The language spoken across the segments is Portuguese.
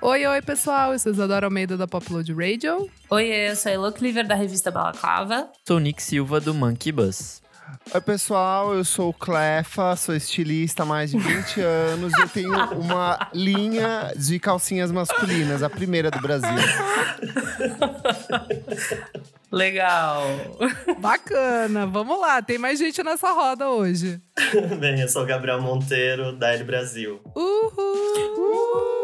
Oi, oi, pessoal. Eu sou Isadora Almeida da Popload Radio. Oi, eu sou a Elo Cleaver da revista Balaclava. Sou Nick Silva do Monkey Bus. Oi, pessoal, eu sou o Clefa, sou estilista há mais de 20 anos e eu tenho uma linha de calcinhas masculinas, a primeira do Brasil. Legal. Bacana. Vamos lá, tem mais gente nessa roda hoje. Bem, eu sou o Gabriel Monteiro, da L Brasil. Uhul!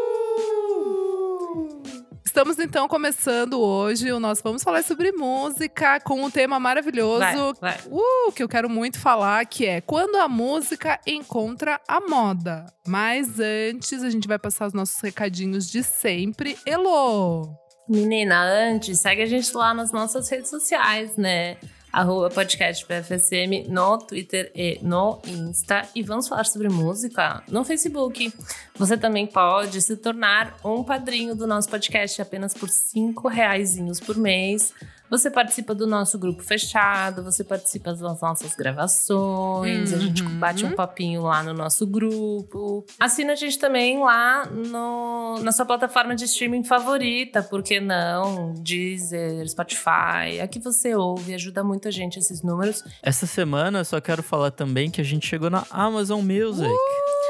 Estamos então começando hoje o nosso Vamos Falar sobre Música com um tema maravilhoso Vai, vai. Uh, que eu quero muito falar, que é quando a música encontra a moda. Mas antes, a gente vai passar os nossos recadinhos de sempre. Elo! Menina, antes, segue a gente lá nas nossas redes sociais, né? Arroba podcast PFSM no Twitter e no Insta. E vamos falar sobre música no Facebook. Você também pode se tornar um padrinho do nosso podcast apenas por cinco reaisinhos por mês. Você participa do nosso grupo fechado, você participa das nossas gravações, a gente Uhum. bate um papinho lá no nosso grupo. Assina a gente também lá no, na sua plataforma de streaming favorita, por que não? Deezer, Spotify, a que você ouve, ajuda muito a gente esses números. Essa semana eu só quero falar também que a gente chegou na Amazon Music.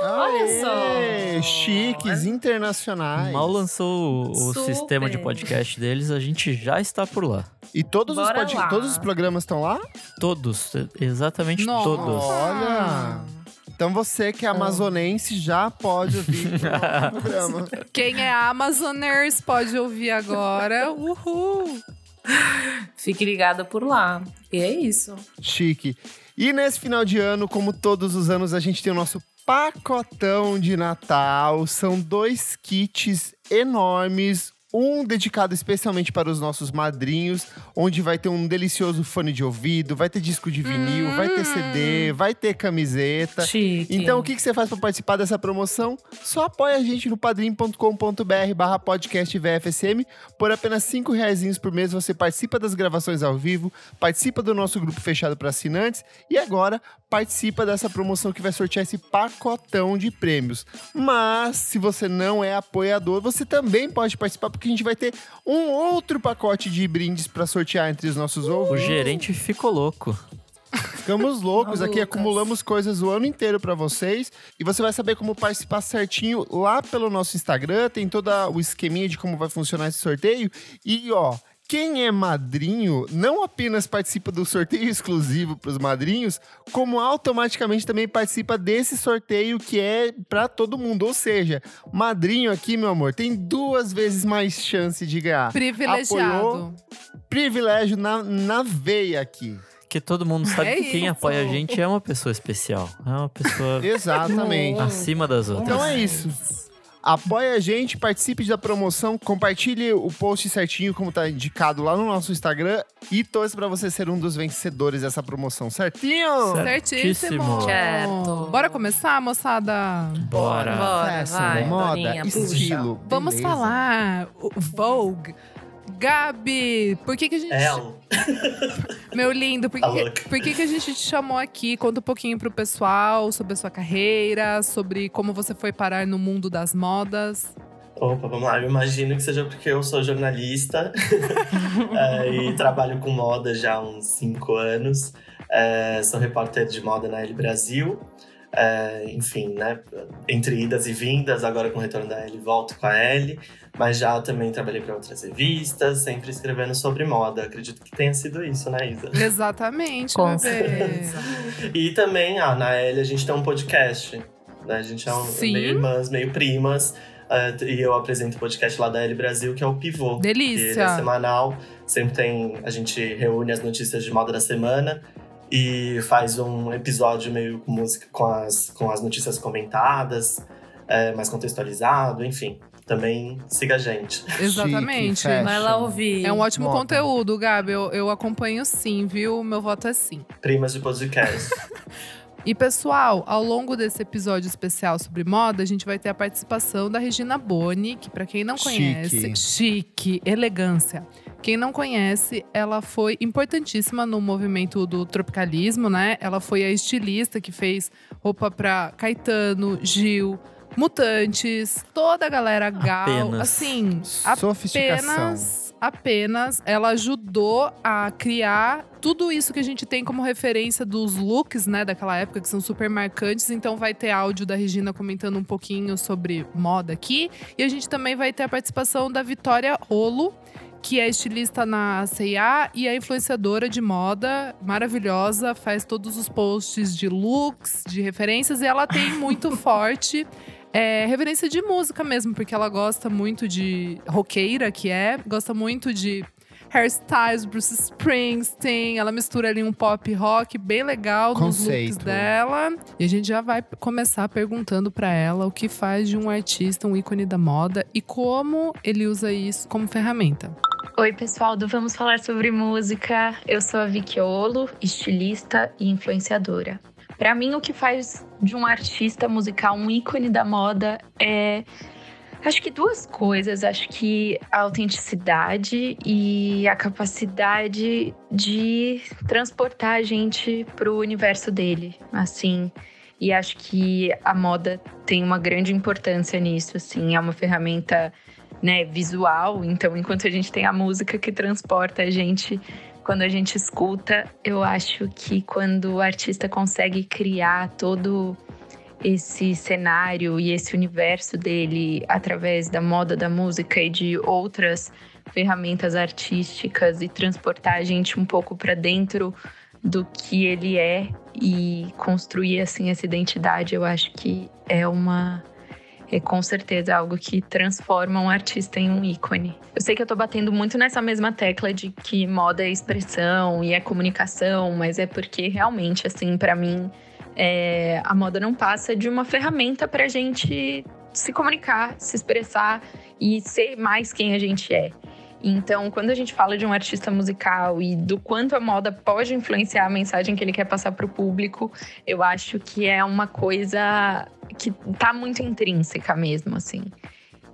Olha só! Chiques, internacionais. Mal lançou o, o sistema de podcast deles, a gente já está por lá. E todos os, pod- lá. todos os programas estão lá? Todos, exatamente Nossa. todos. Olha! Então você que é amazonense já pode ouvir o programa. Quem é Amazoners pode ouvir agora. Uhul! Fique ligado por lá. E é isso. Chique. E nesse final de ano, como todos os anos, a gente tem o nosso pacotão de Natal. São dois kits enormes. Um dedicado especialmente para os nossos madrinhos, onde vai ter um delicioso fone de ouvido, vai ter disco de vinil, vai ter CD, vai ter camiseta. Chique. Então, o que, que você faz para participar dessa promoção? Só apoia a gente no padrim.com.br barra podcast VFSM. Por apenas cinco reais por mês, você participa das gravações ao vivo, participa do nosso grupo fechado para assinantes e agora participa dessa promoção que vai sortear esse pacotão de prêmios. Mas, se você não é apoiador, você também pode participar, porque a gente vai ter um outro pacote de brindes para sortear entre os nossos O ouvintes. gerente ficou louco. Ficamos loucos aqui, acumulamos coisas o ano inteiro pra vocês. E você vai saber como participar certinho lá pelo nosso Instagram. Tem todo o esqueminha de como vai funcionar esse sorteio. E ó. Quem é madrinho não apenas participa do sorteio exclusivo para os madrinhos, como automaticamente também participa desse sorteio que é para todo mundo. Ou seja, madrinho aqui, meu amor, tem duas vezes mais chance de ganhar. Privilegiado. Apoiou, privilégio na, na veia aqui. Porque todo mundo sabe É que quem isso. apoia a gente é uma pessoa especial. É uma pessoa Exatamente. acima das outras. Então é isso. Apoie a gente, participe da promoção, compartilhe o post certinho, como tá indicado lá no nosso Instagram, e torça pra você ser um dos vencedores dessa promoção, certinho? Certíssimo. Certo. Bora começar, moçada? Bora. Bora, Fashion, vai, moda, Dorinha, estilo. Vamos beleza. falar. o Vogue. Gabi, por que, que a gente. Ela. Meu lindo, por Tá que, por que, que a gente te chamou aqui? Conta um pouquinho pro pessoal sobre a sua carreira, sobre como você foi parar no mundo das modas. Opa, vamos lá. Eu imagino que seja porque eu sou jornalista é, e trabalho com moda já há uns cinco anos. É, sou repórter de moda na L Brasil. É, enfim, né? Entre idas e vindas, agora com o retorno da L, volto com a L. Mas já também trabalhei para outras revistas, sempre escrevendo sobre moda. Acredito que tenha sido isso, né, Isa? Exatamente, Com certeza. E também, ah, na L a gente tem um podcast. Né? A gente é um, meio irmãs, meio primas. eh, e eu apresento o podcast lá da L Brasil, que é o Pivô. Que ele é Delícia. semanal. Sempre tem. A gente reúne as notícias de moda da semana e faz um episódio meio com música, com as, com as notícias comentadas, eh, mais contextualizado, enfim. Também siga a gente. Exatamente. Chique, Vai lá ouvir. É um ótimo Moda. conteúdo, Gabi. Eu, eu acompanho sim, viu? Meu voto é sim. Primas de podcast. E pessoal, ao longo desse episódio especial sobre moda, a gente vai ter a participação da Regina Boni, que pra quem não Chique. conhece, chique, elegância. Quem não conhece, ela foi importantíssima no movimento do tropicalismo, né? Ela foi a estilista que fez roupa para Caetano, Gil, Mutantes, toda a galera gal, Apenas. assim, apenas apenas ela ajudou a criar tudo isso que a gente tem como referência dos looks, né, daquela época que são super marcantes. Então vai ter áudio da Regina comentando um pouquinho sobre moda aqui e a gente também vai ter a participação da Vitória Rolo, que é estilista na C&A e é influenciadora de moda, maravilhosa, faz todos os posts de looks, de referências e ela tem muito forte é, referência de música mesmo, porque ela gosta muito de roqueira, que é, gosta muito de hairstyles, Bruce Springsteen. Ela mistura ali um pop rock bem legal nos looks Conceito. dela. E a gente já vai começar perguntando pra ela o que faz de um artista um ícone da moda e como ele usa isso como ferramenta. Oi, pessoal do Vamos Falar Sobre Música. Eu sou a Vicky Olo, estilista e influenciadora. Para mim, o que faz de um artista musical um ícone da moda é. Acho que duas coisas. Acho que a autenticidade e a capacidade de transportar a gente pro universo dele, assim. E acho que a moda tem uma grande importância nisso, assim. É uma ferramenta né, visual. Então, enquanto a gente tem a música que transporta a gente quando a gente escuta, eu acho que quando o artista consegue criar todo esse cenário e esse universo dele através da moda, da música e de outras ferramentas artísticas e transportar a gente um pouco para dentro do que ele é e construir assim essa identidade, eu acho que é uma é com certeza algo que transforma um artista em um ícone. Eu sei que eu tô batendo muito nessa mesma tecla de que moda é expressão e é comunicação, mas é porque realmente, assim, para mim, é, a moda não passa de uma ferramenta pra gente se comunicar, se expressar e ser mais quem a gente é. Então, quando a gente fala de um artista musical e do quanto a moda pode influenciar a mensagem que ele quer passar para o público, eu acho que é uma coisa que tá muito intrínseca mesmo, assim.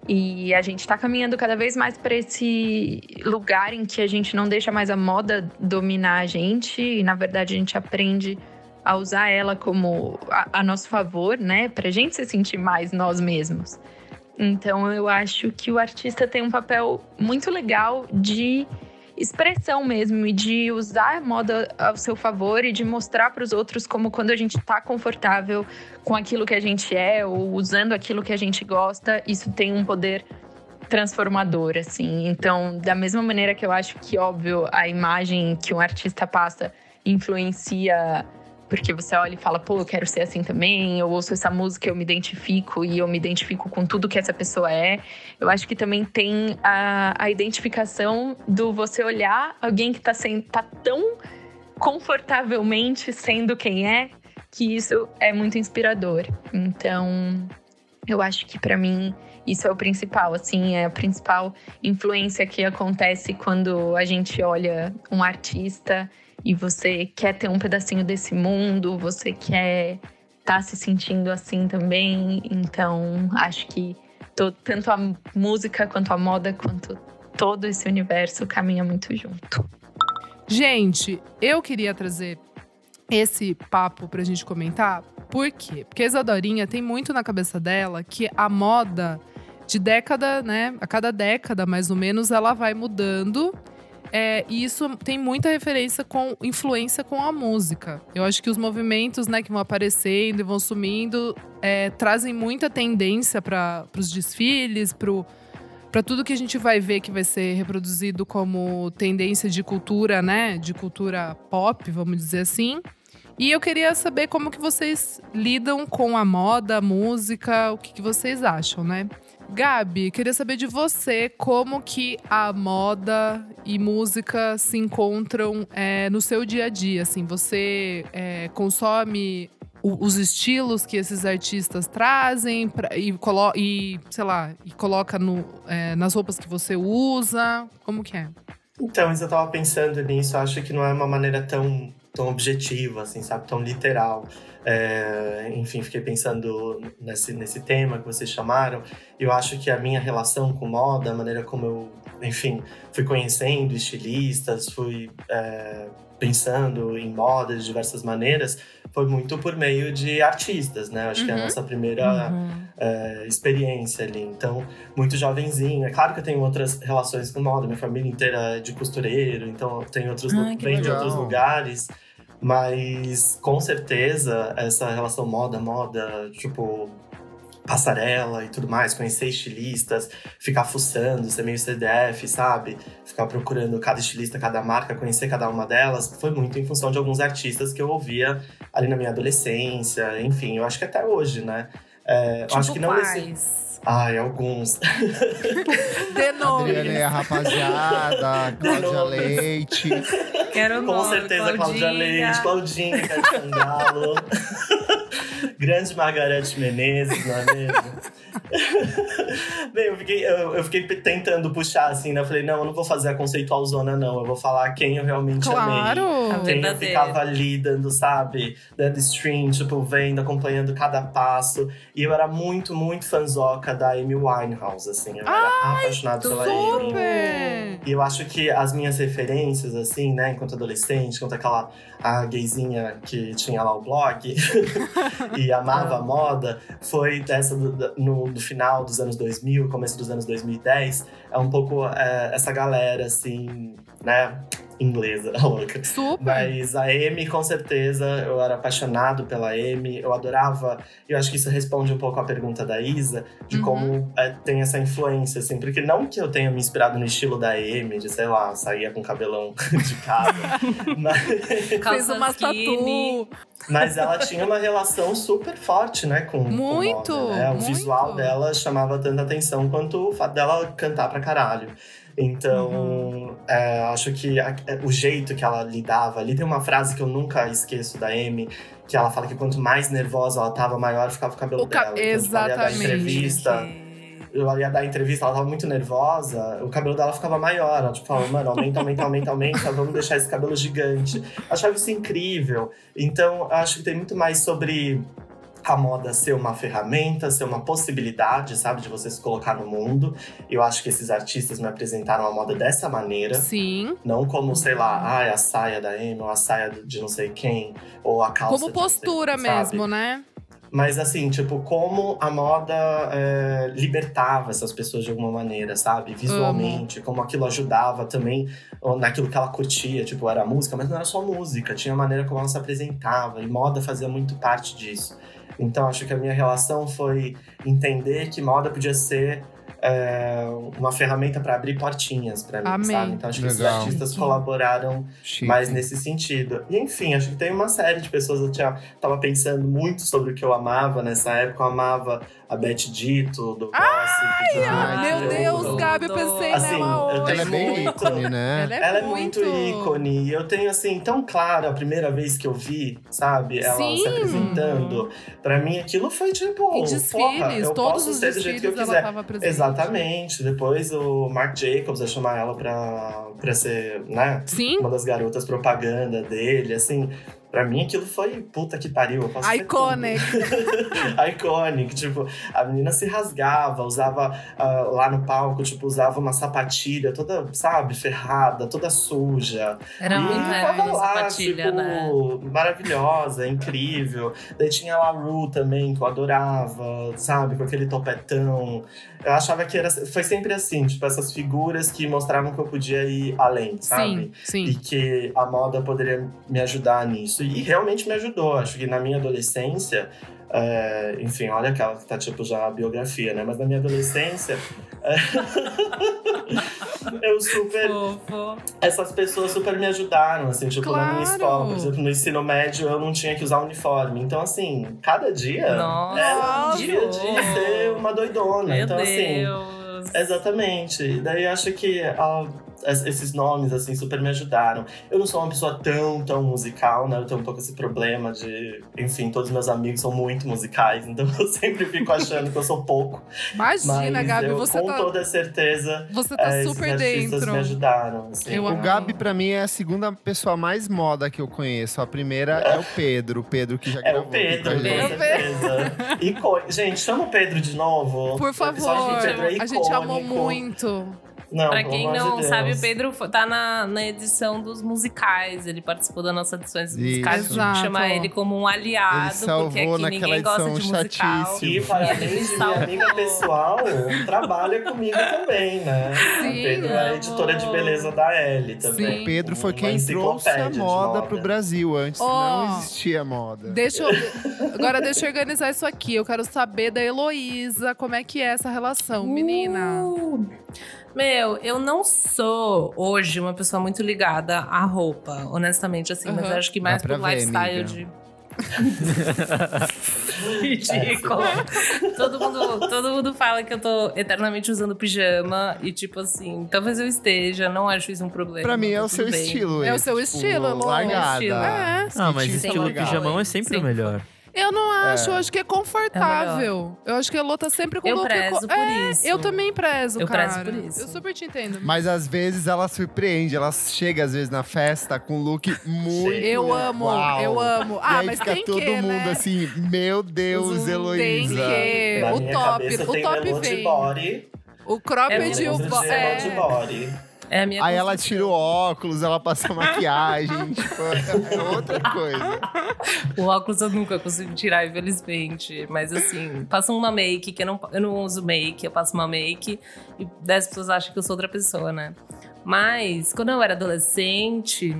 E a gente está caminhando cada vez mais para esse lugar em que a gente não deixa mais a moda dominar a gente e, na verdade, a gente aprende a usar ela como a, a nosso favor, né? Para a gente se sentir mais nós mesmos. Então eu acho que o artista tem um papel muito legal de expressão mesmo e de usar a moda ao seu favor e de mostrar para os outros como quando a gente está confortável com aquilo que a gente é ou usando aquilo que a gente gosta, isso tem um poder transformador assim. Então, da mesma maneira que eu acho que óbvio a imagem que um artista passa influencia porque você olha e fala, pô, eu quero ser assim também, eu ouço essa música, eu me identifico e eu me identifico com tudo que essa pessoa é. Eu acho que também tem a, a identificação do você olhar alguém que tá, sendo, tá tão confortavelmente sendo quem é, que isso é muito inspirador. Então, eu acho que para mim isso é o principal, assim, é a principal influência que acontece quando a gente olha um artista e você quer ter um pedacinho desse mundo, você quer estar tá se sentindo assim também. Então, acho que to- tanto a música quanto a moda, quanto todo esse universo caminha muito junto. Gente, eu queria trazer esse papo pra gente comentar. Por quê? Porque a Isadorinha tem muito na cabeça dela que a moda de década, né? A cada década, mais ou menos, ela vai mudando. É, e isso tem muita referência com influência com a música. Eu acho que os movimentos, né, que vão aparecendo e vão sumindo, é, trazem muita tendência para os desfiles, para tudo que a gente vai ver que vai ser reproduzido como tendência de cultura, né, de cultura pop, vamos dizer assim. E eu queria saber como que vocês lidam com a moda, a música, o que, que vocês acham, né? Gabi, queria saber de você como que a moda e música se encontram é, no seu dia a dia. Assim, você é, consome o- os estilos que esses artistas trazem pra- e, colo e, sei lá, e coloca no, é, nas roupas que você usa? Como que é? Então, eu tava pensando nisso, acho que não é uma maneira tão tão objetiva, assim, sabe? Tão literal. É, enfim, fiquei pensando nesse, nesse tema que vocês chamaram. Eu acho que a minha relação com moda, a maneira como eu, enfim, fui conhecendo estilistas, fui é, pensando em moda de diversas maneiras, foi muito por meio de artistas, né? Acho uhum. que é a uhum. nossa primeira uhum. é, experiência ali. Então, muito jovenzinho. É claro que eu tenho outras relações com moda, minha família inteira é de costureiro, então tem outros, Ai, vem de outros lugares. Mas com certeza essa relação moda-moda, tipo, passarela e tudo mais, conhecer estilistas, ficar fuçando, ser meio CDF, sabe? Ficar procurando cada estilista, cada marca, conhecer cada uma delas, foi muito em função de alguns artistas que eu ouvia ali na minha adolescência, enfim, eu acho que até hoje, né? É, tipo acho que não esse Ai, alguns. De nome. Adriana a rapaziada, Cláudia Leite. Quero Com nome, certeza, Cláudia Leite, Claudinha, Cangalo. Grande Margarete Menezes, não é mesmo? Bem, eu fiquei, eu, eu, fiquei tentando puxar assim, né? Eu falei, não, eu não vou fazer a conceitual zona, não. Eu vou falar quem eu realmente claro. amei. Quem eu ficava ali dando, sabe? Dando stream, tipo, vendo, acompanhando cada passo. E eu era muito, muito fanzoca da Amy Winehouse, assim. Eu era Ai, apaixonado pela super. Amy. E eu acho que as minhas referências, assim, né? Enquanto adolescente, enquanto aquela a gayzinha que tinha lá o blog e amava a moda, foi dessa do, no, final dos anos 2000, começo dos anos 2010, é um pouco é, essa galera, assim, né? Inglesa, louca. Super! Mas a Amy, com certeza, eu era apaixonado pela Amy, eu adorava. E eu acho que isso responde um pouco à pergunta da Isa, de uhum. como é, tem essa influência, assim. Porque não que eu tenha me inspirado no estilo da Amy, de, sei lá, sair com cabelão de casa. mas... Fez uma tatu. Mas ela tinha uma relação super forte, né, com, muito, com moda, né? O muito. visual dela chamava tanta atenção quanto o fato dela cantar pra caralho. Então, uhum. é, acho que a, é, o jeito que ela lidava ali. Tem uma frase que eu nunca esqueço da Amy, que ela fala que quanto mais nervosa ela tava, maior ficava o cabelo o ca dela. Exatamente. Então, tipo, ela ia dar entrevista. Eu ia dar entrevista, ela tava muito nervosa, o cabelo dela ficava maior. Ela tipo, falava, mano, aumenta, aumenta, aumenta, aumenta, vamos deixar esse cabelo gigante. Achava isso incrível. Então, acho que tem muito mais sobre a moda ser uma ferramenta, ser uma possibilidade, sabe, de você se colocar no mundo. Eu acho que esses artistas me apresentaram a moda dessa maneira. Sim. Não como, sei lá, ah, a saia da Amy, ou a saia de não sei quem, ou a calça. Como postura quem, mesmo, né? Mas assim, tipo, como a moda é, libertava essas pessoas de alguma maneira, sabe? Visualmente, Amo. como aquilo ajudava também naquilo que ela curtia, tipo, era música, mas não era só música, tinha a maneira como ela se apresentava, e moda fazia muito parte disso. Então acho que a minha relação foi entender que moda podia ser é, uma ferramenta para abrir portinhas para mim, Amém. sabe? Então acho que Legal. os artistas colaboraram Chique. mais nesse sentido. E enfim, acho que tem uma série de pessoas. Eu tinha, tava pensando muito sobre o que eu amava nessa época. Eu amava a Beth Dito, do Ai, Ai meu Deus, Gabi, eu pensei assim, nela hoje. Ela é bem ícone, né? Ela é, ela muito... é muito ícone. E eu tenho, assim, tão claro a primeira vez que eu vi, sabe? Ela Sim. se apresentando. Pra mim, aquilo foi tipo. E desfiles, porra, eu todos posso os ser do jeito que eu quiser. Exatamente. Depois o Marc Jacobs ia chamar ela pra, pra ser, né? Sim. Uma das garotas propaganda dele, assim. Pra mim, aquilo foi puta que pariu. Iconic. Iconic. Tipo, a menina se rasgava, usava uh, lá no palco, tipo, usava uma sapatilha toda, sabe, ferrada, toda suja. Era e muito tava lá, sapatilha, tipo, né? maravilhosa, incrível. Daí tinha a Ru também, que eu adorava, sabe, com aquele topetão. Eu achava que era, foi sempre assim, tipo, essas figuras que mostravam que eu podia ir além, sabe? Sim, sim. E que a moda poderia me ajudar nisso. E realmente me ajudou. Acho que na minha adolescência, é, enfim, olha aquela que tá tipo já a biografia, né? Mas na minha adolescência. É, eu super. Fofo. Essas pessoas super me ajudaram, assim, tipo, claro. na minha escola. Por exemplo, no ensino médio eu não tinha que usar uniforme. Então, assim, cada dia Nossa, era um dia de ser uma doidona. Meu então, assim, Deus. assim. Exatamente. Daí acho que a es- esses nomes, assim, super me ajudaram. Eu não sou uma pessoa tão, tão musical, né? Eu tenho um pouco esse problema de. Enfim, todos meus amigos são muito musicais, então eu sempre fico achando que eu sou pouco. Imagina, Mas Gabi, eu, você com tá, toda certeza, você tá é, super dentro. me ajudaram. Assim. Eu O amo. Gabi, pra mim, é a segunda pessoa mais moda que eu conheço. A primeira é o Pedro. O Pedro que já É gravou o aqui Pedro, com a com gente. É o certeza. Gente, chama o Pedro de novo. Por O episódio favor, do Pedro é a gente amou muito. Não, Pra quem de não Deus. sabe, o Pedro tá na, na edição dos musicais. Ele participou da nossa edição dos Isso. musicais. A gente Exato. chama ele como um aliado, Ele salvou porque aqui naquela ninguém gosta de edição musical. chatíssima. E para além de minha amiga pessoal, trabalha comigo também, né? Sim, o Pedro é a amo. editora de beleza da Ellie também. Sim. O Pedro foi quem trouxe a de moda pro Brasil. Antes Ó, não existia moda. Deixa eu, agora deixa eu organizar isso aqui. Eu quero saber da Heloísa, como é que é essa relação, menina. Meu, eu não sou hoje uma pessoa muito ligada à roupa, honestamente, assim, mas Uhum. eu acho que mais pro ver, lifestyle amiga. de. Ridículo. todo, mundo, todo mundo fala que eu tô eternamente usando pijama e, tipo assim, talvez eu esteja, não acho isso um problema. Pra mim é o seu bem. estilo. É o esse, seu tipo, estilo, Elô. Largada. É. Ah, mas estilo legal. pijamão é sempre o Sim. melhor. Eu não acho, É. eu acho que é confortável. eu acho que a Elô tá sempre com Eu look prezo co- por é, isso. Eu também prezo, Eu cara. prezo por isso. Eu super te entendo. Mas às vezes ela surpreende, ela chega às vezes na festa com um look muito. eu amo, uau. eu amo. E Ah, aí mas fica tem todo que, mundo né? assim, meu Deus, Tem Heloísa. que. Na O minha top, o tem top vem. Body. O cropped É e o... É, Body. É a minha Aí ela tira o óculos, ela passa maquiagem, tipo, é outra coisa. O óculos eu nunca consigo tirar, infelizmente. Mas assim, passo uma make, que eu não, eu não uso make, eu passo uma make e 10 pessoas acham que eu sou outra pessoa, né? Mas quando eu era adolescente,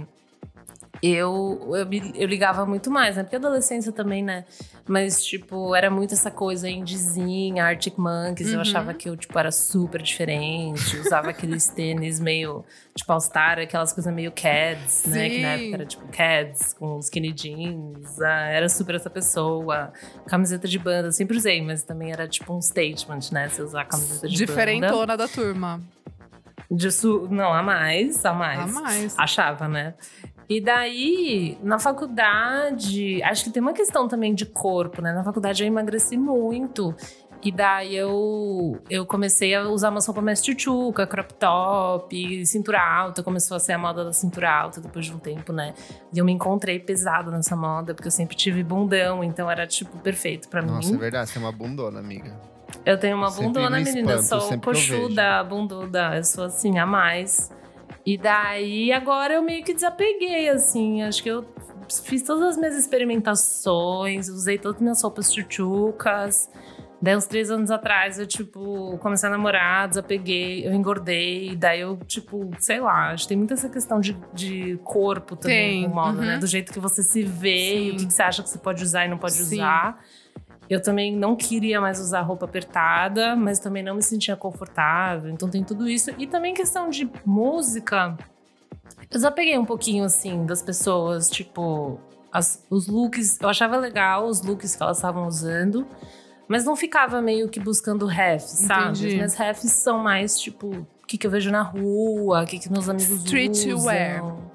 eu, eu, me- eu ligava muito mais, né? Porque adolescência também, né? Mas, tipo, era muito essa coisa indizinha, Arctic Monkeys. Eu Uhum. achava que eu, tipo, era super diferente. Usava aqueles tênis meio, tipo, All-Star, aquelas coisas meio Cads, né? Que na época era, tipo, Cads com skinny jeans. Ah, era super essa pessoa. Camiseta de banda, sempre usei, mas também era, tipo, um statement, né? Você usar camiseta de banda. Diferentona da turma. Su... Não, a mais, a mais. A mais. Achava, né? E daí, na faculdade, acho que tem uma questão também de corpo, né? Na faculdade eu emagreci muito. E daí eu, eu comecei a usar uma roupa mais tchutchuca, crop top, cintura alta. Começou a ser a moda da cintura alta depois de um tempo, né? E eu me encontrei pesado nessa moda, porque eu sempre tive bundão, então era, tipo, perfeito pra Nossa, é mim. verdade, você é uma bundona, amiga. Eu tenho uma bundona, me menina. Eu espanto sou eu coxuda, bunduda. Eu sou assim, a mais. E daí, agora eu meio que desapeguei, assim. Acho que eu fiz todas as minhas experimentações, usei todas as minhas roupas chuchucas. Daí, uns três anos atrás, eu, tipo, comecei a namorar, desapeguei, eu engordei. Daí, eu, tipo, sei lá, acho que tem muita essa questão de, de corpo também Tem, com moda, uhum. né? Do jeito que você se vê e o que você acha que você pode usar e não pode Sim. usar. Eu também não queria mais usar roupa apertada, mas também não me sentia confortável. Então tem tudo isso. E também questão de música. Eu desapeguei um pouquinho, assim, das pessoas. Tipo, as- os looks. Eu achava legal os looks que elas estavam usando. Mas não ficava meio que buscando refs, sabe? Entendi. As minhas refs são mais, tipo, o que, que eu vejo na rua, o que, que meus amigos Streetwear. usam. Streetwear.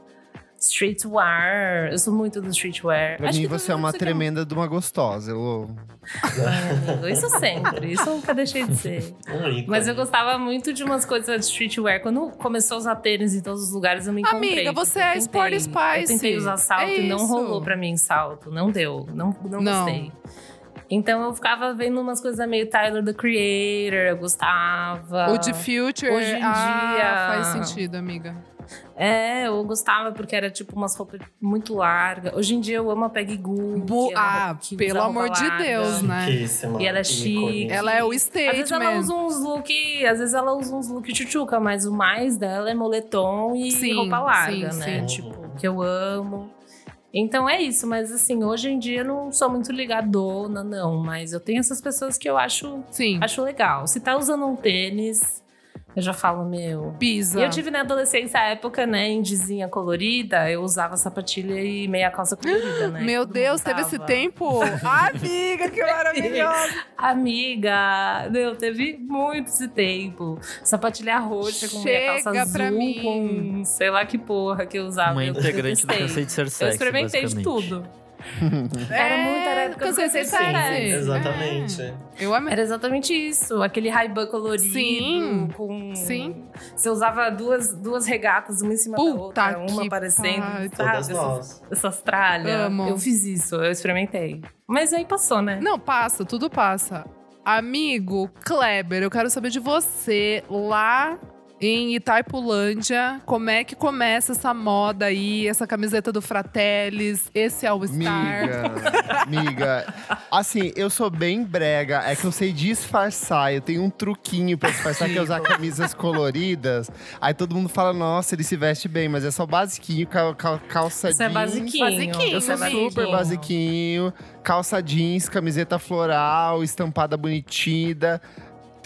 Eu sou muito do streetwear. Pra Acho mim, que você é uma tremenda de uma gostosa. Eu... Ai, amigo, Isso sempre, isso eu nunca deixei de ser. Mas eu gostava muito de umas coisas de streetwear. Quando começou a usar tênis em todos os lugares, eu me encontrei. Amiga, porque você é Sporty Spice. Eu tentei usar salto É e não rolou pra mim salto. Não deu, não, não, Não. gostei. Então eu ficava vendo umas coisas meio Tyler, the Creator, eu gostava. O de Future. Hoje em ah, dia- faz sentido, amiga. É, eu gostava porque era tipo umas roupas muito largas. Hoje em dia eu amo a Peggy Goo. Ah, pelo amor de larga. Deus, né? Chiquíssima, E ela é chique. Ela é o Às vezes ela usa uns look, às vezes ela usa uns look tchutchuca, mas o mais dela é moletom e Sim, roupa larga, sim, né? sim. Tipo, que eu amo. Então é isso, mas assim, hoje em dia eu não sou muito ligadona, não. Mas eu tenho essas pessoas que eu acho, Sim. acho legal. Se tá usando um tênis, Eu já falo, meu. Pisa. E eu tive na adolescência a época, né, indizinha colorida, eu usava sapatilha e meia calça colorida, né? Meu Todo Deus, teve esse tempo? Amiga, que maravilhosa. Amiga, meu, teve muito esse tempo. Sapatilha roxa com meia calça Chega azul, mim. com sei lá que porra que eu usava. Uma eu integrante do detestei. Cansei de Ser Eu Sexy, experimentei de tudo. Era muito, era a época do cansei de ser Cansei de Ser sexy. Sexy. Exatamente. É. Eu amei. Era exatamente isso. Aquele Ray-Ban colorido. Sim. Com... Sim. Você usava duas, duas regatas, uma em cima Puta da outra, uma aparecendo. Todas Essas, nós. essas tralhas. Amo. Eu fiz isso, eu experimentei. Mas aí passou, né? Não, passa, tudo passa. Amigo Kleber, eu quero saber de você lá em Itaipulândia, como é que começa essa moda aí, essa camiseta do Fratellis, esse All-Star. Miga, miga. Assim, eu sou bem brega. É que eu sei disfarçar. Eu tenho um truquinho pra disfarçar, que é usar camisas coloridas. Aí todo mundo fala, nossa, ele se veste bem. Mas é só basiquinho, cal, cal, calça Isso é jeans. basiquinho. Basiquinho, Eu sou Isso é super basiquinho. Calça jeans, camiseta floral, estampada bonitida.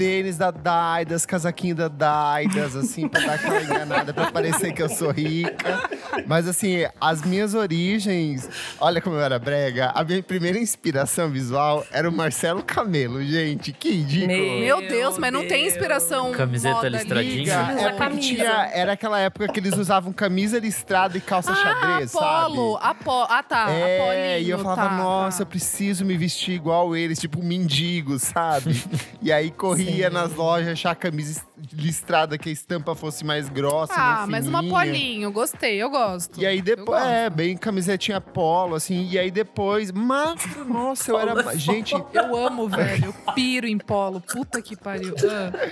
Tênis da Daidas, casaquinho da Daidas, assim, pra dar aquela enganada, pra parecer que eu sou rica. Mas assim, as minhas origens, olha como eu era brega. A minha primeira inspiração visual era o Marcelo Camelo, gente. Que ridículo. Meu Meu Deus, mas não tem Deus. inspiração Camiseta listradinha. é porque tinha, era aquela época que eles usavam camisa listrada e calça Ah, xadrez, Apolo, sabe? Apo, ah tá, É, Apolinho, e eu falava, tá, nossa, eu tá. preciso me vestir igual eles, tipo um mendigo, sabe? e aí corria Sim. nas lojas achar a camisa listrada que a estampa fosse mais grossa, Ah, mas uma. Polinho, gostei, eu gosto. E aí Eu depois, gosto. é, bem camisetinha polo, assim. E aí depois, magro, nossa, eu era. Gente, Eu amo, velho. Eu piro em polo. Puta que pariu. Ah.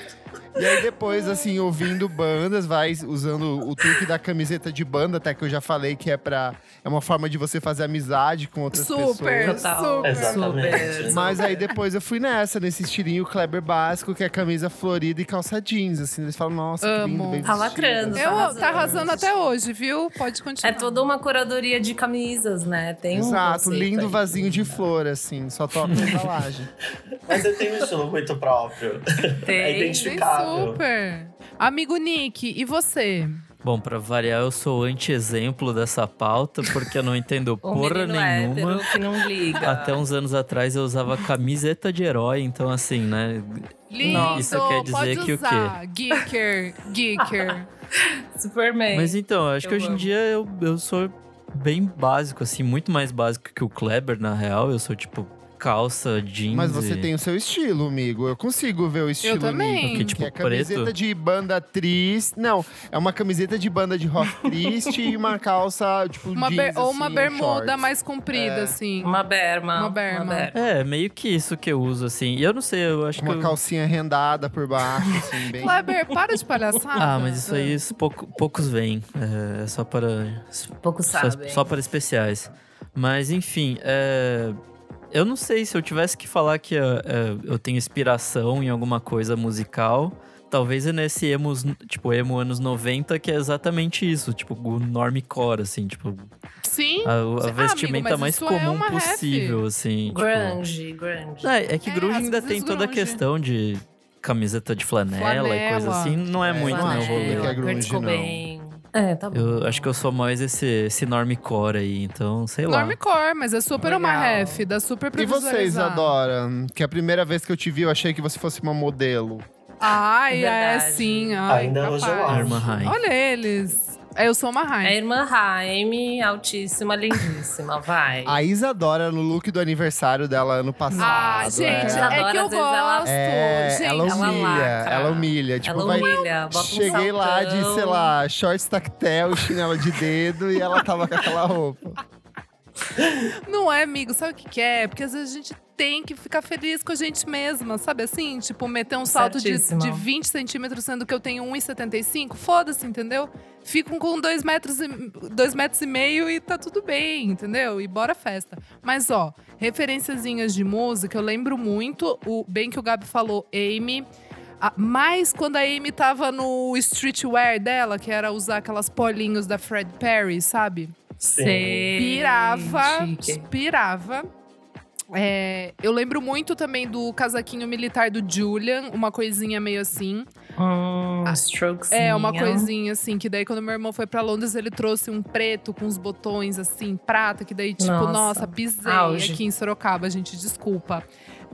E aí depois, assim, ouvindo bandas, vai usando o truque da camiseta de banda, até que eu já falei que é pra. É uma forma de você fazer amizade com outras Super, pessoas. Total. super. Super. Mas aí depois eu fui nessa, nesse estilinho Kleber básico, que é camisa florida e calça jeans, assim. Eles falam, nossa, que lindo, Amo. bem Tá lacrando. Eu, arrasando. tá arrasando até hoje, viu? Pode continuar. É toda uma curadoria de camisas, né? Tem um Exato, conceito lindo aí. vasinho de flor, assim, só toca a embalagem. Mas você tem um estilo muito próprio. Tem. É Super. Amigo Nick, e você? Bom, pra variar, eu sou anti-exemplo dessa pauta, porque eu não entendo porra menino nenhuma. hétero que não liga. Até uns anos atrás eu usava camiseta de herói, então assim, né? Lindo, Isso quer dizer pode que o quê? usar. Geeker, geeker. Superman. Mas então, eu acho que Eu hoje em dia eu, eu sou bem básico, assim, muito mais básico que o Kleber, na real. Eu sou tipo calça, jeans. Mas você tem o seu estilo, amigo. Eu consigo ver o estilo também. Nico, Que, tipo, é camiseta preto? de banda triste. Não, é uma camiseta de banda de rock triste e uma calça, tipo, Uma jeans, ou uma assim, bermuda shorts. mais comprida, É. assim. Uma berma. Uma berma. É, meio que isso que eu uso, assim. E eu não sei, eu acho Uma que. eu- calcinha rendada por baixo, assim, bem... Kleber, para de palhaçada. Ah, mas isso aí isso pouco- poucos vêm. É, é só para. Pouco Só, sabem. só para especiais. Mas, enfim, é, eu não sei se eu tivesse que falar que é, é, eu tenho inspiração em alguma coisa musical. Talvez é nesse emos, tipo, emo anos 90, que é exatamente isso. Tipo, o normcore, assim. Tipo, Sim. a, a Ah, amigo, vestimenta mas mais isso é comum ref. possível, assim. tipo- Grunge, grunge. É, é que É, grunge ainda tem toda a grunge. questão de camiseta de flanela, e coisa Flanela. assim. Não é, É, muito meu acho rolê. que é grunge, não. É, tá bom. Eu acho que eu sou mais esse, esse normcore aí, então, sei lá. Normcore, mas é super uma Legal. ref, dá super pra E você, visualizar. Isadora? Que a primeira vez que eu te vi, eu achei que você fosse uma modelo. Ai, É é, verdade. sim. Ai, Ainda hoje eu capaz. acho. Olha eles. É, Eu sou uma É a rainha. irmã Raime, altíssima, lindíssima, vai. A Isadora, no look do aniversário dela ano passado. Ah, gente, é. Isadora, é que eu ela- gosto. É, gente, ela ela humilha, lacra. ela humilha. Tipo, Ela vai, humilha, bota um Cheguei lá de, sei lá, shorts tactel, chinelo de dedo e ela tava com aquela roupa. Não é, amigo, sabe o que, que é? Porque às vezes a gente tem que ficar feliz com a gente mesma, sabe assim? Tipo, meter um salto de, de 20 centímetros, sendo que eu tenho 1,75. Foda-se, entendeu? Fico com 2 metros, e, dois metros e meio e tá tudo bem, entendeu? E bora festa. Mas, ó, referenciazinhas de música, eu lembro muito, o bem que o Gabi falou, Amy. Ah, mais quando a Amy tava no streetwear dela, que era usar aquelas polinhos da Fred Perry, sabe? Sim. Pirava, Chique. pirava. É, eu lembro muito também do casaquinho militar do Julian, uma coisinha meio assim. Hum, strokes. É, uma coisinha assim, que daí quando meu irmão foi pra Londres, ele trouxe um preto com os botões assim, prata, que daí, tipo, Nossa, nossa, pisei auge. aqui em Sorocaba, gente, desculpa.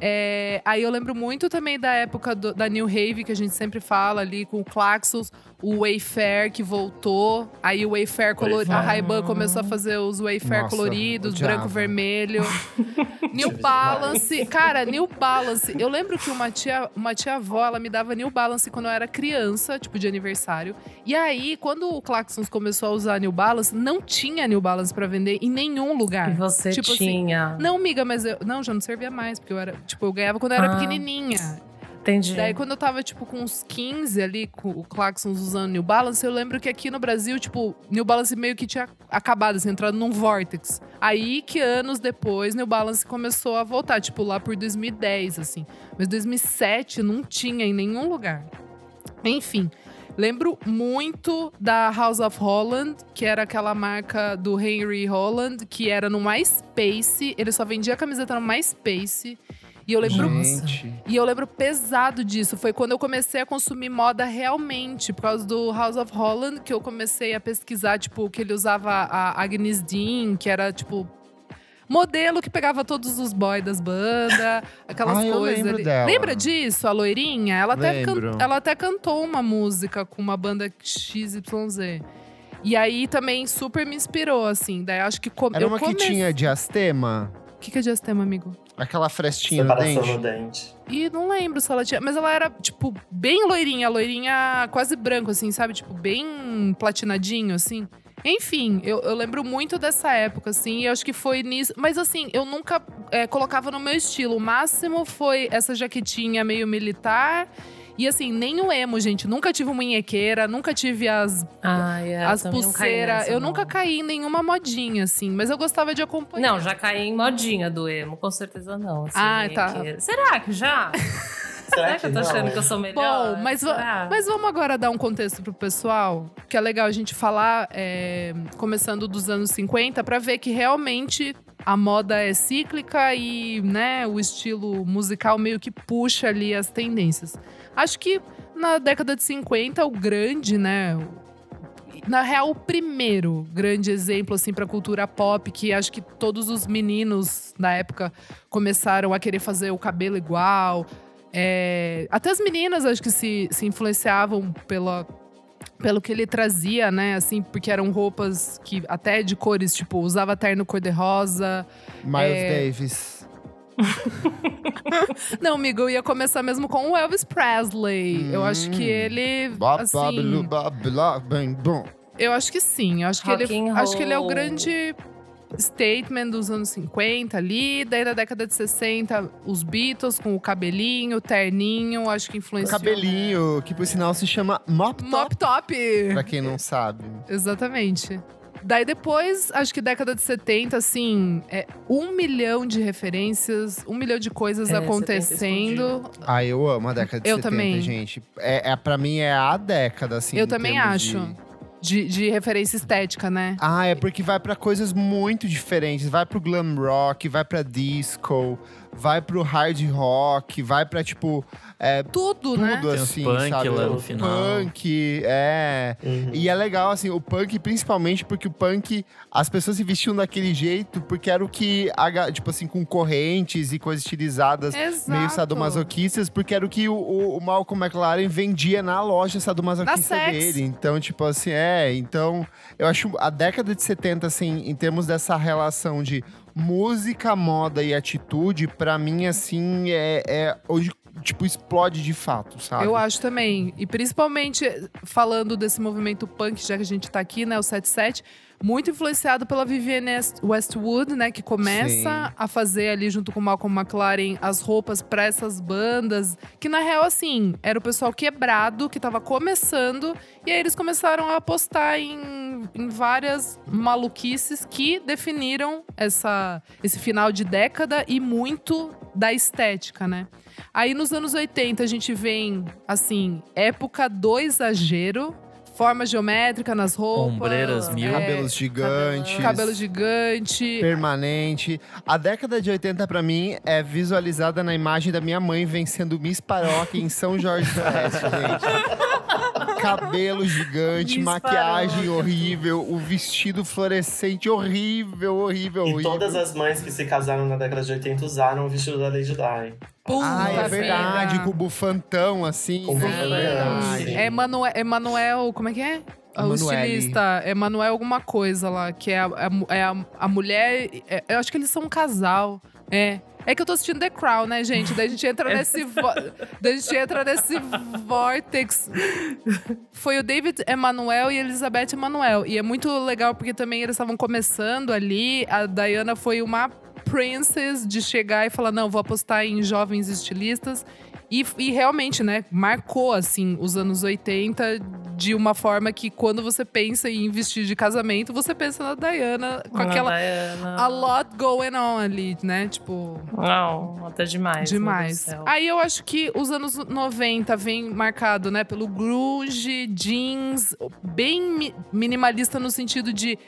É, aí eu lembro muito também da época do- da New Rave, que a gente sempre fala ali, com o Claxons, o Wayfair que voltou. Aí o Wayfair colorido, a Wayfair. Ray-Ban começou a fazer os Wayfair Nossa, coloridos, branco, vermelho. New Balance, cara, New Balance. Eu lembro que uma tia, uma tia avó, ela me dava New Balance quando eu era criança, tipo de aniversário. E aí, quando o Claxons começou a usar New Balance, não tinha New Balance pra vender em nenhum lugar. E você Tipo assim, tinha. Não, miga, mas eu não, já não servia mais, porque eu era, tipo, eu ganhava quando eu era Ah. pequenininha. Entendi. Daí, quando eu tava, tipo, com uns 15 ali, com o Claxons usando New Balance, eu lembro que aqui no Brasil, tipo, New Balance meio que tinha acabado, assim, entrado num vortex. Aí que anos depois, New Balance começou a voltar, tipo, lá por 2010, assim. Mas 2007 não tinha em nenhum lugar. Enfim. Lembro muito da House of Holland, que era aquela marca do Henry Holland, que era no MySpace. Ele só vendia camiseta no MySpace. E eu lembro Gente. e eu lembro pesado disso. Foi quando eu comecei a consumir moda realmente, por causa do House of Holland, que eu comecei a pesquisar, tipo, que ele usava a Agnes Dean, que era, tipo, modelo que pegava todos os boys das bandas, aquelas Ah, coisas. Lembra disso, a loirinha? Ela até, can- ela até cantou uma música com uma banda XYZ. E aí também super me inspirou, assim. Daí acho que com... Era eu uma que tinha diastema? O que, que é diastema, amigo? Aquela frestinha no Separação dente? no dente. E não lembro se ela tinha. Mas ela era, tipo, bem loirinha, loirinha quase branco, assim, sabe? Tipo, bem platinadinho, assim. Enfim, eu, eu lembro muito dessa época, assim, e eu acho que foi nisso. Mas assim, eu nunca é, colocava no meu estilo. O máximo foi essa jaquetinha meio militar. E assim, nem o emo, gente. Nunca tive munhequeira, nunca tive as, Ai, é, as pulseiras. Eu não. nunca caí em nenhuma modinha, assim. Mas eu gostava de acompanhar. Não, já caí em modinha do emo, com certeza não. assim, Ah, tá. que- Será que já? Será que eu tô não? achando que eu sou melhor? Bom, mas, Será? mas vamos agora dar um contexto pro pessoal, que é legal a gente falar, é, começando dos anos 50, para ver que realmente a moda é cíclica e né, o estilo musical meio que puxa ali as tendências. Acho que na década de 50, o grande, né? Na real, o primeiro grande exemplo, assim, pra cultura pop, que acho que todos os meninos da época começaram a querer fazer o cabelo igual. É, até as meninas acho que se, se influenciavam pela, pelo que ele trazia, né? Assim, porque eram roupas que até de cores, tipo, usava terno cor-de-rosa. Miles É. Davis. Não, amigo, eu ia começar mesmo com o Elvis Presley. Eu acho que Hum. ele. Assim, eu acho que sim. Eu acho que, Rock ele, acho que ele é o grande statement dos anos 50 ali. Daí, na década de 60, os Beatles com o cabelinho, o terninho. Acho que influenciou. Cabelinho, que por sinal se chama Mop Top, Mop top! pra quem não sabe. Exatamente. Daí depois, acho que década de 70, assim, é um milhão de referências, um milhão de coisas É, acontecendo. Ah, eu amo a década de Eu 70, também. gente. É, é, pra mim é a década, assim. Eu também acho. de- De, de referência estética, né? Ah, é porque vai pra coisas muito diferentes. Vai pro glam rock, vai pra disco, vai pro hard rock, vai pra, tipo, é, Tudo, né? tudo Tem uns assim, punk sabe? lá no O final. Punk, é. Uhum. E é legal, assim, o punk, principalmente porque o punk, as pessoas se vestiam daquele jeito porque era o que, tipo assim, com correntes e coisas estilizadas, Exato. meio sadomasoquistas, porque era o que o, o, o Malcolm McLaren vendia na loja sadomasoquista Na dele. Então, tipo assim, é. Então, eu acho a década de 70, assim, em termos dessa relação de música, moda e atitude, pra mim, assim, é, é hoje, tipo, explode de fato, sabe? Eu acho também. E principalmente falando desse movimento punk, já que a gente tá aqui, né? O 77, muito influenciado pela Vivienne West- Westwood, né? Que começa Sim. a fazer ali, junto com o Malcolm McLaren, as roupas pra essas bandas. Que na real, assim, era o pessoal quebrado, que tava começando. E aí eles começaram a apostar em, em várias maluquices que definiram essa, esse final de década e muito da estética, né? Aí nos anos 80 a gente vem, assim, época do exagero, forma geométrica nas roupas. Ombreiras mil. é, Cabelos gigantes. cabelo gigante. Permanente. A década de 80, pra mim, é visualizada na imagem da minha mãe vencendo Miss Paróquia em São Jorge do Oeste, gente. Cabelo gigante, Miss maquiagem horrível, o vestido fluorescente horrível, horrível, E horrível. todas as mães que se casaram na década de 80 usaram o vestido da Lady Di. Puta Ah, é verdade, vida. com o bufantão, assim. Com o né? bufantão, verdade. sim. É Emanuel, como é que é? O Emanuele. estilista, Emanuel alguma coisa lá, que é a, é a, a mulher. é- eu acho que eles são um casal. É. É que eu tô assistindo The Crown, né, gente? Daí a gente entra nesse. vo- Daí a gente entra nesse vortex. Foi o David Emanuel e a Elizabeth Emanuel. E é muito legal porque também eles estavam começando ali. A Diana foi uma princess de chegar e falar: não, vou apostar em jovens estilistas. E, e realmente, né, marcou, assim, os anos 80 de uma forma que quando você pensa em vestir de casamento, você pensa na Diana com Na aquela. Diana. A lot going on ali, né? Tipo. Não, até demais. Demais. Aí eu acho que os anos 90 vem marcado, né, pelo grunge, jeans, bem mi- minimalista no sentido de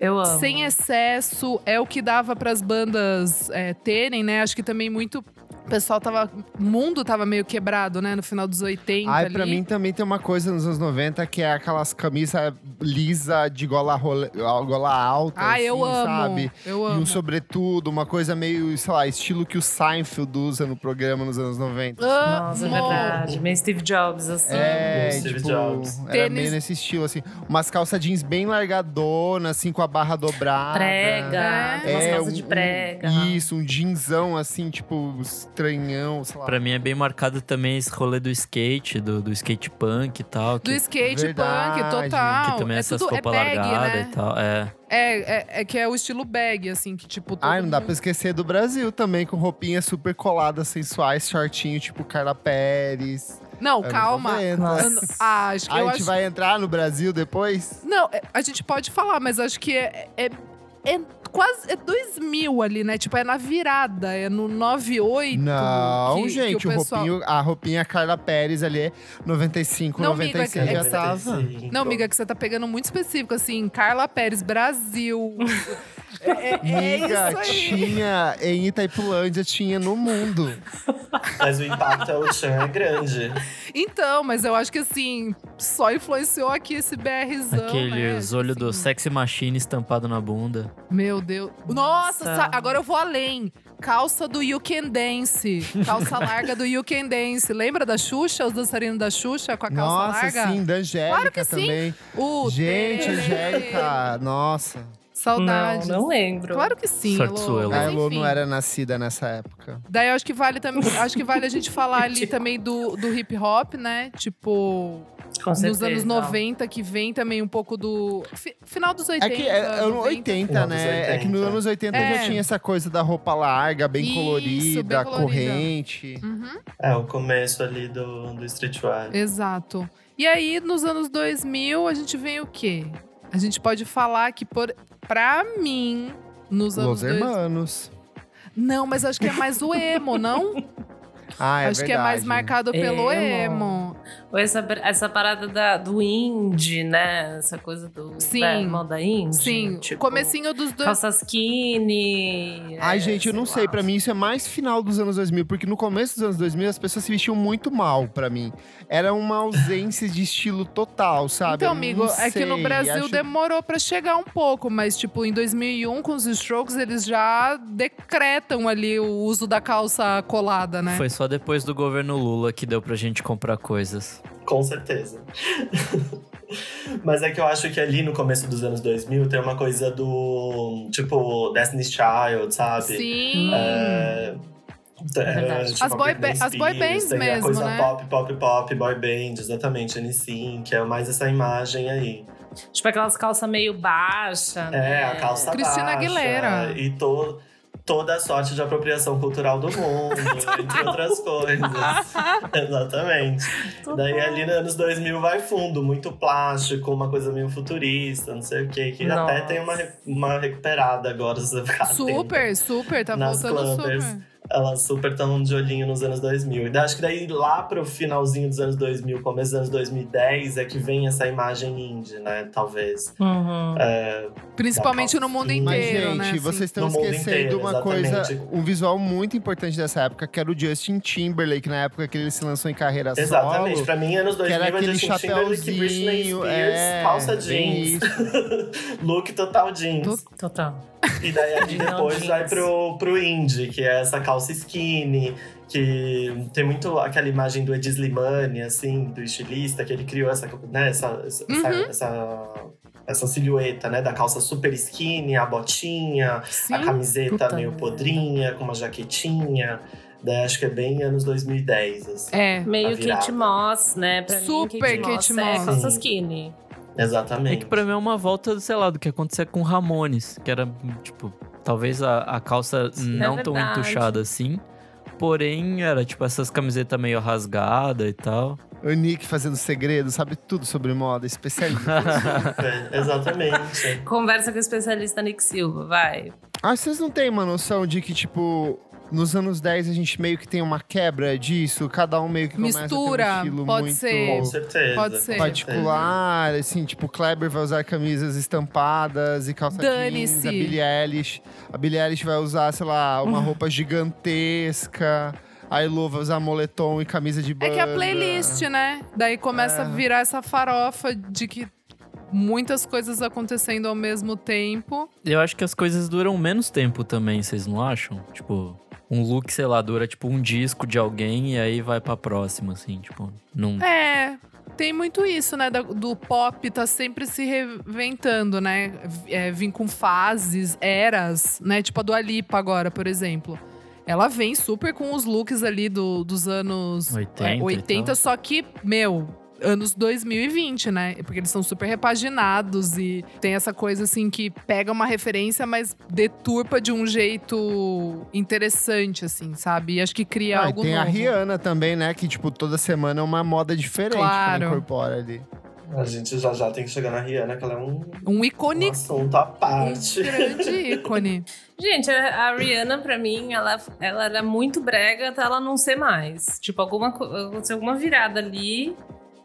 Eu amo. sem excesso, é o que dava para as bandas é, terem, né? Acho que também muito o pessoal tava, o mundo tava meio quebrado, né, no final dos 80 Ai, ali. pra mim também tem uma coisa nos anos 90 que é aquelas camisas lisa de gola, role- gola alta. Ah, eu assim, amo. Sabe? Eu E amo. um sobretudo, uma coisa meio, sei lá, estilo que o Seinfeld usa no programa nos anos 90. Nossa, é verdade. Meio Steve Jobs, assim. É, Steve tipo, Jobs. era Tênis- meio nesse estilo, assim. Umas calças jeans bem largadonas, assim, com a barra dobrada. Prega. É. Umas É, calças um- de prega. um- isso, um jeansão, assim, tipo, estranhão, sei lá. Pra mim é bem marcado também esse rolê do skate, do, do skate punk e tal. Do Que, skate Verdade. punk, total. que também é essas tudo, é roupas bag, largadas né? e tal. É. É, é, é que é o estilo bag, assim, que tipo. Ai, não dá mundo- pra esquecer do Brasil também, com roupinhas super coladas, sensuais, shortinho, tipo Carla Pérez. Não, calma. 90. Ano- Ah, acho que A eu gente acho. vai entrar no Brasil depois? Não, é- a gente pode falar, mas acho que é, é, é quase. É 2000 ali, né? Tipo, é na virada, é no 98. Não, que- que gente, o o pessoal... roupinho, a roupinha Carla Pérez ali é 95, Não, amiga, 96 é já que- tava. Não, amiga, que você tá pegando muito específico, assim, Carla Pérez, Brasil. é, é, é aí. tinha em Itaipulândia, tinha no mundo. Mas o impacto é o Chan é grande. Então, mas eu acho que assim, só influenciou aqui esse BRzão. Aqueles né? olhos do Assim, sexy machine estampado na bunda. Meu Deus. Nossa, Nossa. sa- agora eu vou além. Calça do You Can Dance. Calça larga do You Can Dance. Lembra da Xuxa, os dançarinos da Xuxa com a calça Nossa, larga? sim, da Angélica Claro que sim. também. O Gente. Angélica, nossa. Saudades. Não, não lembro. Claro que sim, Sorte Elô. sua, Elô. A enfim. não era nascida nessa época. Daí eu acho que vale também. acho que vale a gente falar ali também do, do hip hop, né? Tipo, Com nos certeza. anos 90, que vem também um pouco do. fi- final dos 80. É que é, é ano 90. 80, Final né? dos É que nos 80. anos 80 É. já tinha essa coisa da roupa larga, bem Isso, colorida, bem colorida. corrente. Uhum. É, o começo ali do, do streetwear. Exato. E aí, nos anos 2000, a gente vem o quê? A gente pode falar que, por, pra mim, nos anos Los 2000. Hermanos. Não, mas acho que é mais o emo, não? Ah, é acho que é mais verdade. marcado pelo Emo. emo. Ou essa, essa parada da, do indie, né? Essa coisa do Sim. da moda indie. Sim, tipo, comecinho dos dois. Calça skinny. Ai, é, gente, eu não sei. lá. Pra mim, isso é mais final dos anos 2000. Porque no começo dos anos 2000, as pessoas se vestiam muito mal, pra mim. Era uma ausência de estilo total, sabe? Então, amigo, não é que no sei, Brasil acho- demorou pra chegar um pouco, mas tipo, em 2001 com os Strokes, eles já decretam ali o uso da calça colada, né? Foi só depois do governo Lula que deu pra gente comprar coisas. Com certeza. Mas é que eu acho que ali no começo dos anos 2000 tem uma coisa do. Tipo, Destiny's Child, sabe? Sim. É, é, verdade. tipo, As boy ba- as boy Spears, bands tem mesmo, a coisa né? pop, pop, pop, boy band, exatamente, NSYNC, que é mais essa imagem aí. Tipo aquelas calças meio baixas. É, né? a calça Cristina baixa, Aguilera. E to, toda a sorte de apropriação cultural do mundo, entre outras coisas. Exatamente. Daí ali nos anos 2000 vai fundo, muito plástico, uma coisa meio futurista, não sei o quê, que Nossa. até tem uma, uma recuperada agora, se você ficar atento. Super, super, tá voltando super. Elas super estão de olhinho nos anos 2000. E acho que daí lá pro finalzinho dos anos 2000, começo dos anos 2010, é que vem essa imagem indie, né? Talvez. Uhum. É, Principalmente no mundo Mas, Mas, inteiro, gente, né? assim. vocês estão esquecendo inteiro, uma coisa, exatamente. um visual muito importante dessa época, que era o Justin Timberlake, na época que ele se lançou em carreira exatamente. solo. Pra mim, anos 2000 era é aquele Justin Timberlake, Britney chapéuzinho, Spears, é, calça jeans. Look total jeans. Total. E daí ali Não depois vai pro, pro indie, que é essa calça skinny, que tem muito aquela imagem do Ed Slimane, assim, do estilista, que ele criou essa, né, essa, essa, Uhum. essa, essa silhueta, né, da calça super skinny, a botinha, Sim. a camiseta Puta meio merda. podrinha, com uma jaquetinha. Daí acho que é bem anos 2010, assim. É. Meio. Kate Moss, né? Pra Super mim, Kate, Kate Moss, é Moss. calça Sim. skinny. Exatamente. É que pra mim é uma volta, sei lá, do que acontecia com Ramones, que era, tipo, talvez a, a calça não tão É verdade. entuchada assim, porém era, tipo, essas camisetas meio rasgadas e tal. O Nick fazendo segredo, sabe tudo sobre moda, especialista. É, exatamente. Conversa com o especialista Nick Silva, vai. ah, vocês não têm uma noção de que, tipo, nos anos 10 a gente meio que tem uma quebra disso? Cada um meio que começa a ter Mistura, um estilo pode muito ser. Com certeza. Pode com ser. particular, assim, tipo, o Kleber vai usar camisas estampadas e calça Dane-se. jeans, a Billie Eilish. A Billie Eilish vai usar, sei lá, uma roupa gigantesca. A Elo vai usar moletom e camisa de É banda. que a playlist, né? Daí começa a É. virar essa farofa de que muitas coisas acontecendo ao mesmo tempo. Eu acho que as coisas duram menos tempo também, vocês não acham? Tipo, um look, sei lá, dura tipo um disco de alguém e aí vai pra próxima, assim, tipo, não. É, tem muito isso, né? da- Do pop tá sempre se reinventando, né? É, vim com fases, eras, né? Tipo a Dua Lipa agora, por exemplo. Ela vem super com os looks ali do, dos anos 80 é, e 80 tal. só que, meu, anos 2020, né? Porque eles são super repaginados e tem essa coisa assim que pega uma referência, mas deturpa de um jeito interessante, assim, sabe? E acho que cria Ah, e algo tem a novo. Rihanna também, né? Que, tipo, toda semana é uma moda diferente Claro. que ela incorpora ali. A gente já já tem que chegar na Rihanna, que ela é um, Um um ícone assunto à Um parte. grande ícone. Gente, a a Rihanna, pra mim, ela, ela era muito brega até ela não ser mais. Tipo, alguma, co- aconteceu alguma virada ali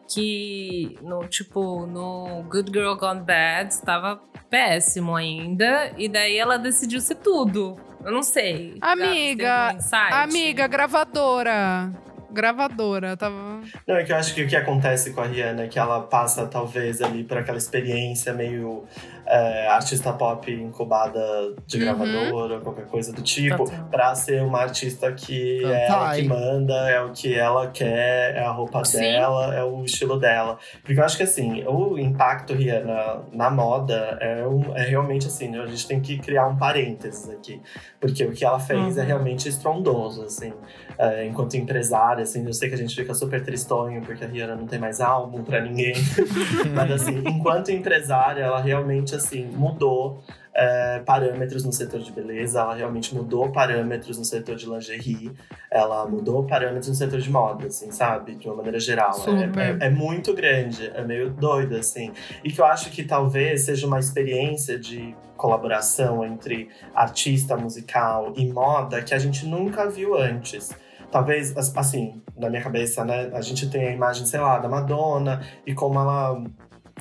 que, no, tipo, no Good Girl Gone Bad, estava péssimo ainda. E daí ela decidiu ser tudo. Eu não sei. Amiga? Amiga, gravadora. Gravadora, tava. Não, é que eu acho que o que acontece com a Rihanna é que ela passa, talvez, ali por aquela experiência meio é, artista pop incubada de Uhum. gravadora, qualquer coisa do tipo, Total. pra ser uma artista que é ela Cantai. que manda, é o que ela quer, é a roupa Sim. dela, é o estilo dela. Porque eu acho que, assim, o impacto Rihanna na moda é, um- é realmente assim, a gente tem que criar um parênteses aqui. Porque o que ela fez é Uhum. realmente estrondoso, assim. É, enquanto empresária, assim, eu sei que a gente fica super tristonho porque a Rihanna não tem mais álbum pra ninguém. Mas, assim, enquanto empresária, ela realmente, assim, mudou é, parâmetros no setor de beleza, ela realmente mudou parâmetros no setor de lingerie, ela mudou parâmetros no setor de moda, assim, sabe? De uma maneira geral. É-. É, é muito grande, é meio doido, assim. E que eu acho que talvez seja uma experiência de colaboração entre artista musical e moda que a gente nunca viu antes. Talvez, as- assim, na minha cabeça, né? A gente tem a imagem, sei lá, da Madonna e como ela,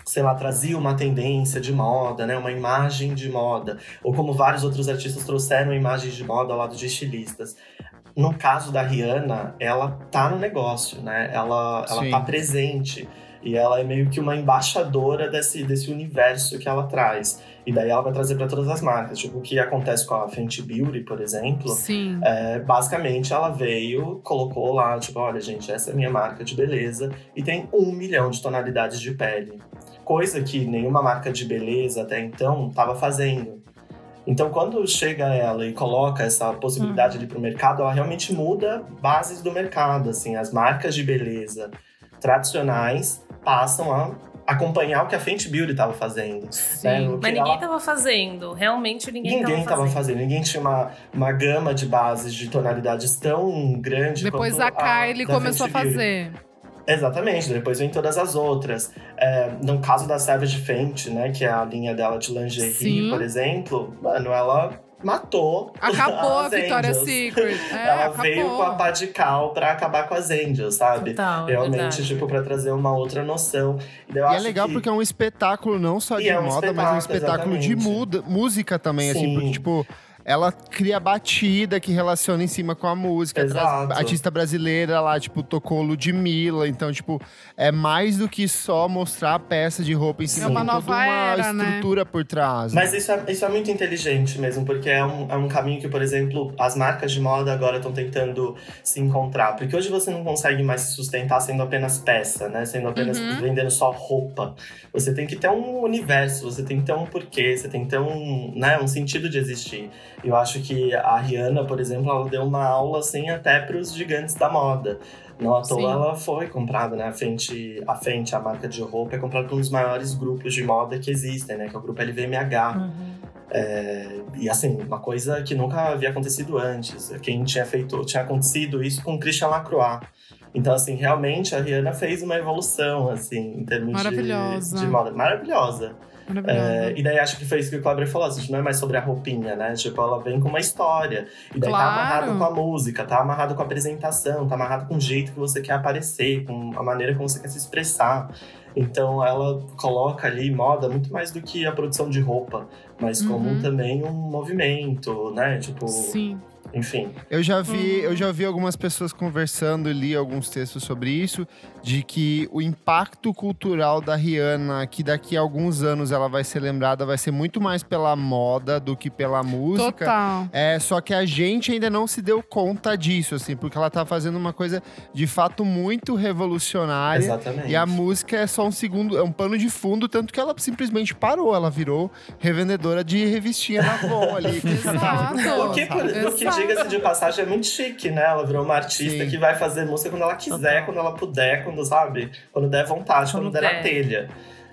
sei lá, trazia uma tendência de moda, né? Uma imagem de moda. Ou como vários outros artistas trouxeram imagens de moda ao lado de estilistas. No caso da Rihanna, ela tá no negócio, né? Ela, ela Sim. tá presente. E ela é meio que uma embaixadora desse, desse universo que ela traz. E daí ela vai trazer para todas as marcas. Tipo, o que acontece com a Fenty Beauty, por exemplo. Sim. É, basicamente, ela veio, colocou lá, tipo, olha, gente, essa é a minha marca de beleza e tem um milhão de tonalidades de pele. Coisa que nenhuma marca de beleza até então estava fazendo. Então, quando chega ela e coloca essa possibilidade ali pro mercado, ela realmente muda bases do mercado, assim. As marcas de beleza tradicionais passam a acompanhar o que a Fenty Beauty estava fazendo. né? Sim. O que Mas ninguém ela- tava fazendo. Realmente ninguém, Ninguém tava tava fazendo. fazendo, ninguém tinha uma, uma gama de bases de tonalidades tão grande Depois quanto a Kylie da começou a Fenty Beauty. Exatamente, depois vem todas as outras. É, no caso da Savage Fenty, né, que é a linha dela de lingerie, Sim. por exemplo, mano, ela matou. Acabou a Victoria's Angels. Secret. É, ela acabou. veio com a pá de cal pra acabar com as Angels, sabe? Total, é Realmente, verdade. tipo, pra trazer uma outra noção. E daí eu E é legal que- porque é um espetáculo não só E de é um moda, mas é um espetáculo, espetáculo de exatamente. muda, música também, assim, Sim. porque, tipo, ela cria batida que relaciona em cima com a música. Traz Exato. artista brasileira lá, tipo, tocou Ludmilla. Então, tipo, é mais do que só mostrar a peça de roupa em si. É uma nova uma era, né? estrutura por trás. né? Mas isso é, isso é muito inteligente mesmo, porque é um, é um caminho que, por exemplo, as marcas de moda agora estão tentando se encontrar. Porque hoje você não consegue mais se sustentar sendo apenas peça, né? Sendo apenas Uhum. vendendo só roupa. Você tem que ter um universo, você tem que ter um porquê, você tem que ter um, né, um sentido de existir. Eu acho que a Rihanna, por exemplo, ela deu uma aula assim até para os gigantes da moda. Não à toa Sim. ela foi comprada, né? A Fenty, a Fenty, a marca de roupa, é comprada por um dos maiores grupos de moda que existem, né? Que é o grupo LVMH. Uhum. É, e assim, uma coisa que nunca havia acontecido antes. Quem tinha feito, tinha acontecido isso com Christian Lacroix. Então, assim, realmente a Rihanna fez uma evolução, assim, em termos de, de moda. Maravilhosa. É, e daí acho que foi isso que o Kleber falou, assim, não é mais sobre a roupinha, né? Tipo, ela vem com uma história. E daí Claro. tá amarrado com a música, tá amarrado com a apresentação, tá amarrado com o jeito que você quer aparecer, com a maneira como você quer se expressar. Então ela coloca ali moda muito mais do que a produção de roupa, mas como Uhum. também um movimento, né? Tipo, Sim. Enfim. Eu já vi, Uhum. eu já vi algumas pessoas conversando e li alguns textos sobre isso, de que o impacto cultural da Rihanna, que daqui a alguns anos ela vai ser lembrada, vai ser muito mais pela moda do que pela música. Total. É, só que a gente ainda não se deu conta disso, assim, porque ela tá fazendo uma coisa de fato muito revolucionária. Exatamente. E a música é só um segundo, é um pano de fundo, tanto que ela simplesmente parou, ela virou revendedora de revistinha na Avon ali. Exato. O que, por- o que Exato. Diga-se de passagem, é muito chique, né? Ela virou uma artista Sim. que vai fazer música quando ela quiser, Total. quando ela puder, quando, sabe? Quando der vontade, quando, Quando der na der. telha.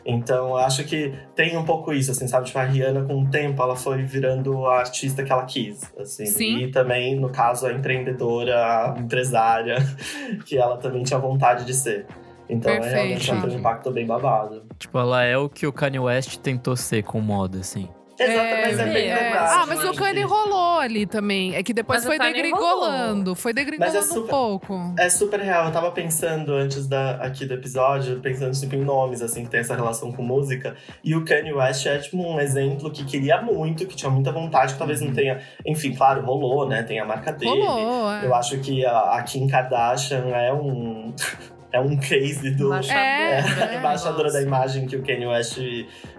Então, eu acho que tem um pouco isso, assim, sabe? Tipo, a Rihanna, com o tempo, ela foi virando a artista que ela quis, assim. Sim. E também, no caso, a empreendedora, a empresária, que ela também tinha vontade de ser. Então, é realmente Perfeito. teve um impacto bem babado. Tipo, ela é o que o Kanye West tentou ser com moda, assim. Exato, mas é bem é. verdade. Ah, mas o. Kanye rolou ali também. É que depois Mas foi degringolando. Foi degringolando é um super- pouco. É super real. Eu tava pensando antes da, aqui do episódio, pensando tipo, em nomes, assim, que tem essa relação com música. E o Kanye West é, tipo, um exemplo que queria muito, que tinha muita vontade, que talvez não tenha. Enfim, claro, rolou, né? Tem a marca dele. Rolou, é. Eu acho que a, a Kim Kardashian é um. É um case do. Embaixadora, É? É, embaixadora da imagem que o Kanye West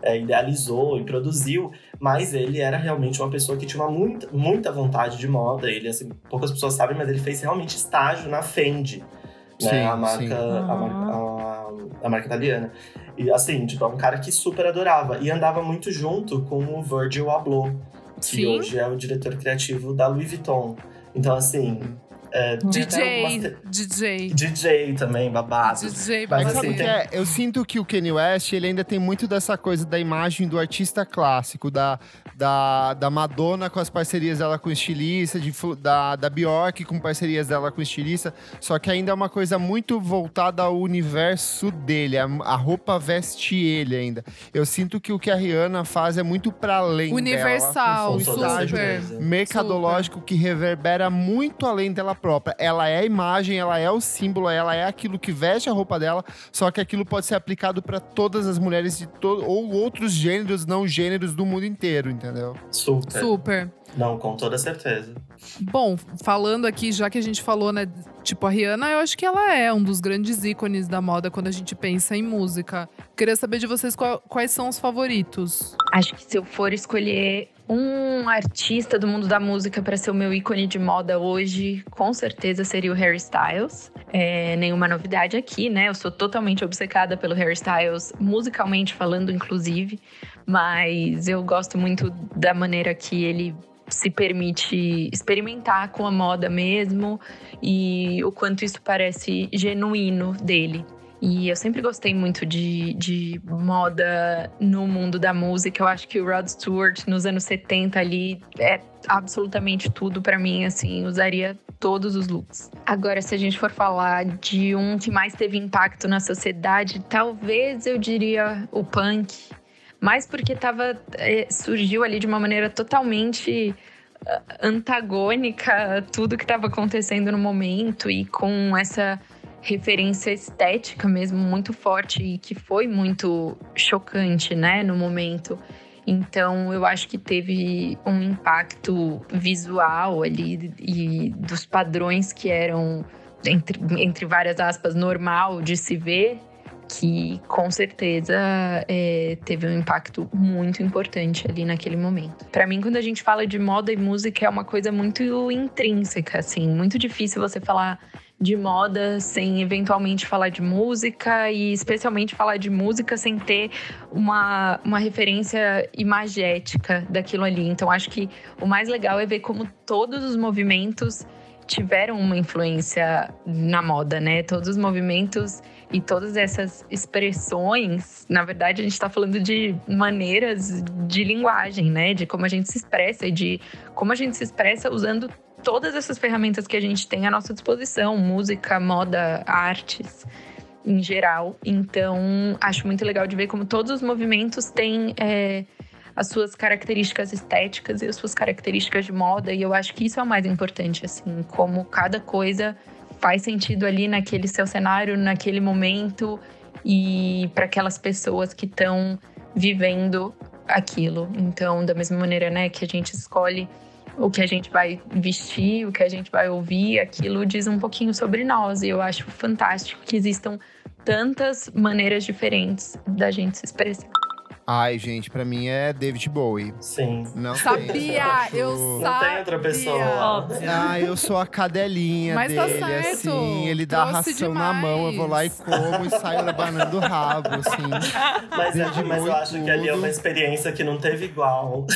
é, idealizou e produziu, mas ele era realmente uma pessoa que tinha uma muita, muita vontade de moda. Ele, assim, poucas pessoas sabem, mas ele fez realmente estágio na Fendi, né? Sim, a, marca, a, a, a marca italiana. E assim, tipo, é um cara que super adorava. E andava muito junto com o Virgil Abloh, que Sim. hoje é o diretor criativo da Louis Vuitton. Então, assim. É, algumas DJ, DJ. DJ também, babado. DJ, Mas Mas assim, o tem- é? Eu sinto que o Kanye West, ele ainda tem muito dessa coisa da imagem do artista clássico, da, da, da Madonna com as parcerias dela com estilista, de, da, da Bjork com parcerias dela com estilista, só que ainda é uma coisa muito voltada ao universo dele, a, a roupa veste ele ainda. Eu sinto que o que a Rihanna faz é muito para além Universal, dela. Certeza. mercadológico que reverbera muito além dela própria. Ela é a imagem, ela é o símbolo, ela é aquilo que veste a roupa dela, só que aquilo pode ser aplicado para todas as mulheres de todo ou outros gêneros, não gêneros do mundo inteiro, entendeu? Super. Super. Não, com toda certeza. Bom, falando aqui, já que a gente falou, né? Tipo, a Rihanna, eu acho que ela é um dos grandes ícones da moda quando a gente pensa em música. Queria saber de vocês qual- quais são os favoritos. Acho que se eu for escolher um artista do mundo da música para ser o meu ícone de moda hoje, com certeza seria o Harry Styles. É, nenhuma novidade aqui, né? Eu sou totalmente obcecada pelo Harry Styles, musicalmente falando, inclusive. Mas eu gosto muito da maneira que ele se permite experimentar com a moda mesmo e o quanto isso parece genuíno dele. E eu sempre gostei muito de, de moda no mundo da música. Eu acho que o Rod Stewart, nos anos 70 ali, é absolutamente tudo pra mim, assim, usaria todos os looks. Agora, se a gente for falar de um que mais teve impacto na sociedade, talvez eu diria o punk. Mais porque tava, é, surgiu ali de uma maneira totalmente antagônica a tudo que estava acontecendo no momento e com essa referência estética mesmo muito forte e que foi muito chocante, né, no momento. Então, eu acho que teve um impacto visual ali e dos padrões que eram, entre, entre várias aspas, normal de se ver, que com certeza é, teve um impacto muito importante ali naquele momento. Para mim, quando a gente fala de moda e música, é uma coisa muito intrínseca, assim, muito difícil você falar de moda sem eventualmente falar de música e especialmente falar de música sem ter uma, uma referência imagética daquilo ali. Então acho que o mais legal é ver como todos os movimentos tiveram uma influência na moda, né? Todos os movimentos e todas essas expressões, na verdade, a gente está falando de maneiras de linguagem, né? De como a gente se expressa e de como a gente se expressa usando todas essas ferramentas que a gente tem à nossa disposição, música, moda, artes em geral. Então, acho muito legal de ver como todos os movimentos têm é, as suas características estéticas e as suas características de moda. E eu acho que isso é o mais importante, assim, como cada coisa faz sentido ali naquele seu cenário, naquele momento e para aquelas pessoas que estão vivendo aquilo. Então, da mesma maneira, né, que a gente escolhe o que a gente vai vestir, o que a gente vai ouvir, aquilo diz um pouquinho sobre nós. E eu acho fantástico que existam tantas maneiras diferentes da gente se expressar. Ai, gente, pra mim é David Bowie. Sim. Não Sabia, tem, eu Não sabia. tem outra pessoa. Óbvio. Ah, eu sou a cadelinha Mas tá dele, certo, assim. Ele dá trouxe ração na mão, eu vou lá e demais. como e saio abanando o rabo, assim. Mas, é- mas eu acho que ali é tudo. uma experiência que não teve igual.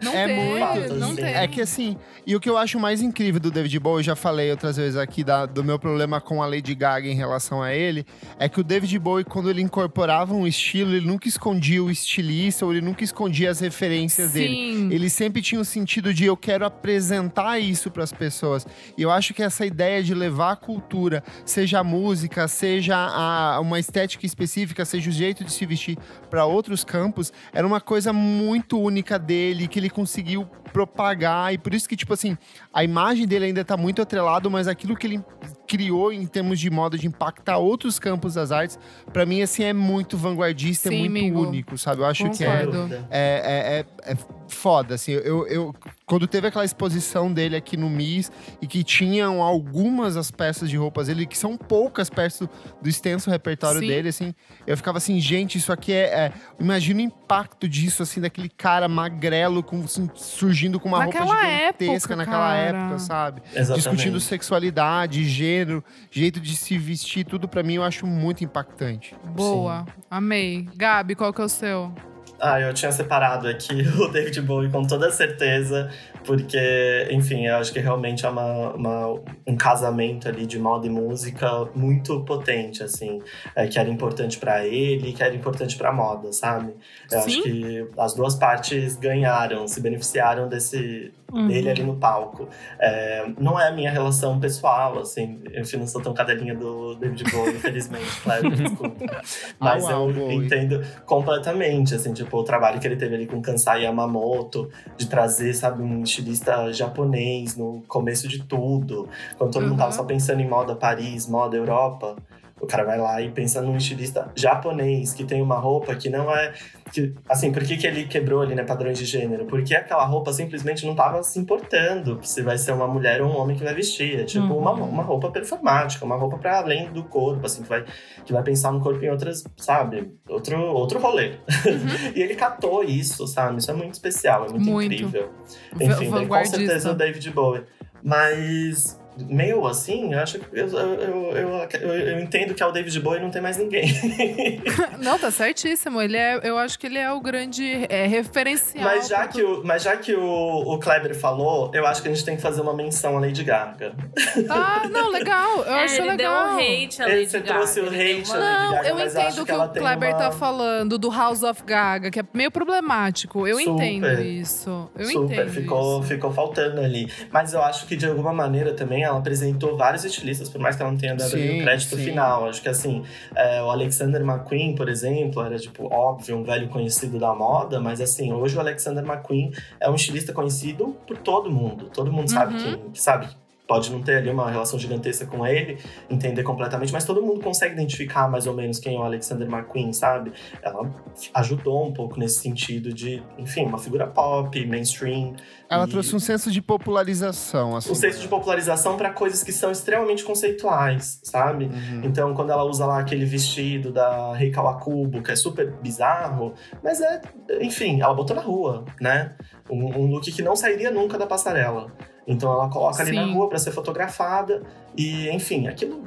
Não É tem, muito, não assim. tem. É que assim, e o que eu acho mais incrível do David Bowie, eu já falei outras vezes aqui da- do meu problema com a Lady Gaga em relação a ele, é que o David Bowie, quando ele incorporava um estilo, ele nunca escondia o estilista ou ele nunca escondia as referências dele. Sim. Ele sempre tinha o sentido de eu quero apresentar isso para as pessoas. E eu acho que essa ideia de levar a cultura, seja a música, seja a- uma estética específica, seja o jeito de se vestir para outros campos, era uma coisa muito única dele, que ele conseguiu propagar. E por isso que, tipo assim, a imagem dele ainda tá muito atrelado, mas aquilo que ele criou em termos de modo de impactar outros campos das artes, para mim, assim, é muito vanguardista, Sim, é muito amigo. único, sabe? Eu acho que é, Concordo. é, é, é, é foda, assim. Eu, eu, quando teve aquela exposição dele aqui no MIS e que tinham algumas as peças de roupas dele, que são poucas peças do, extenso repertório Sim. dele, assim, eu ficava assim, gente, isso aqui é. é imagina o impacto disso, assim, daquele cara magrelo com, assim, surgindo com uma Naquela roupa gigantesca época, naquela cara. época, sabe? Exatamente. Discutindo sexualidade, gênero, jeito de se vestir, tudo pra mim eu acho muito impactante. Boa, amei. Gabi, qual que é o seu? Ah, eu tinha separado aqui o David Bowie com toda certeza, porque, enfim, eu acho que realmente é uma, uma- um casamento ali de moda e música muito potente, assim, é, que era importante pra ele, que era importante pra moda, sabe? Eu Sim. acho que as duas partes ganharam, se beneficiaram desse Uhum. dele ali no palco. É, não é a minha relação pessoal, assim, enfim, não sou tão cadelinha do David Bowie, infelizmente, Kleber, desculpa. Mas eu entendo completamente, assim, tipo, o trabalho que ele teve ali com Kansai Yamamoto, de trazer, sabe, um estilista japonês no começo de tudo, quando todo mundo tava Uhum. só pensando em moda Paris, moda Europa. O cara vai lá e pensa num estilista japonês que tem uma roupa que não é. Que, assim, por que, que ele quebrou ali, né, padrões de gênero? Porque aquela roupa simplesmente não tava se importando se vai ser uma mulher ou um homem que vai vestir. É tipo Uhum. uma, uma roupa performática, uma roupa para além do corpo, assim, que vai, que vai pensar no corpo em outras, sabe? Outro, outro rolê. e ele catou isso, sabe? Isso é muito especial, é muito, Muito. incrível. Enfim, daí, com vanguardista. certeza o David Bowie. Mas, meio assim, eu acho que eu, eu, eu, eu, eu entendo que é o David Bowie e não tem mais ninguém. Não, tá certíssimo. Ele é, eu acho que ele é o grande é, referencial. mas, já que o, mas já que o, o Kleber falou, eu acho que a gente tem que fazer uma menção à Lady Gaga. Ah, não, legal. Eu É, acho ele legal. deu um hate Ele- Lady você Gaga. trouxe o ele hate uma- a Lady Não, Gaga, eu mas eu entendo o que que o Kleber uma- tá falando do House of Gaga, que é meio problemático. Eu Super. entendo isso. Eu Super, entendo ficou, isso. ficou faltando ali. Mas eu acho que de alguma maneira também ela apresentou vários estilistas, por mais que ela não tenha dado Sim, o crédito sim. final. Acho que assim, é, o Alexander McQueen, por exemplo, era tipo, óbvio, um velho conhecido da moda, mas assim, hoje o Alexander McQueen é um estilista conhecido por todo mundo. Todo mundo sabe Uhum. quem, que sabe. Pode não ter ali uma relação gigantesca com ele, entender completamente, mas todo mundo consegue identificar mais ou menos quem é o Alexander McQueen, sabe? Ela ajudou um pouco nesse sentido de, enfim, uma figura pop, mainstream. Ela E- trouxe um senso de popularização, assim. um senso de popularização para coisas que são extremamente conceituais, sabe? Uhum. Então, quando ela usa lá aquele vestido da Rei Kawakubo, que é super bizarro, mas é, enfim, ela botou na rua, né? Um, um look que não sairia nunca da passarela. Então, ela coloca ali na rua para ser fotografada e, enfim, aquilo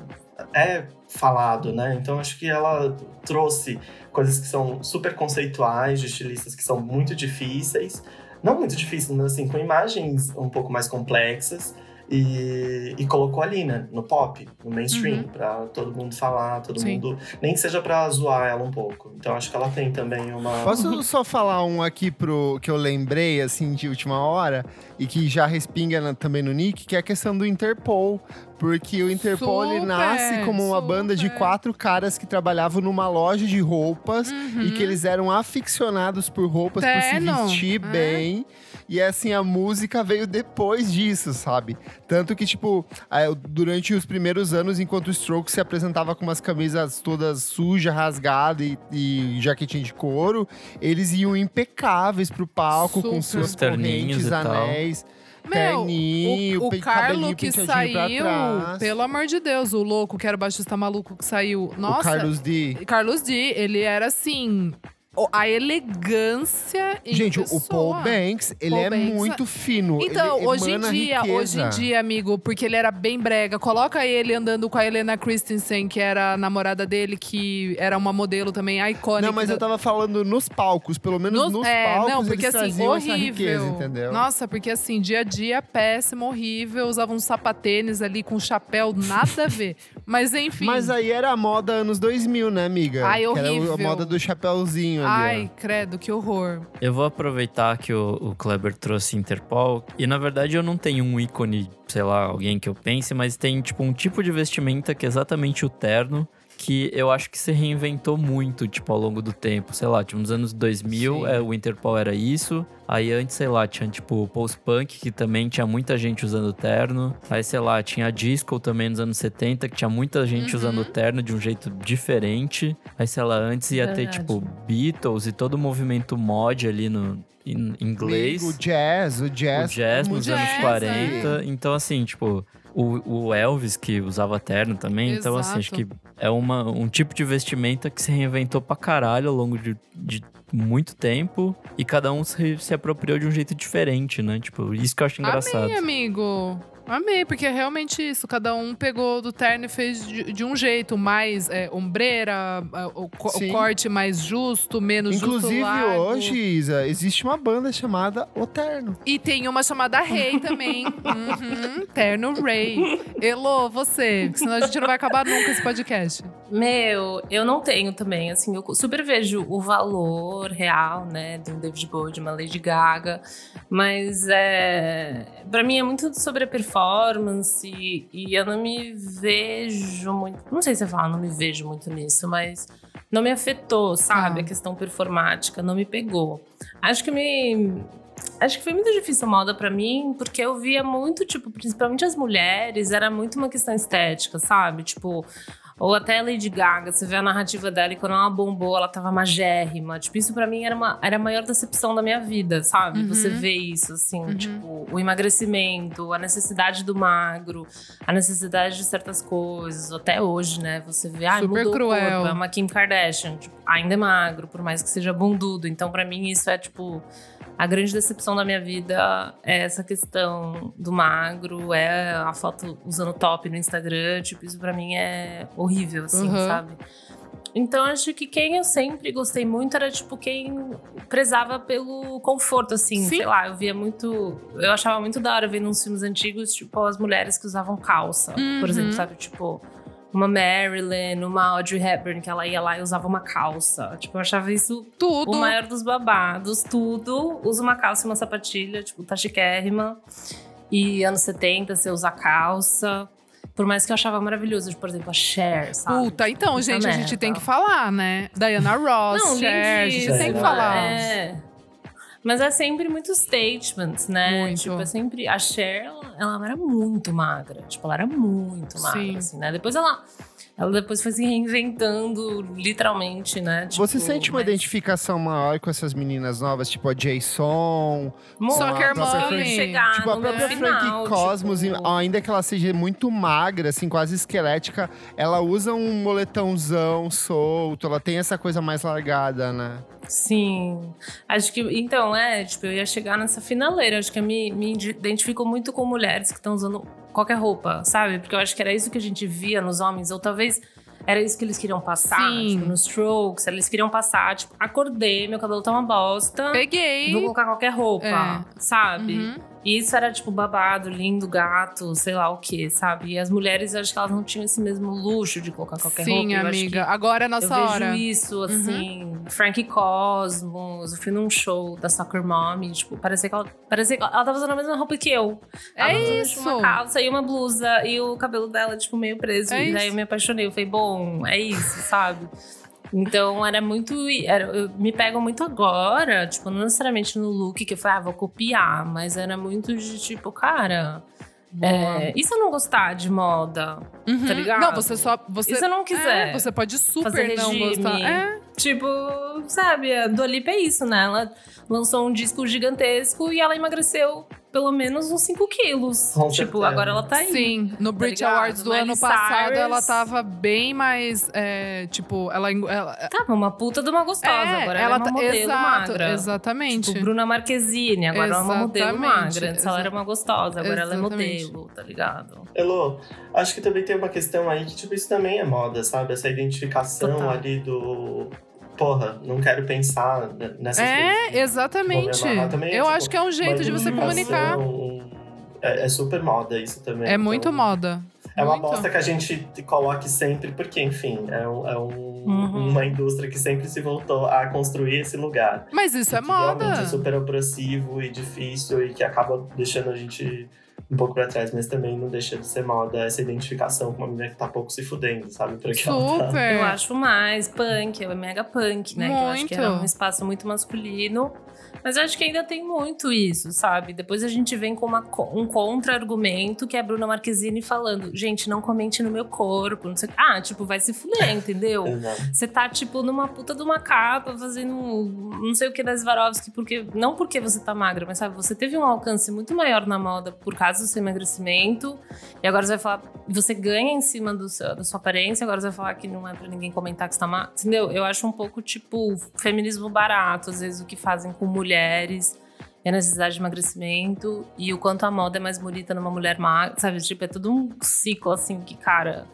é falado, né? Então, acho que ela trouxe coisas que são super conceituais, de estilistas que são muito difíceis. Não muito difíceis, mas assim, com imagens um pouco mais complexas. E, e colocou ali, né? No pop, no mainstream, Uhum. pra todo mundo falar, todo Sim. mundo. Nem que seja pra zoar ela um pouco. Então acho que ela tem também uma. Posso só falar um aqui pro que eu lembrei, assim, de última hora, e que já respinga na- também no Nick, que é a questão do Interpol. Porque o Interpol ele Super, nasce como uma banda de super. quatro caras que trabalhavam numa loja de roupas Uhum. e que eles eram aficionados por roupas, por se vestir é. bem. E assim, a música veio depois disso, sabe? Tanto que, tipo, aí, durante os primeiros anos, enquanto o Strokes se apresentava com umas camisas todas sujas, rasgadas e, e jaquetinha de couro, eles iam impecáveis pro palco com Super. seus Os terninhos correntes, e tal. anéis. Meu, terninho, o, o Carlo que saiu, pelo amor de Deus, o louco, que era o baixista maluco que saiu. Nossa, O Carlos D. Carlos D, ele era assim, a elegância em Gente, o pessoa. Paul Banks, ele Paul é Banks, muito fino. Então, ele hoje em dia, riqueza. hoje em dia, amigo, porque ele era bem brega, coloca ele andando com a Helena Christensen, que era a namorada dele, que era uma modelo também icônica. Não, mas eu tava falando nos palcos, pelo menos nos, Nos- é, palcos não, porque assim, horrível. riqueza, entendeu? Nossa, porque assim, dia a dia péssimo, horrível, usava um sapatênis ali com chapéu, nada a ver. Mas enfim. Mas aí era a moda anos 2000, né, amiga? Ai, Que era o- a horrível. moda do chapéuzinho ali, Ai, credo, que horror. Eu vou aproveitar que o, o Kleber trouxe Interpol. E na verdade eu não tenho um ícone, sei lá, alguém que eu pense, mas tem tipo um tipo de vestimenta que é exatamente o terno. Que eu acho que se reinventou muito, tipo, ao longo do tempo. Sei lá, tipo, nos anos 2000, Sim. é, o Interpol era isso. Aí antes, sei lá, tinha tipo o post-punk, que também tinha muita gente usando terno. Aí, sei lá, tinha a disco também nos anos 70, que tinha muita gente Uhum. usando terno de um jeito diferente. Aí, sei lá, antes ia ter, Verdade. tipo, Beatles e todo o movimento mod ali no em inglês. O jazz, o jazz. o jazz muito nos anos jazz, 40. Então, assim, tipo, o, o Elvis que usava terno também. Então, assim, acho Exato. que é uma, um tipo de vestimenta que se reinventou pra caralho ao longo de, de muito tempo. E cada um se, se apropriou de um jeito diferente, né? Tipo, isso que eu acho engraçado. Amei, amigo. Amei, porque é realmente isso. Cada um pegou do terno e fez de, de um jeito. Mais é, ombreira, o, o corte mais justo, menos Inclusive, justo largo. hoje, Isa, existe uma banda chamada O Terno. E tem uma chamada Rei também. Uhum, terno Rei. Elô, você. Senão a gente não vai acabar nunca esse podcast. Meu, eu não tenho também, assim, eu super vejo o valor real, né, de um David Bowie, de uma Lady Gaga, mas é, para mim é muito sobre a performance e, e eu não me vejo muito, não sei se eu falo, não me vejo muito nisso, mas não me afetou, sabe, Ah. a questão performática, não me pegou. Acho que me Acho que foi muito difícil a moda pra mim, porque eu via muito, tipo, principalmente as mulheres, era muito uma questão estética, sabe? Tipo, ou até a Lady Gaga, você vê a narrativa dela e quando ela bombou, ela tava magérrima. Tipo, isso pra mim era, uma, era a maior decepção da minha vida, sabe? Uhum. Você vê isso, assim, Uhum. tipo, o emagrecimento, a necessidade do magro, a necessidade de certas coisas. Até hoje, né? Você vê, ah, Super mudou cruel. o corpo, é uma Kim Kardashian, tipo, ainda é magro, por mais que seja bundudo. Então, pra mim, isso é, tipo... A grande decepção da minha vida é essa questão do magro, é a foto usando top no Instagram, tipo, isso pra mim é horrível, assim, Uhum. sabe? Então, acho que quem eu sempre gostei muito era, tipo, quem prezava pelo conforto, assim, Sim. sei lá, eu via muito. Eu achava muito da hora vendo uns filmes antigos, tipo, as mulheres que usavam calça, Uhum. por exemplo, sabe? Tipo, uma Marilyn, uma Audrey Hepburn, que ela ia lá e usava uma calça. Tipo, eu achava isso Tudo. o maior dos babados, tudo. Usa uma calça e uma sapatilha, tipo, tá chiquérrima. E anos 70, você usa calça. Por mais que eu achava maravilhoso, por exemplo, a Cher, sabe? Puta, então, Puta gente, a gente merda. tem que falar, né? Diana Ross, Não, Cher, a gente tem que falar. É. Mas é sempre muito statements, né? Muito. Tipo, é sempre. A Cher, ela, ela era muito magra. Tipo, ela era muito magra, Sim. assim, né? Depois ela. Ela depois foi se reinventando, literalmente, né? Tipo, Você sente uma mas identificação maior com essas meninas novas, tipo a Jason, Soccer Mommy. Tipo a própria final, Frank Cosmos, tipo, ainda que ela seja muito magra, assim, quase esquelética, ela usa um moletãozão solto, ela tem essa coisa mais largada, né? Sim. Acho que. Então, é, tipo, eu ia chegar nessa finaleira. Acho que eu me, me identifico muito com mulheres que estão usando qualquer roupa, sabe? Porque eu acho que era isso que a gente via nos homens, ou talvez. Era isso que eles queriam passar, Sim. tipo, nos strokes. Eles queriam passar, tipo, acordei, meu cabelo tá uma bosta. Peguei. Vou colocar qualquer roupa, É. sabe? Uhum. E isso era, tipo, babado, lindo, gato, sei lá o que, sabe? E as mulheres, eu acho que elas não tinham esse mesmo luxo de colocar qualquer roupa. Sim, Eu acho que amiga. Agora é eu nossa vejo hora. Uhum. isso, assim, Frank Cosmos, eu fui num show da Soccer Mommy, tipo, parecia que ela, parecia que ela tava usando a mesma roupa que eu. Ela É tava usando, isso. uma calça e uma blusa, e o cabelo dela, tipo, meio preso. É e daí isso. eu me apaixonei, eu falei, bom, é isso, sabe? Então era muito. Era, eu me pego muito agora, tipo, não necessariamente no look que eu falei, ah, vou copiar, mas era muito de tipo, cara. É, e se eu não gostar de moda? Uhum. tá ligado? Não, você só. Você, E se não quiser? É, você pode super fazer não regime? gostar. É. Tipo, sabe, a Dua Lipa é isso, né? Ela lançou um disco gigantesco e ela emagreceu pelo menos uns 5 quilos. Com tipo, certeza. agora ela tá aí. Sim, no Brit ligado? Awards do Miley ano passado, Cyrus. ela tava bem mais. é, tipo, ela. ela Tava uma puta de uma gostosa. é, agora ela, é uma tá- modelo exato, magra. Exatamente. Tipo, Bruna Marquezine, agora ela é uma modelo Exatamente, magra. Antes ela era uma gostosa, agora ela é Exatamente. modelo, tá ligado? Elô, acho que também tem uma questão aí que, tipo, isso também é moda, sabe? Essa identificação Total. ali do. Porra, não quero pensar nessas É, coisas. exatamente. Me amarrar também, Eu tipo, acho que é um jeito de você comunicar. É, é super moda isso também. É muito então, moda. É uma Muito. bosta que a gente coloque sempre, porque, enfim, é, um- é um- Uhum. uma indústria que sempre se voltou a construir esse lugar. Mas isso é realmente moda. é super opressivo e difícil e que acaba deixando a gente um pouco pra trás, mas também não deixa de ser moda essa identificação com uma mulher que tá pouco se fudendo, sabe? Por aqui ela tá. Super. Eu acho mais punk, é mega punk, né? Que eu acho que era Muito. um espaço muito masculino. Mas eu acho que ainda tem muito isso, sabe? Depois a gente vem com uma um contra-argumento, que é a Bruna Marquezine falando: gente, não comente no meu corpo, não sei o. Ah, tipo, vai se fuder, entendeu? Você tá, tipo, numa puta de uma capa, fazendo não sei o que da Swarovski, porque, não porque você tá magra, mas sabe, você teve um alcance muito maior na moda por causa do seu emagrecimento, e agora você vai falar, você ganha em cima do seu- da sua aparência, agora você vai falar que não é pra ninguém comentar que você tá magra, entendeu? Eu acho um pouco, tipo, feminismo barato, às vezes, o que fazem com mulheres. E a necessidade de emagrecimento e o quanto a moda é mais bonita numa mulher magra, sabe? Tipo, é tudo um ciclo assim que, cara,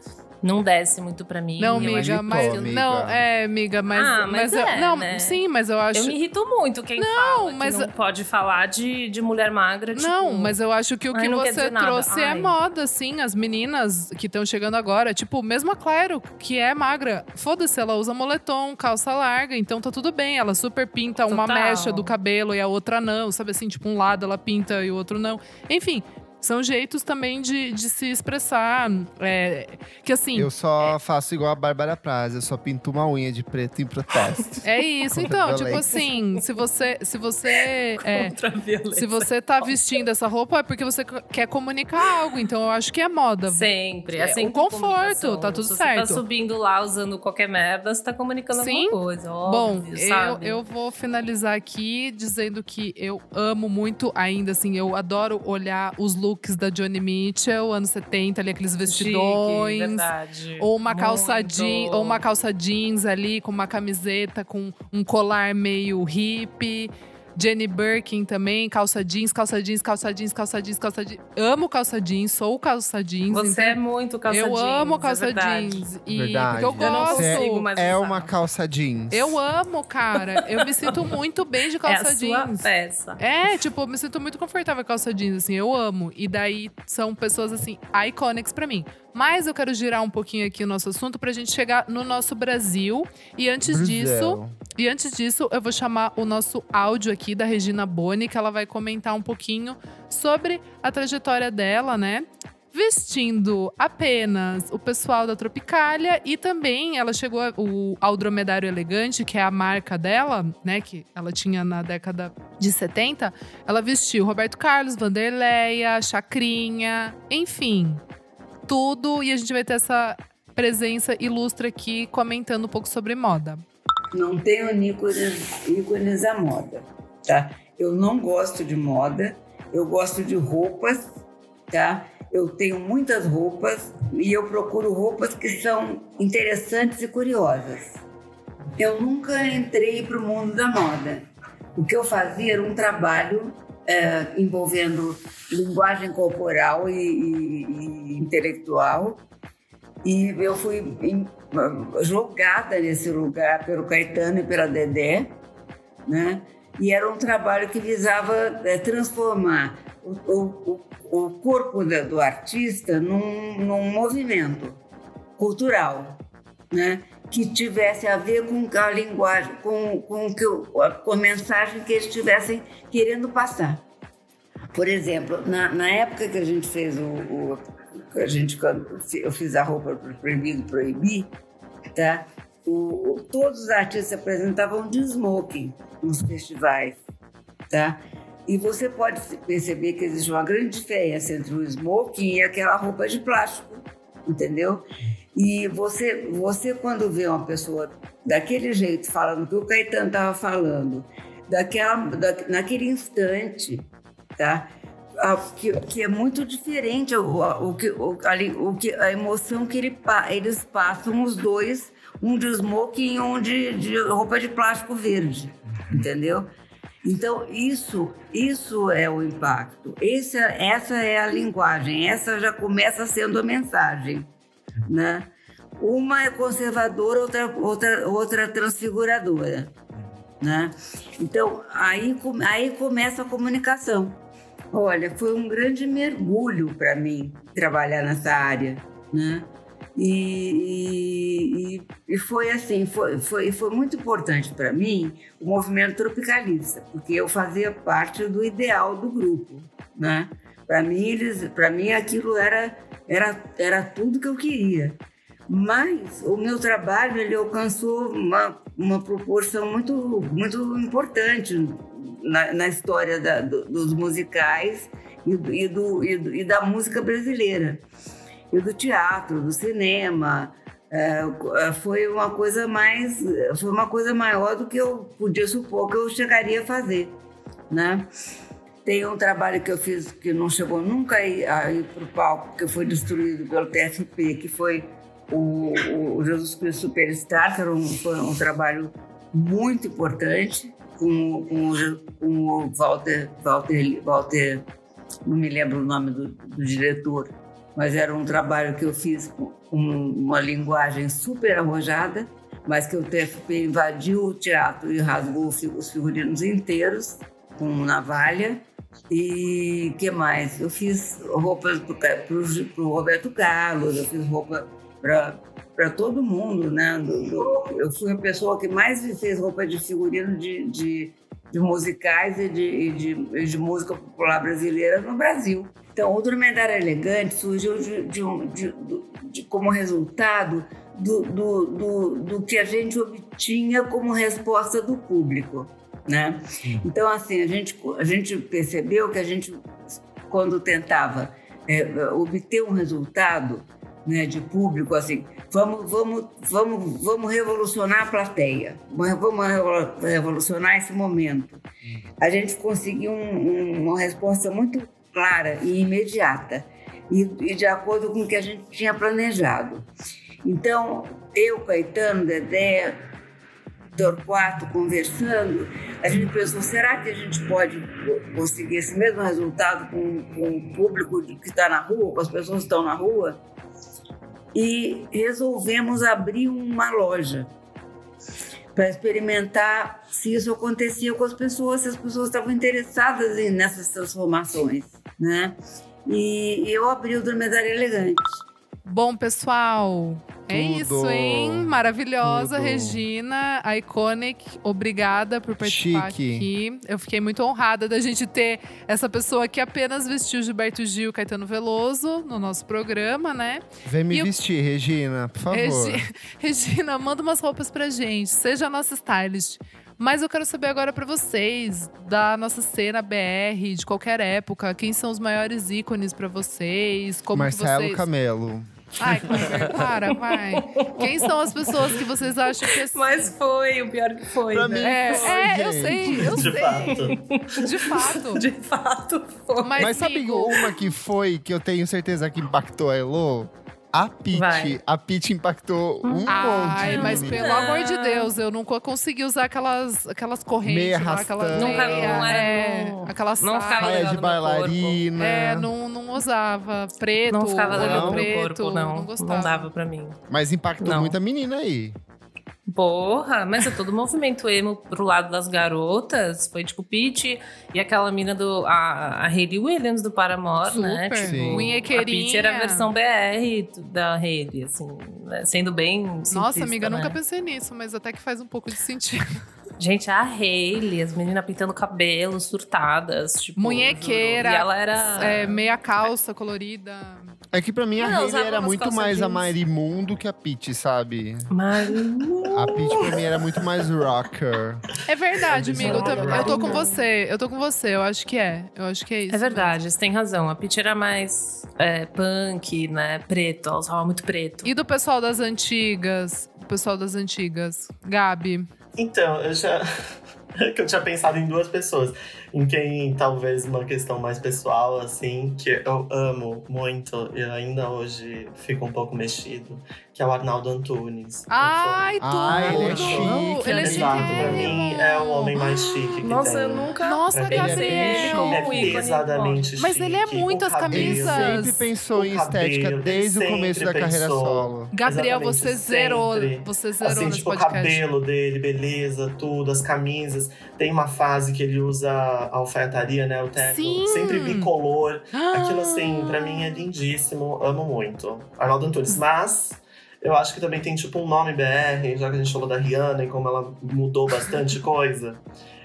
não desce muito pra mim. Não, Eu amiga, mas. eu- amiga. Não, é, amiga, mas. Ah, mas eu- é, não, né? sim, mas eu acho. Eu me irrito muito quem Não, fala que mas- não pode falar de, de mulher magra, tipo... Não, mas eu acho que o Ai, que não quer você trouxe é Ai. moda, assim. As meninas que estão chegando agora, tipo, mesmo a Clairo, que é magra, foda-se, ela usa moletom, calça larga, então tá tudo bem. Ela super pinta uma Total. mecha do cabelo e a outra não, sabe assim? Tipo, um lado ela pinta e o outro não. Enfim. São jeitos também de, de se expressar. é, que assim. Eu só faço igual a Bárbara Praz, eu só pinto uma unha de preto em protesto. É isso, então, tipo assim, se você. Se você. é, Contra a violência. se você tá vestindo essa roupa é porque você quer comunicar algo, então eu acho que é moda. Sempre, é É, sempre o conforto, tá tudo Se certo. você tá subindo lá usando qualquer merda, você tá comunicando Sim. alguma coisa, Bom, óbvio, eu, sabe? eu vou finalizar aqui dizendo que eu amo muito ainda, assim, eu adoro olhar os looks da Johnny Mitchell, anos 70, ali, aqueles Chique, vestidões. verdade. Ou uma calça jeans, ou uma calça jeans ali com uma camiseta com um colar meio hippie. Jenny Birkin também, calça jeans, calça jeans, calça jeans, calça jeans, calça jeans. Amo calça jeans, sou calça jeans. Você então é muito calça eu jeans, amo é calça verdade. jeans. E Verdade. porque eu Eu não gosto. É uma calça jeans. Eu amo, cara. Eu me sinto muito bem de É calça a sua jeans. peça. É, tipo, eu me sinto muito confortável com calça jeans, assim, eu amo. E daí são pessoas, assim, iconics pra mim. Mas eu quero girar um pouquinho aqui o nosso assunto pra gente chegar no nosso Brasil. E antes Brasil. disso, E antes disso, eu vou chamar o nosso áudio aqui da Regina Boni, que ela vai comentar um pouquinho sobre a trajetória dela, né? Vestindo apenas o pessoal da Tropicália e também ela chegou a, o, ao Dromedário Elegante, que é a marca dela, né? Que ela tinha na década de 70. Ela vestiu Roberto Carlos, Vanderleia, Chacrinha, enfim, tudo. E a gente vai ter essa presença ilustre aqui comentando um pouco sobre moda. Não tenho ícones, ícones da moda, tá? Eu não gosto de moda, eu gosto de roupas, tá? Eu tenho muitas roupas e eu procuro roupas que são interessantes e curiosas. Eu nunca entrei para o mundo da moda. O que eu fazia era um trabalho é, envolvendo linguagem corporal e, e, e intelectual e eu fui jogada nesse lugar pelo Caetano e pela Dedé, né? E era um trabalho que visava é, transformar o, o, o corpo do artista num, num movimento cultural, né? Que tivesse a ver com a linguagem, com, com, com a mensagem que eles estivessem querendo passar. Por exemplo, na, na época que a gente fez o, o a gente quando eu fiz a roupa Proibido Proibir, tá? O, o, todos os artistas se apresentavam de smoking nos festivais, tá? E você pode perceber que existe uma grande diferença entre o smoking e aquela roupa de plástico, entendeu? E você, você quando vê uma pessoa daquele jeito falando o que o Caetano estava falando, daquela, da, naquele instante, tá? a, que, que, é muito diferente o, o, que, o, ali, o que, a emoção que ele, eles passam, os dois, um de smoking e um de, de roupa de plástico verde, entendeu? Então, isso, isso é o impacto. Esse, essa é a linguagem, essa já começa sendo a mensagem, né? Uma é conservadora, outra, outra, outra transfiguradora, né? Então, aí, aí começa a comunicação. Olha, foi um grande mergulho para mim trabalhar nessa área, né? E, e, e, foi assim, foi, foi, foi muito importante para mim o movimento tropicalista, porque eu fazia parte do ideal do grupo, né? Para mim, eles, para mim aquilo era, era, era tudo que eu queria. Mas o meu trabalho ele alcançou uma, uma proporção muito, muito importante na, na história da, do, dos musicais e, do, e, do, e, da música brasileira, e do teatro, do cinema. É, é, foi uma coisa mais, foi uma coisa maior do que eu podia supor que eu chegaria a fazer, né? Tem um trabalho que eu fiz que não chegou nunca a ir, para o palco, que foi destruído pelo TFP, que foi o, o Jesus Cristo Superstar, que era um, foi um trabalho muito importante, com, com, com o Walter, Walter, Walter, não me lembro o nome do, do diretor, mas era um trabalho que eu fiz com uma linguagem super arrojada, mas que o TFP invadiu o teatro e rasgou os figurinos inteiros com navalha. E que mais? Eu fiz roupas para o Roberto Carlos, eu fiz roupa para todo mundo, né? Do, do, eu fui a pessoa que mais fez roupa de figurino de, de, de musicais e de, de, de, música popular brasileira no Brasil. Então, o Dromedário Elegante surgiu de, como resultado do, do, do, do que a gente obtinha como resposta do público, né? Então, assim, a gente, a gente percebeu que a gente, quando tentava é, obter um resultado, né, de público, assim, vamos, vamos, vamos, vamos revolucionar a plateia, vamos revolucionar esse momento. A gente conseguiu um, um, uma resposta muito clara e imediata e, e, de acordo com o que a gente tinha planejado. Então, eu, Caetano, Dedé, Torquato conversando, a gente pensou, será que a gente pode conseguir esse mesmo resultado com, com o público que está na rua, com as pessoas que estão na rua? e resolvemos abrir uma loja para experimentar se isso acontecia com as pessoas, se as pessoas estavam interessadas nessas transformações, né? E eu abri o Dromedário Elegante. Bom, pessoal, É isso, hein? Maravilhosa, Tudo. Regina, iconic. Obrigada por participar Chique. aqui. Eu fiquei muito honrada da gente ter essa pessoa que apenas vestiu Gilberto Gil e Caetano Veloso no nosso programa, né? Vem me E eu- vestir, Regina, por favor. Regi- Regina, manda umas roupas pra gente. Seja a nossa stylist. Mas eu quero saber agora pra vocês, da nossa cena BR, de qualquer época, quem são os maiores ícones pra vocês? Como Marcelo que vocês. Camelo. Ai, Kleber, para, vai. Quem são as pessoas que vocês acham que assim, Mas foi, o pior que foi. Pra né? mim- É, foi, é, eu gente. sei, eu De sei. fato. De fato. De fato, foi. Mas, Mas sabe uma que foi, que eu tenho certeza que impactou a Elo? A Pete. A Pete impactou um Ai, monte. mas menina. pelo amor de Deus, eu nunca consegui usar aquelas, aquelas correntes. Meia lá. Nunca- meia, não era é, no- aquela não ficava saia. De bailarina. É, não, não usava. Preto, Não ficava legal olho no meu preto, corpo, não. Não, gostava. dava pra mim. Mas impactou Não. muita menina aí. Porra, mas é todo movimento emo pro lado das garotas. Foi tipo Pete e aquela mina do. A, a Hayley Williams do Paramore, né? Super. Tipo, Sim. a. Pete era a versão BR da Hayley, assim, né? sendo bem. Nossa, amiga, né? nunca pensei nisso, mas até que faz um pouco de sentido. Gente, a Hayley, as meninas pintando cabelo, surtadas, tipo. Munhequeira. E ela era. É, meia calça colorida. É que pra mim a usava era muito mais a jeans. Marimundo que a Pete, sabe? Mas. A Pete pra mim era muito mais rocker. É verdade, Eu amigo. Eu, eu tô com você. Eu tô com você. Eu acho que é. Eu acho que é isso. É verdade, você tem razão. A Pete era mais é, punk, né? Preto, ela usava muito preto. E do pessoal das antigas? O pessoal das antigas. Gabi. Então, eu já. que eu tinha pensado em duas pessoas. Em quem talvez uma questão mais pessoal, assim, que eu amo muito e ainda hoje fico um pouco mexido, que é o Arnaldo Antunes. Ai, tudo! Ah, ele é chique, Ele é Exato, pra mim é o homem mais chique que Nossa, tem. eu nunca. Nossa, Pra Gabriel! Ele é ícone. pesadamente Mas ele é chique, muito o as cabelo. Ele camisas. sempre pensou O em estética cabelo, desde o começo da carreira pensou. solo. Gabriel, Exatamente, você zerou. sempre. Você zerou Assim, nesse tipo, o podcast. cabelo dele, beleza, tudo, as camisas. Tem uma fase que ele usa a alfaiataria, né? O terno. Sim! Sempre bicolor. Aquilo, assim, pra mim é lindíssimo. Amo muito. Arnaldo Antunes. Mas. Eu acho que também tem tipo um nome BR, já que a gente falou da Rihanna e como ela mudou bastante coisa.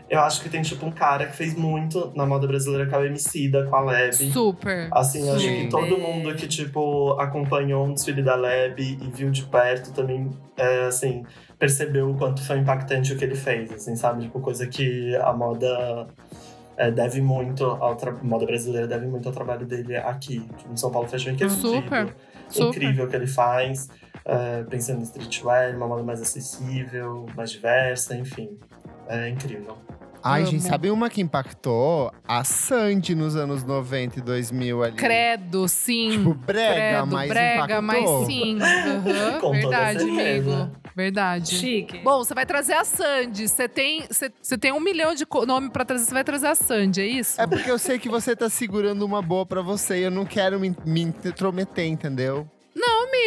Eu acho que tem tipo um cara que fez muito na moda brasileira, que é o Emicida, com a Leb. Super. Assim, eu acho que todo mundo que, tipo, acompanhou um desfile da Leb e viu de perto também, é, assim, percebeu o quanto foi impactante o que ele fez, assim, sabe? Tipo, coisa que a moda é, deve muito ao tra- moda brasileira deve muito ao trabalho dele aqui. Tipo, no São Paulo Fashion Week é Super, incrível. Super. Incrível o que ele faz, é, pensando em streetwear, uma moda mais acessível, mais diversa, enfim. É incrível. Ai, Amo. gente, sabe uma que impactou? A Sandy nos anos 90 e 2000 ali. Credo, sim. Tipo, brega, Credo, mas brega, impactou. mas sim. Toda Verdade, amigo. Verdade. Chique. Bom, você vai trazer a Sandy. Você tem, você, você tem um milhão de nome pra trazer, você vai trazer a Sandy, é isso? É porque eu sei que você tá segurando uma boa pra você e eu não quero me, me intrometer, entendeu?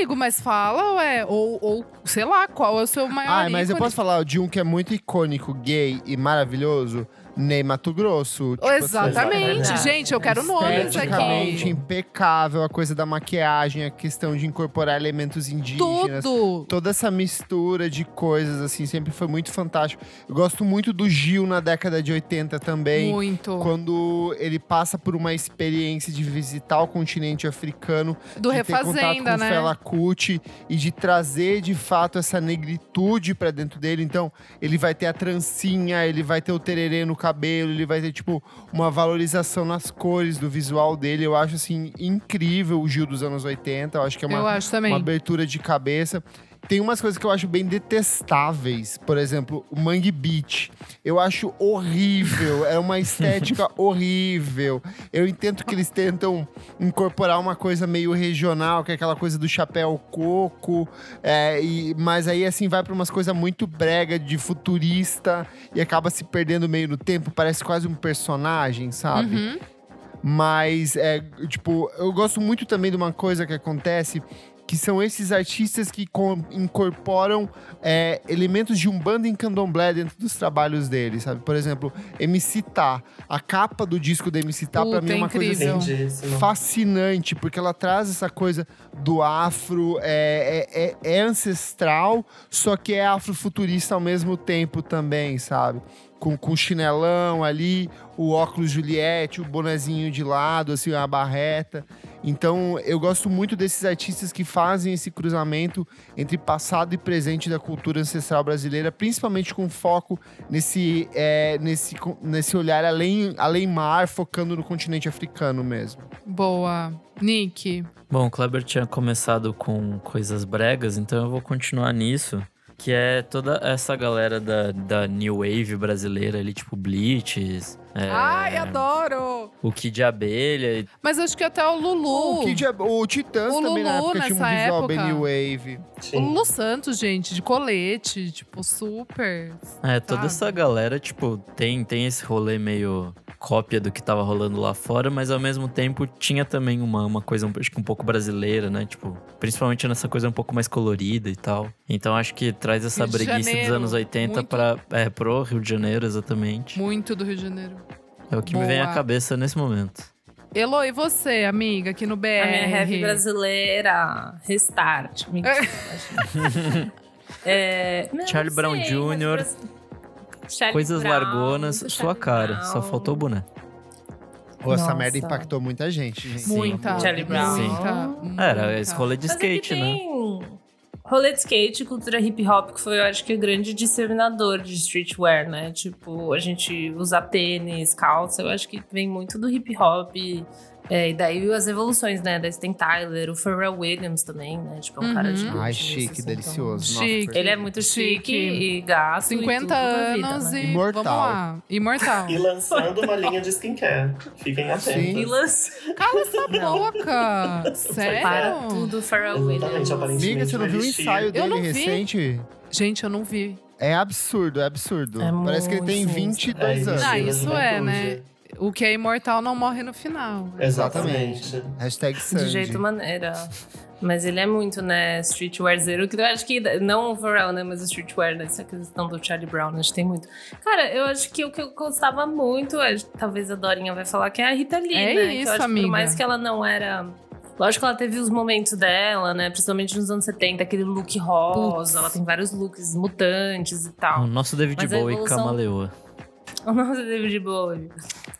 Amigo, mas fala, ué. Ou, ou, sei lá, qual é o seu maior Ah, mas eu posso falar de um que é muito icônico, gay e maravilhoso? Ney Mato Grosso. Tipo, Exatamente. Verdade. Gente, eu quero nomes aqui. impecável, a coisa da maquiagem, a questão de incorporar elementos indígenas. Tudo. Toda essa mistura de coisas, assim, sempre foi muito fantástico. Eu gosto muito do Gil na década de 80 também. Muito. Quando ele passa por uma experiência de visitar o continente africano, Do de ter contato com Refazenda, o né? Fela Kuti e de trazer de fato essa negritude pra dentro dele. Então, ele vai ter a trancinha, ele vai ter o tererê no cabelo, ele vai ter, tipo, uma valorização nas cores do visual dele. Eu acho, assim, incrível o Gil dos anos 80. Eu acho que é uma, uma abertura de cabeça. Tem umas coisas que eu acho bem detestáveis. Por exemplo, o Mangue Beach. Eu acho horrível. É uma estética horrível. Eu entendo que eles tentam incorporar uma coisa meio regional, que é aquela coisa do chapéu coco. é, e- mas aí, assim, vai pra umas coisas muito brega, de futurista. E acaba se perdendo meio no tempo. Parece quase um personagem, sabe? Uhum. Mas, é, tipo, eu gosto muito também de uma coisa que acontece que são esses artistas que incorporam é, elementos de umbanda e candomblé dentro dos trabalhos deles, sabe? Por exemplo, MC Tá. A capa do disco da MC Tá, pra Puta, mim, é uma coisa incrível. assim, Lindíssimo. fascinante, porque ela traz essa coisa do afro, é, é, é- é ancestral, só que é afrofuturista ao mesmo tempo também, sabe? Com, com chinelão ali, o óculos Juliette, o bonezinho de lado, assim, a barreta. Então, eu gosto muito desses artistas que fazem esse cruzamento entre passado e presente da cultura ancestral brasileira, principalmente com foco nesse, é, nesse, nesse olhar além, além mar, focando no continente africano mesmo. Boa. Nick. Bom, o Kleber tinha começado com coisas bregas, então eu vou continuar nisso. Que é toda essa galera da, da New Wave brasileira ali, tipo Blitz, é, Ai, adoro! o Kid de Abelha. Mas acho que até o Lulu. O, Kid, o Titãs O também na Lulu época tinha um nessa visual bem época. New Wave. O Sim. Lulu Santos, gente, de colete, tipo, super. É, toda Sabe? essa galera, tipo, tem, tem esse rolê meio cópia do que tava rolando lá fora, mas ao mesmo tempo tinha também uma, uma coisa, um- acho que um pouco brasileira, né? Tipo, principalmente nessa coisa um pouco mais colorida e tal. Então acho que traz essa Rio breguice dos Janeiro, anos 80 muito. para é, pro Rio de Janeiro, exatamente. Muito do Rio de Janeiro. É o que me vem à Boa. cabeça nesse momento. Elo, e você, amiga, aqui no BR? A minha heavy brasileira, restart. Mentira, é, não, Charlie não Brown sei, Jr., Charlie Coisas Brown, largonas, sua Charlie cara. Só Brown. faltou o boné. Pô, essa merda impactou muita gente, gente. Muita. Charlie Brown. Muita. muita. Era esse rolê de Mas é skate, né? Rolê de skate, cultura hip hop, que foi, eu acho que, o grande disseminador de streetwear, né? Tipo, a gente usar tênis, calça, eu acho que vem muito do hip hop. É, e daí as evoluções, né? Da Sten Tyler, o Pharrell Williams também, né? Tipo, é um cara Uhum. de. Ai, chique, assim, delicioso. Chique. Nossa, Ele é muito chique, Chique. e gato. 50 e tudo na vida, anos né? e. Imortal. Vamos lá. Imortal. E lançando uma linha de skincare. Fiquem atentos. E lança Cala essa boca! Sério? para tudo, Pharrell Williams. Exatamente, aparentemente. Amiga, você não viu o ensaio Eu dele não vi. recente? Gente, eu não vi. É absurdo, é absurdo. É Parece que ele tem muito 22 É, anos. Ah, isso é, né? O que é imortal não morre no final. Exatamente. Hashtag Sandy. De jeito maneira. Mas ele é muito, né, streetwear zero, que eu acho que, não o Pharrell, né, mas o streetwear, né, essa questão do Charlie Brown, acho que tem muito. Cara, eu acho que o que eu gostava muito, é, talvez a Dorinha vai falar, que é a Rita Lee, É né? que isso, eu acho que amiga. por mais que ela não era... Lógico que ela teve os momentos dela, né, principalmente nos anos 70, aquele look rosa, Putz. ela tem vários looks mutantes e O tal. nosso David Bowie evolução- camaleoa. O nosso David Bowie.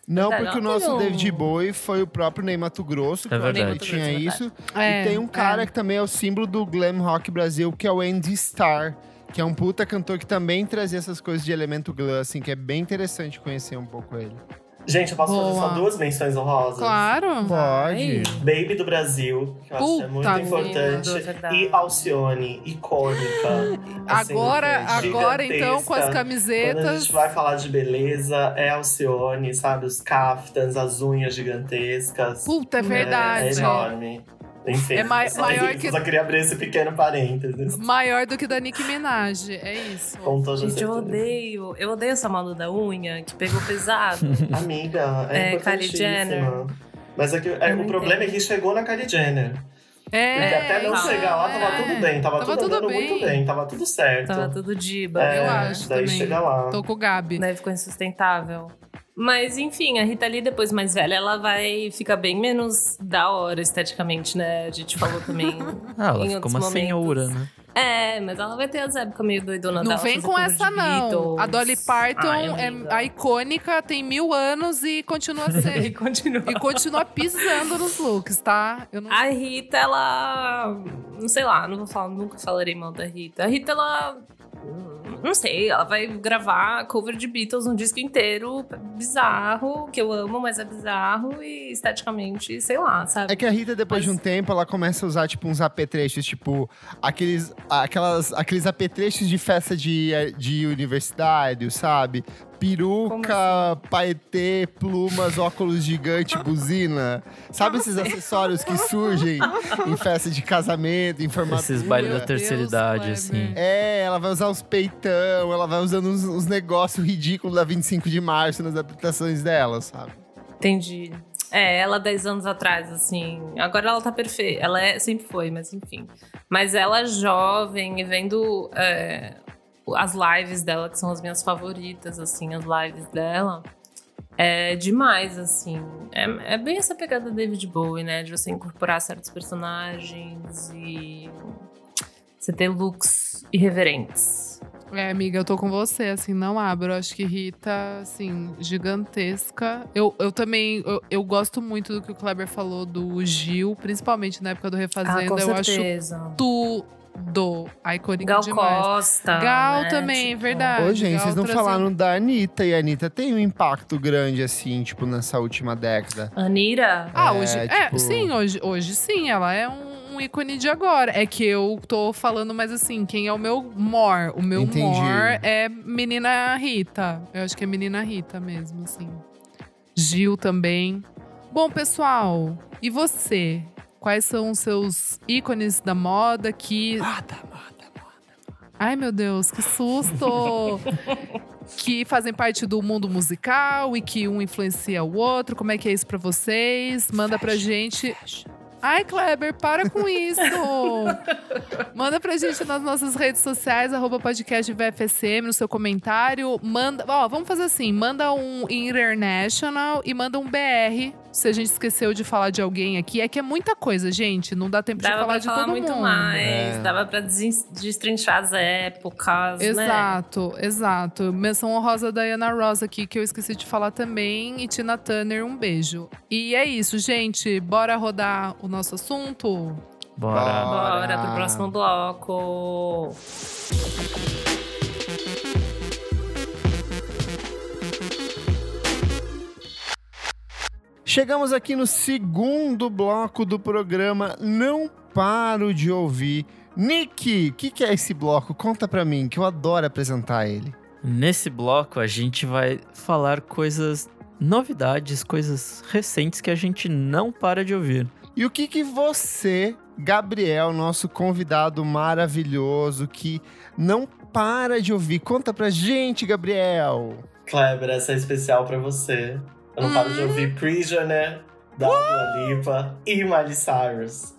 Não, Tá, porque o não. nosso Não. David Bowie foi o próprio Ney Mato Grosso, que É que ele verdade. tinha Mato isso. É, e tem um cara é. que também é o símbolo do glam rock Brasil, que é o Andy Starr, que é um puta cantor que também trazia essas coisas de elemento glam, assim, que é bem interessante conhecer um pouco ele. Gente, eu posso fazer Boa. só duas menções honrosas? Claro. Pode. Baby do Brasil, que eu acho que é muito Puta importante. vida. E Alcione, icônica. assim, Agora, agora então, com as gigantesca. Quando a camisetas. gente vai falar de beleza, é Alcione, sabe? Os caftans, as unhas gigantescas. Puta, é É, verdade. É, enorme. Enfim, É mai- só, maior que- só queria abrir esse pequeno parênteses. Maior do que da Nicki Minaj. É isso. Com toda Gente, eu odeio. Eu odeio essa moda da unha, que pegou pesado. Amiga, é, É, Kylie Jenner. Mas é que, é, o problema entendo. é que chegou na Kylie Jenner. É, Porque até não então, chegar lá tava é. tudo bem, tava, Tava tudo tudo bem. muito bem, tava tudo certo. Tava tudo diba. É, Eu acho daí também. chega lá. Tô com o Gabi. Daí ficou insustentável. Mas, enfim, a Rita Lee, depois mais velha, ela vai ficar bem menos da hora esteticamente, né? A gente falou também. Ah, ela em ficou uma momentos. senhora, né? É, mas ela vai ter as épocas meio doidona Não vem com essa, não. Beatles. A Dolly Parton Ai, é a icônica, tem mil anos e continua E sendo. continua. e continua pisando nos looks, tá? Eu não... A Rita, ela. Não sei lá, não vou falar, nunca falarei mal da Rita. A Rita, ela. Não sei, ela vai gravar cover de Beatles um disco inteiro, bizarro, que eu amo, mas é bizarro e esteticamente, sei lá, sabe? É que a Rita, depois Mas- de um tempo, ela começa a usar, tipo, uns apetrechos, tipo, aqueles, aquelas, aqueles apetrechos de festa de, de universitário, sabe? Peruca, paetê, plumas, óculos gigante, buzina. Sabe esses acessórios que surgem em festa de casamento, em formatura? Esses bailes da terceira Deus, idade, assim. É, ela vai usar os peitão, ela vai usando uns, uns negócios ridículos da 25 de março nas aplicações dela, sabe? Entendi. É, ela 10 anos atrás, assim. Agora ela tá perfeita. Ela é, sempre foi, mas enfim. Mas ela jovem e vendo é, as lives dela, que são as minhas favoritas, assim, as lives dela. É demais, assim. É, é bem essa pegada David Bowie, né? De você incorporar certos personagens e você ter looks irreverentes. É, amiga, eu tô com você, assim, não abro. Eu acho que Rita, assim, gigantesca. Eu, eu também, eu, eu gosto muito do que o Kleber falou do Gil, principalmente na época do Refazenda. Ah, com eu certeza. Tudo icônico Gal demais. Costa. Gal né? também, Tipo, verdade. Ô, gente, Gal vocês não trazendo- falaram da Anitta, e a Anitta tem um impacto grande, assim, tipo, nessa última década. Anira. Ah, É, hoje. É, tipo- sim, hoje, hoje sim, ela é um, um ícone de agora. É que eu tô falando, mas assim, quem é o meu mor? O meu Entendi. mor é menina Rita. Eu acho que é menina Rita mesmo, assim. Gil também. Bom, pessoal, e você? Quais são os seus ícones da moda que. Moda, moda, moda. Ai, meu Deus, que susto! que fazem parte do mundo musical e que um influencia o outro. Como é que é isso pra vocês? Manda pra gente. Ai, Kleber, para com isso! Manda pra gente nas nossas redes sociais, arroba podcast VFSM, no seu comentário. Manda. Ó, vamos fazer assim: manda um international e manda um BR. Se a gente esqueceu de falar de alguém aqui. É que é muita coisa, gente. Não dá tempo de Dava falar pra de falar todo muito mundo. mais. É. Dava pra des- destrinchar as épocas, né? Exato, exato. Menção honrosa da Ana Rosa aqui, que eu esqueci de falar também. E Tina Turner, um beijo. E é isso, gente. Bora rodar o nosso assunto? Bora. Bora pro próximo bloco. Chegamos aqui no segundo bloco do programa Não Paro de Ouvir. Nick, o que, que é esse bloco? Conta pra mim, que eu adoro apresentar ele. Nesse bloco, a gente vai falar coisas, novidades, coisas recentes que a gente não para de ouvir. E o que que você, Gabriel, nosso convidado maravilhoso, que não para de ouvir, conta pra gente, Gabriel. Kleber, essa é especial pra você. Eu não paro de ouvir Prisoner, da Dua Lipa e Miley Cyrus.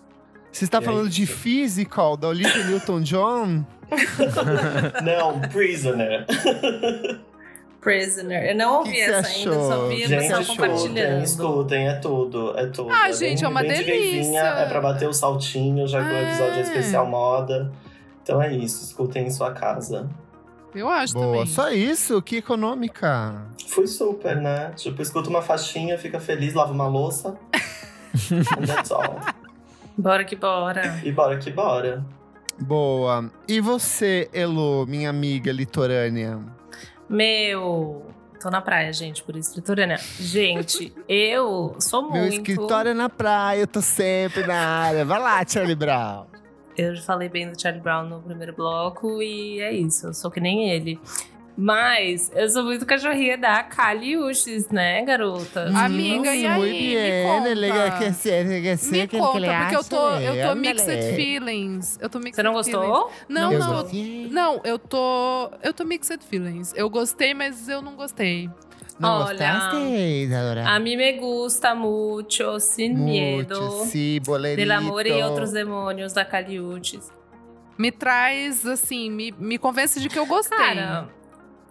Você está E é falando de isso. Physical, da Olivia Newton-John? Não, Prisoner. Prisoner. Eu não ouvi Que essa você ainda, só achou? vi Gente, compartilhando. escutem, é tudo, é tudo. Ah, é gente, bem- é uma bem de delícia. É pra bater o saltinho, já que o episódio É. é especial moda. Então é isso, escutem em sua casa. Eu acho Boa, também. só isso? Que econômica. Fui super, né? Tipo, escuta uma faixinha, fica feliz, lava uma louça. And that's all. Bora que bora. E bora que bora. Boa. E você, Elo, minha amiga litorânea? Meu. Tô na praia, gente, por isso, litorânea. Gente, eu sou muito. Meu escritório é na praia, eu tô sempre na área. Vai lá, Charlie Brown. Eu já falei bem do Charlie Brown no primeiro bloco e é isso, eu sou que nem ele. Mas eu sou muito cachorrinha da Kali Uchis, né, garota? Amiga, e aí? Muito Me conta. legal que ser, que ser, Me que conta, porque eu tô, eu tô é, mixed feelings. Eu tô mixed Você não feelings. gostou? Não, Eu não. gostei. Não, eu tô. Eu tô mixed feelings. Eu gostei, mas eu não gostei. Não Olha, gostaste? A mim me gusta mucho, sin miedo, Muito, sim, bolerito. del amor e outros demônios da Kali Uchis. Me traz, assim, me, me convence de que eu gostei. Cara,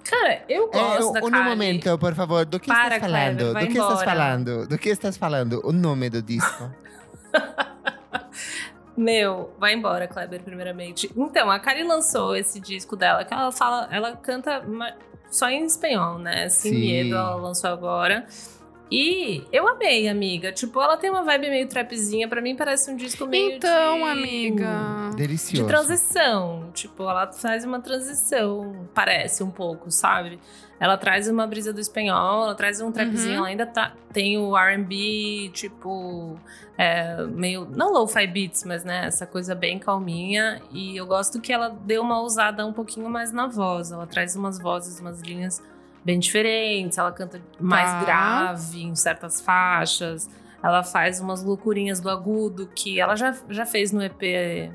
cara, eu É, gosto da um Kali. momento, por favor. Do que Para, estás falando? Kleber, do que estás embora. falando? Do que estás falando? O nome do disco. Meu, vai embora, Kleber, primeiramente. Então, a Kari lançou esse disco dela, que ela fala, ela canta só em espanhol, né? Sem Sim. medo, ela lançou agora. E eu amei, amiga. Tipo, ela tem uma vibe meio trapzinha. Pra mim, parece um disco meio então, de... amiga. Delicioso. De transição. Tipo, ela faz uma transição, parece um pouco, sabe? Ela traz uma brisa do espanhol, ela traz um trapzinho, Uhum. ela ainda tá, tem o R&B, tipo, é, meio, não lo-fi beats, mas né, essa coisa bem calminha. E eu gosto que ela deu uma ousada um pouquinho mais na voz. Ela traz umas vozes, umas linhas bem diferentes. Ela canta mais Tá. grave em certas faixas. Ela faz umas loucurinhas do agudo que ela já, já fez no EP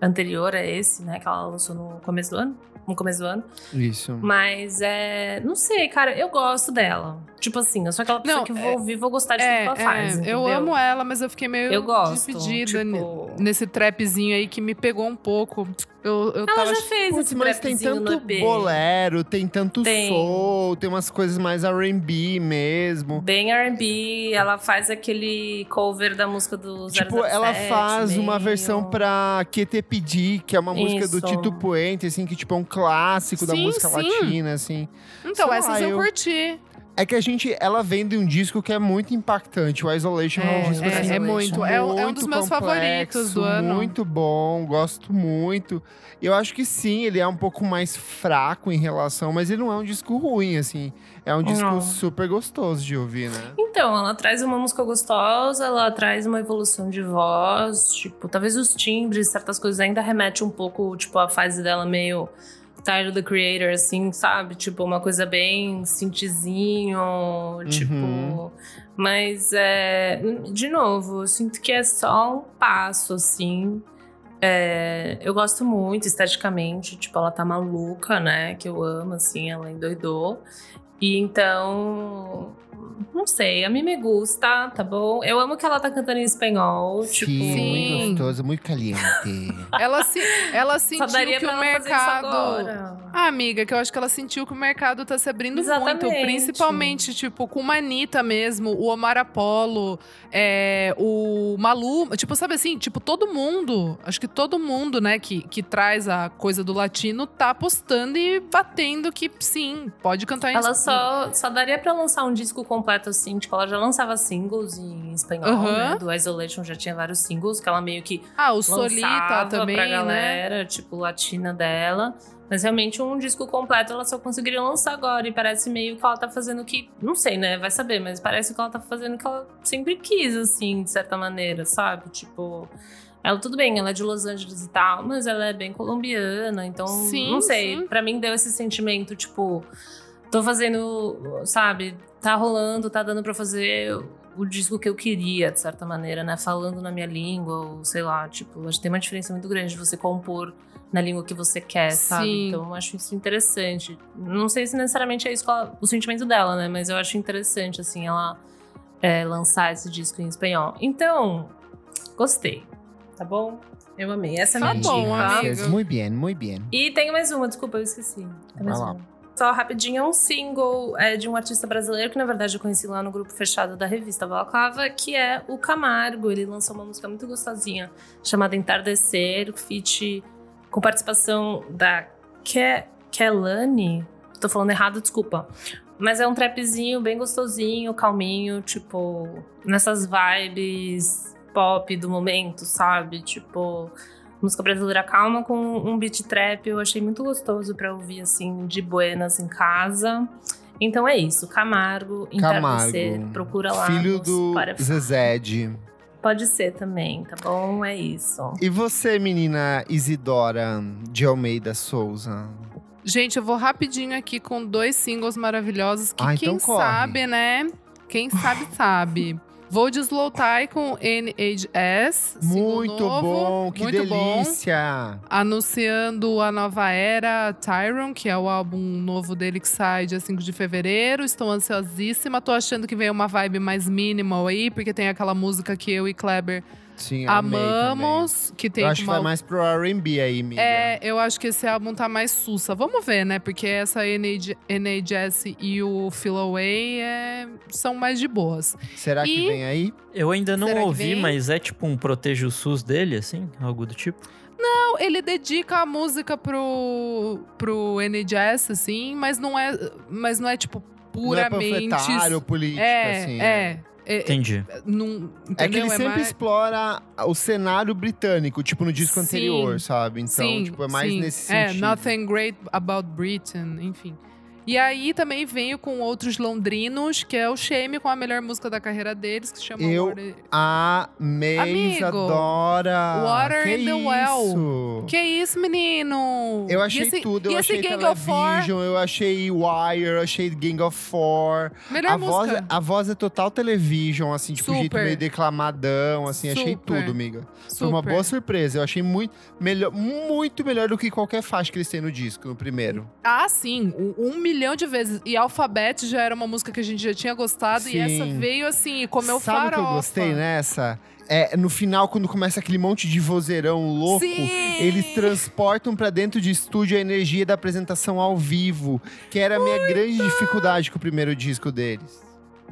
anterior a esse, né? Que ela lançou no começo do ano. No começo do ano. Isso. Mas é. Não sei, cara, eu gosto dela. Tipo assim, eu sou aquela pessoa Não, que é- vou ouvir, vou gostar de É, tudo que ela faz. é, eu entendeu? amo ela, mas eu fiquei meio Eu gosto. tipo, ne- nesse trapzinho aí que me pegou um pouco. Eu, eu Ela tava. já fez esse mas tem tanto bolero, tem tanto Tem. soul, tem umas coisas mais R&B mesmo. Bem R&B, ela faz aquele cover da música do 007. Tipo, ela faz uma meio- versão pra QTPD, que é uma música do Isso. Tito Puente, assim, que tipo é um clássico da Sim, música sim. latina, assim. Então, sei essas lá, eu, eu- curti. É que a gente, ela vem de um disco que é muito impactante. O Isolation é, um É, disco É, assim, é muito. É, um- é um dos meus favoritos do ano. Muito bom, gosto muito. Eu acho que sim, ele é um pouco mais fraco em relação, mas ele não é um disco ruim, assim. É um disco Não. super gostoso de ouvir, né? Então, ela traz uma música gostosa, ela traz uma evolução de voz, tipo, talvez os timbres, certas coisas ainda remetem um pouco, tipo, à fase dela meio Tyler, the Creator, assim, sabe? Tipo, uma coisa bem synthzinho, tipo... Uhum. Mas, é, de novo, eu sinto que é só um passo, assim. É, eu gosto muito esteticamente, tipo, ela tá maluca, né? Que eu amo, assim, ela endoidou. E então, não sei, a mim me gusta, tá bom? Eu amo que ela tá cantando em espanhol, tipo. sim, Sim. muito gostoso, muito caliente. Ela, se, ela Só sentiu daria que pra o mercado. Ah, amiga, que eu acho que ela sentiu que o mercado tá se abrindo muito. Exatamente. Principalmente, tipo, com uma Anitta mesmo, o Omar Apollo, é, o Malu. Tipo, sabe assim? Tipo, todo mundo, acho que todo mundo, né, que, que traz a coisa do latino tá apostando e batendo que sim, pode cantar em Ela só, só daria pra lançar um disco completo assim, tipo, ela já lançava singles em espanhol, Aham. né? Do Isolation já tinha vários singles, que ela meio que Ah, o Solita também, pra né? galera, tipo, latina dela. Mas realmente um disco completo ela só conseguiria lançar agora. E parece meio que ela tá fazendo o que. Não sei, né? Vai saber, mas parece que ela tá fazendo o que ela sempre quis, assim, de certa maneira, sabe? Tipo. Ela, tudo bem, ela é de Los Angeles e tal, mas ela é bem colombiana, então. Sim, não sei. sim. Pra mim deu esse sentimento, tipo. Tô fazendo, sabe? Tá rolando, tá dando pra fazer o disco que eu queria, de certa maneira, né? Falando na minha língua, ou sei lá, tipo, acho que tem uma diferença muito grande de você compor na língua que você quer, sabe? Sim. Então eu acho isso interessante. Não sei se necessariamente é isso ela- o sentimento dela, né? Mas eu acho interessante, assim, ela é, lançar esse disco em espanhol. Então, gostei. Tá bom? Eu amei. Essa é a Tá minha bom, dica. amiga. Muito bem, muito bem. E tem mais uma, desculpa, eu esqueci. Tem mais Vai lá. Só rapidinho, é um single é, de um artista brasileiro que, na verdade, eu conheci lá no grupo fechado da revista Balaclava, que é o Camargo. Ele lançou uma música muito gostosinha chamada Entardecer, feat com participação da Ke Kelani. Tô falando errado, desculpa. Mas é um trapzinho bem gostosinho, calminho, tipo, nessas vibes pop do momento, sabe? Tipo, música brasileira calma com um beat trap. Eu achei muito gostoso pra ouvir, assim, de buenas em casa. Então é isso, Camargo. Camargo. Procura lá. Filho no do. Zezed. Pode ser também, tá bom? É isso. E você, menina Isidora de Almeida Souza? Gente, eu vou rapidinho aqui com dois singles maravilhosos que Ah, quem então corre. sabe, né? Quem sabe, sabe. Vou de Slow Tie com NHS. Muito novo, bom, que muito bom. delícia! Anunciando a nova era Tyron, que é o álbum novo dele que sai dia 5 de fevereiro. Estou ansiosíssima. Tô achando que veio uma vibe mais minimal aí, porque tem aquela música que eu e Kleber Sim, amei amamos. Que tem Eu acho que uma vai mais pro R&B aí, amiga. é, eu acho que esse álbum tá mais sussa. Vamos ver, né? Porque essa NH NHS e o Feel Away é, são mais de boas. Será que E- vem aí? Eu ainda não Será que ouvi, mas é tipo um proteja o SUS dele, assim? Algo do tipo? Não, ele dedica a música pro, pro NHS, assim, mas não é, mas não é tipo puramente. Não é panfletário, político, é, assim. é, é, Entendi. não, É que ele sempre mais- explora o cenário britânico, tipo no disco Sim. anterior, sabe? Então, sim, tipo, é mais sim. nesse É, sentido. Nothing Great About Britain, enfim. E aí também venho com outros londrinos, que é o Shame com a melhor música da carreira deles, que se chama Eu Water. Amei, Amigo, Isadora. Water que in the isso? Well. Que isso, menino? Eu achei esse, tudo, eu achei Gang Television, eu achei Wire, eu achei Gang of Four. melhor A voz, música. a voz é total television, assim, tipo, jeito Super. meio declamadão, assim, achei Super. tudo, amiga. Foi uma Super. boa surpresa. Eu achei muito melhor, muito melhor do que qualquer faixa que eles têm no disco, no primeiro. Ah, sim, um, um milhão de vezes. E Alphabet já era uma música que a gente já tinha gostado, e essa Sim. veio assim, e comeu Sabe o que farofa. eu gostei nessa? É, no final, quando começa aquele monte de vozeirão louco, Sim! eles transportam pra dentro de estúdio a energia da apresentação ao vivo, que era a minha grande dificuldade com o primeiro disco deles.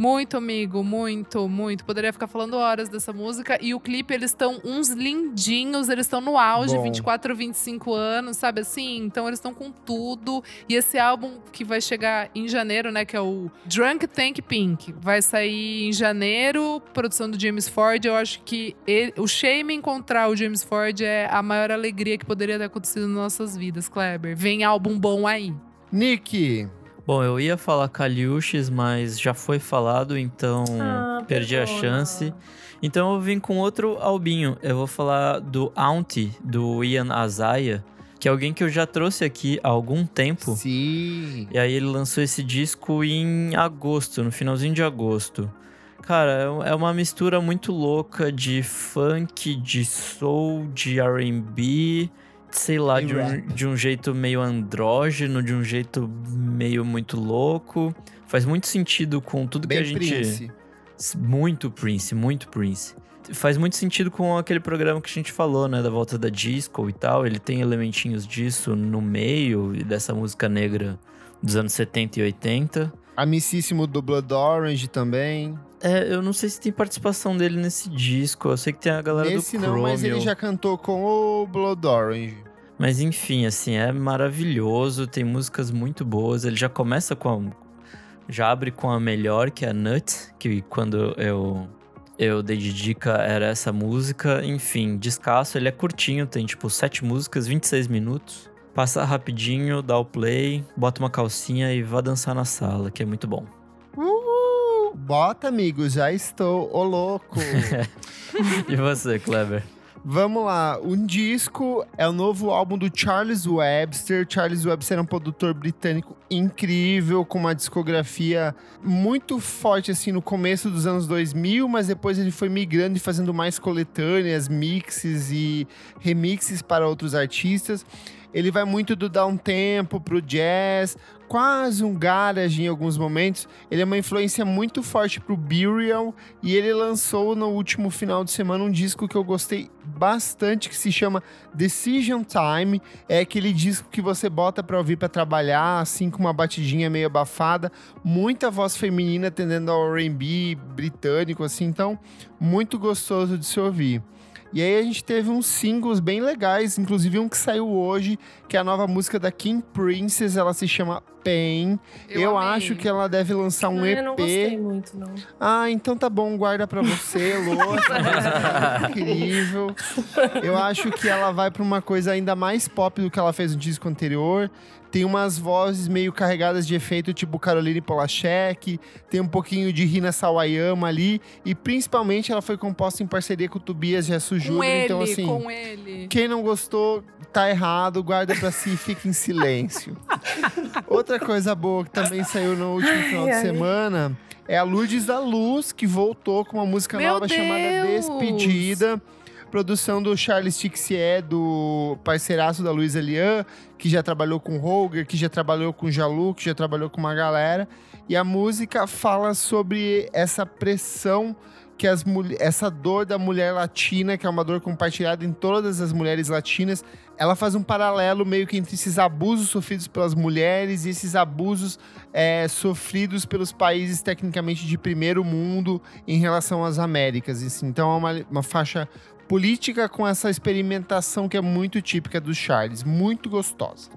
Muito, amigo, muito, muito. Poderia ficar falando horas dessa música. E o clipe, eles estão uns lindinhos, eles estão no auge, Bom. 24, 25 anos, sabe assim? Então eles estão com tudo. E esse álbum que vai chegar em janeiro, né, que é o Drunk Tank Pink, vai sair em janeiro, produção do James Ford. Eu acho que ele- o Shame encontrar o James Ford é a maior alegria que poderia ter acontecido nas nossas vidas, Kleber. Vem álbum bom aí. Nick, Bom, eu ia falar Kaliushis, mas já foi falado, então Ah, perdi a chance. Então eu vim com outro albinho. Eu vou falar do Auntie, do Ian Azaya, que é alguém que eu já trouxe aqui há algum tempo. sim. E aí ele lançou esse disco em agosto, no finalzinho de agosto. Cara, é é uma mistura muito louca de funk, de soul, de R&B, sei lá, de um, de um jeito meio andrógeno, de um jeito meio muito louco. Faz muito sentido com tudo Bem que a gente... Prince. Muito Prince, muito Prince. Faz muito sentido com aquele programa que a gente falou, né? Da volta da disco e tal. Ele tem elementinhos disso no meio e dessa música negra dos anos 70 e 80. Amicíssimo do Blood Orange também. É, eu não sei se tem participação dele nesse disco. Eu sei que tem a galera Nesse do não, Chromeo. mas ele já cantou com o Blood Orange. Mas enfim, assim, é maravilhoso. Tem músicas muito boas. Ele já começa com a... Já abre com a melhor, que é a Nut. Que quando eu... Eu dei de dica, era essa música. Enfim, descasso. Ele é curtinho, tem tipo sete músicas, 26 minutos. Passa rapidinho, dá o play, bota uma calcinha e vá dançar na sala, que é muito bom. Uh, bota, amigo, já estou, ô louco. E você, Kleber? Vamos lá, um disco é o novo álbum do Charles Webster. Charles Webster é um produtor britânico incrível, com uma discografia muito forte assim no começo dos anos 2000, mas depois ele foi migrando e fazendo mais coletâneas, mixes e remixes para outros artistas. Ele vai muito do downtempo pro jazz, quase um garage em alguns momentos. Ele é uma influência muito forte pro Burial e ele lançou no último final de semana um disco que eu gostei bastante que se chama Decision Time. É aquele disco que você bota pra ouvir pra trabalhar, assim com uma batidinha meio abafada, muita voz feminina atendendo ao R&B britânico assim, então muito gostoso de se ouvir. E aí a gente teve uns singles bem legais, inclusive um que saiu hoje, que é a nova música da King Princess, ela se chama Pain. Eu, amei. acho que ela deve lançar um Ah, EP. Eu não gostei muito, não. Ah, então tá bom, guarda pra você, é incrível. Eu acho que ela vai pra uma coisa ainda mais pop do que ela fez no disco anterior. Tem umas vozes meio carregadas de efeito, tipo Caroline Polachek. Tem um pouquinho de Rina Sawayama ali. E principalmente ela foi composta em parceria com o Tobias Jesus Com Júnior. Então, assim, com ele. quem não gostou, tá errado, guarda pra si e fica em silêncio. Outra coisa boa que também saiu no último final de ai. semana é a Lourdes da Luz, que voltou com uma música Meu nova chamada Deus! Despedida. Produção do Charles Tixier, do parceiraço da Luísa Lian, que já trabalhou com Holger, que já trabalhou com Jalu, que já trabalhou com uma galera. E a música fala sobre essa pressão que as essa dor da mulher latina, que é uma dor compartilhada em todas as mulheres latinas, ela faz um paralelo meio que entre esses abusos sofridos pelas mulheres e esses abusos é, sofridos pelos países tecnicamente de primeiro mundo em relação às Américas. assim. Então é uma, uma faixa política com essa experimentação que é muito típica do Charles, muito gostosa.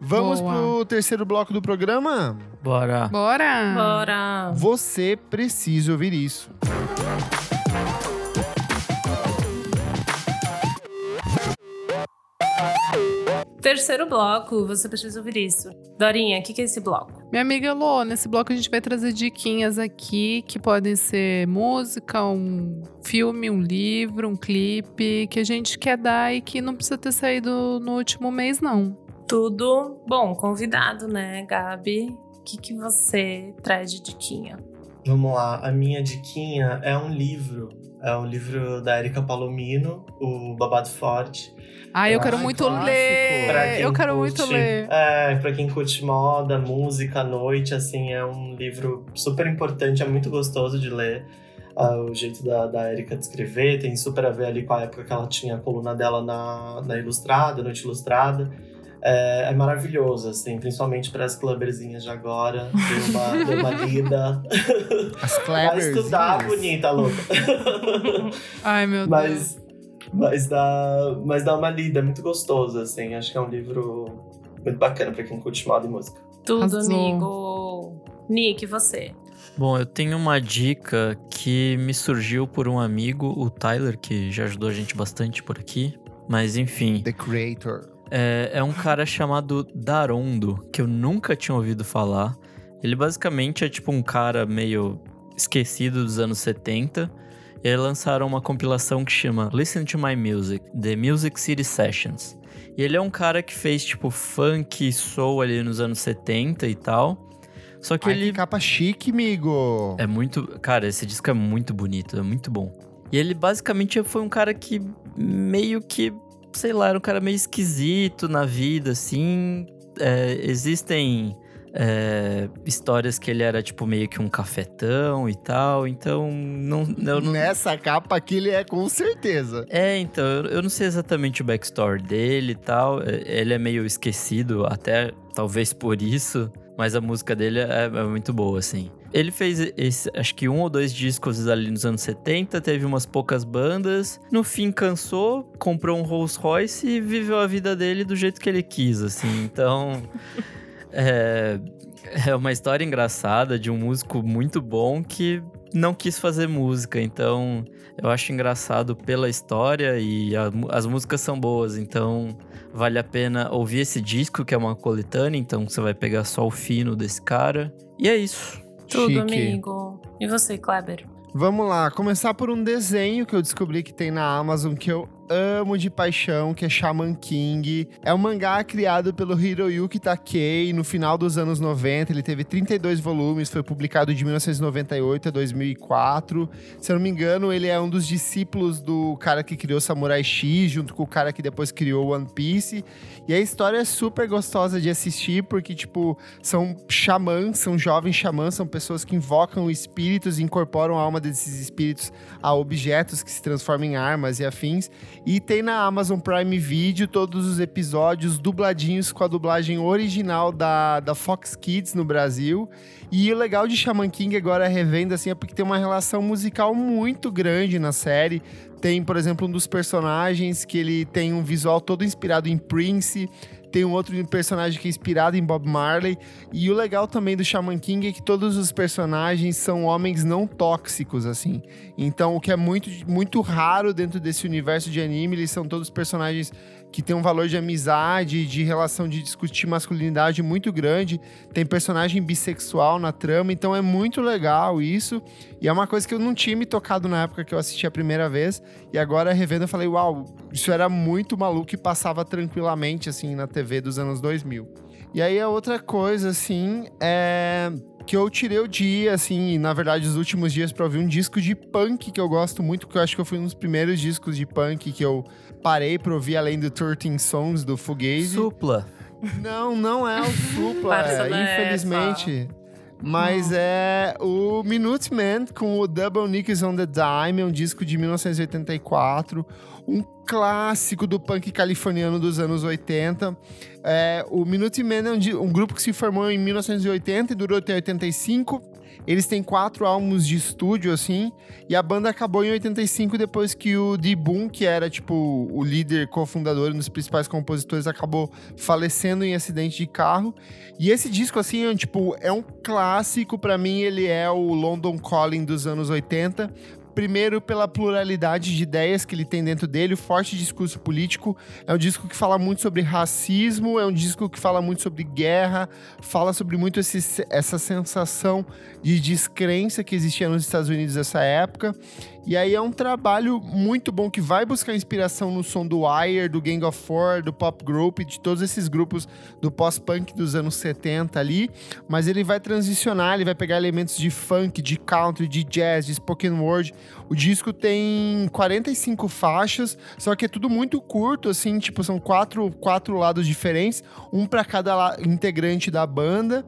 Vamos Boa. pro terceiro bloco do programa? Bora. Bora! Bora! Você precisa ouvir isso. Terceiro bloco, você precisa ouvir isso. Dorinha, o que, que é esse bloco? Minha amiga Lô, nesse bloco a gente vai trazer diquinhas aqui que podem ser música, um filme, um livro, um clipe que a gente quer dar e que não precisa ter saído no último mês, não. Tudo bom, convidado, né, Gabi? O que, que você traz de diquinha? Vamos lá, a minha diquinha é um livro. É um livro da Erika Palomino, o Babado Forte. Ah, eu Ah, quero muito clássico. Ler. Eu quero curte- muito ler. É, pra quem curte moda, música, noite, assim, é um livro super importante, é muito gostoso de ler. Ah, o jeito da, da Erika de escrever tem super a ver ali com a época que ela tinha a coluna dela na, na Ilustrada, Noite Ilustrada. É, é maravilhoso, assim, principalmente para as clubberzinhas de agora. Dê uma, dê uma lida. As Vai estudar, bonita, louca. Ai, meu Deus. Mas, mas, dá, mas dá uma lida, é muito gostoso, assim. Acho que é um livro muito bacana pra quem curte moda e música. Tudo, Arrasou. amigo. Nick, você? Bom, eu tenho uma dica que me surgiu por um amigo, o Tyler, que já ajudou a gente bastante por aqui. Mas enfim, The Creator. É, é um cara chamado Darondo, que eu nunca tinha ouvido falar. Ele basicamente é tipo um cara meio esquecido dos anos 70. E aí lançaram uma compilação que chama Listen to My Music, The Music City Sessions. E ele é um cara que fez tipo funk, soul ali nos anos 70 e tal. Só que Ai, ele que capa chique, amigo. é muito. Cara, esse disco é muito bonito, é muito bom. E ele basicamente foi um cara que meio que. Sei lá, era um cara meio esquisito na vida, assim. É, existem é, histórias que ele era, tipo, meio que um cafetão e tal. Então, não. Eu não Nessa capa aqui ele é com certeza. é, então, eu, eu não sei exatamente o backstory dele e tal. É, Ele é meio esquecido, até talvez por isso, mas a música dele é, é muito boa, assim. Ele fez esse, acho que um ou dois discos ali nos anos 70, teve umas poucas bandas. No fim, cansou, comprou um Rolls Royce e viveu a vida dele do jeito que ele quis, assim. Então. é, é uma história engraçada de um músico muito bom que não quis fazer música, então eu acho engraçado pela história e a- as músicas são boas, então vale a pena ouvir esse disco que é uma coletânea, então você vai pegar só o fino desse cara. E é isso. Tudo, Chique. amigo. E você, Kleber? Vamos lá, começar por um desenho que eu descobri que tem na Amazon que eu amo de paixão, que é Shaman King. É um mangá criado pelo Hiroyuki Takei no final dos anos 90. Ele teve 32 volumes, foi publicado de 1998 a 2004. Se eu não me engano, ele é um dos discípulos do cara que criou Samurai X, junto com o cara que depois criou One Piece. E a história é super gostosa de assistir, porque, tipo, são xamãs, são jovens xamãs, são pessoas que invocam espíritos e incorporam a alma desses espíritos a objetos que se transformam em armas e afins. E tem na Amazon Prime Video todos os episódios dubladinhos com a dublagem original da, da Fox Kids no Brasil. E o legal de Shaman King agora revendo assim é porque tem uma relação musical muito grande na série. Tem, por exemplo, um dos personagens que ele tem um visual todo inspirado em Prince. Tem um outro personagem que é inspirado em Bob Marley. E o legal também do Shaman King é que todos os personagens são homens não tóxicos, assim. Então, o que é muito, muito raro dentro desse universo de anime, eles são todos personagens que têm um valor de amizade, de relação de discutir masculinidade muito grande. Tem personagem bissexual na trama, então é muito legal isso. E é uma coisa que eu não tinha me tocado na época que eu assisti a primeira vez. E agora, revendo, eu falei, uau, isso era muito maluco e passava tranquilamente, assim, na TV dos anos 2000. E aí, a outra coisa, assim, é que eu tirei o dia, assim, na verdade, os últimos dias pra ouvir um disco de punk que eu gosto muito, porque eu acho que fui um dos primeiros discos de punk que eu parei pra ouvir, além do 13 Songs do Fugazi. Supla. Não, não é o Supla, é, infelizmente. Mas é o Minutemen com o Double Nicks on the Dime, é um disco de 1984, um clássico do punk californiano dos anos 80. É, o Minutemen é um, um grupo que se formou em 1980 e durou até 85. Eles têm quatro álbuns de estúdio, assim, e a banda acabou em 85 depois que o D. Boon, que era, tipo, o líder, cofundador, um dos principais compositores, acabou falecendo em acidente de carro. E esse disco, assim, é, tipo, é um clássico. Pra mim, ele é o London Calling dos anos 80. Primeiro, pela pluralidade de ideias que ele tem dentro dele, o forte discurso político. É um disco que fala muito sobre racismo, é um disco que fala muito sobre guerra, fala sobre muito esse, essa sensação de descrença que existia nos Estados Unidos nessa época. E aí é um trabalho muito bom que vai buscar inspiração no som do Wire, do Gang of Four, do Pop Group, de todos esses grupos do pós-punk dos anos 70 ali, mas ele vai transicionar, ele vai pegar elementos de funk, de country, de jazz, de spoken word. O disco tem 45 faixas, só que é tudo muito curto, assim, tipo, são quatro, quatro lados diferentes, um para cada integrante da banda.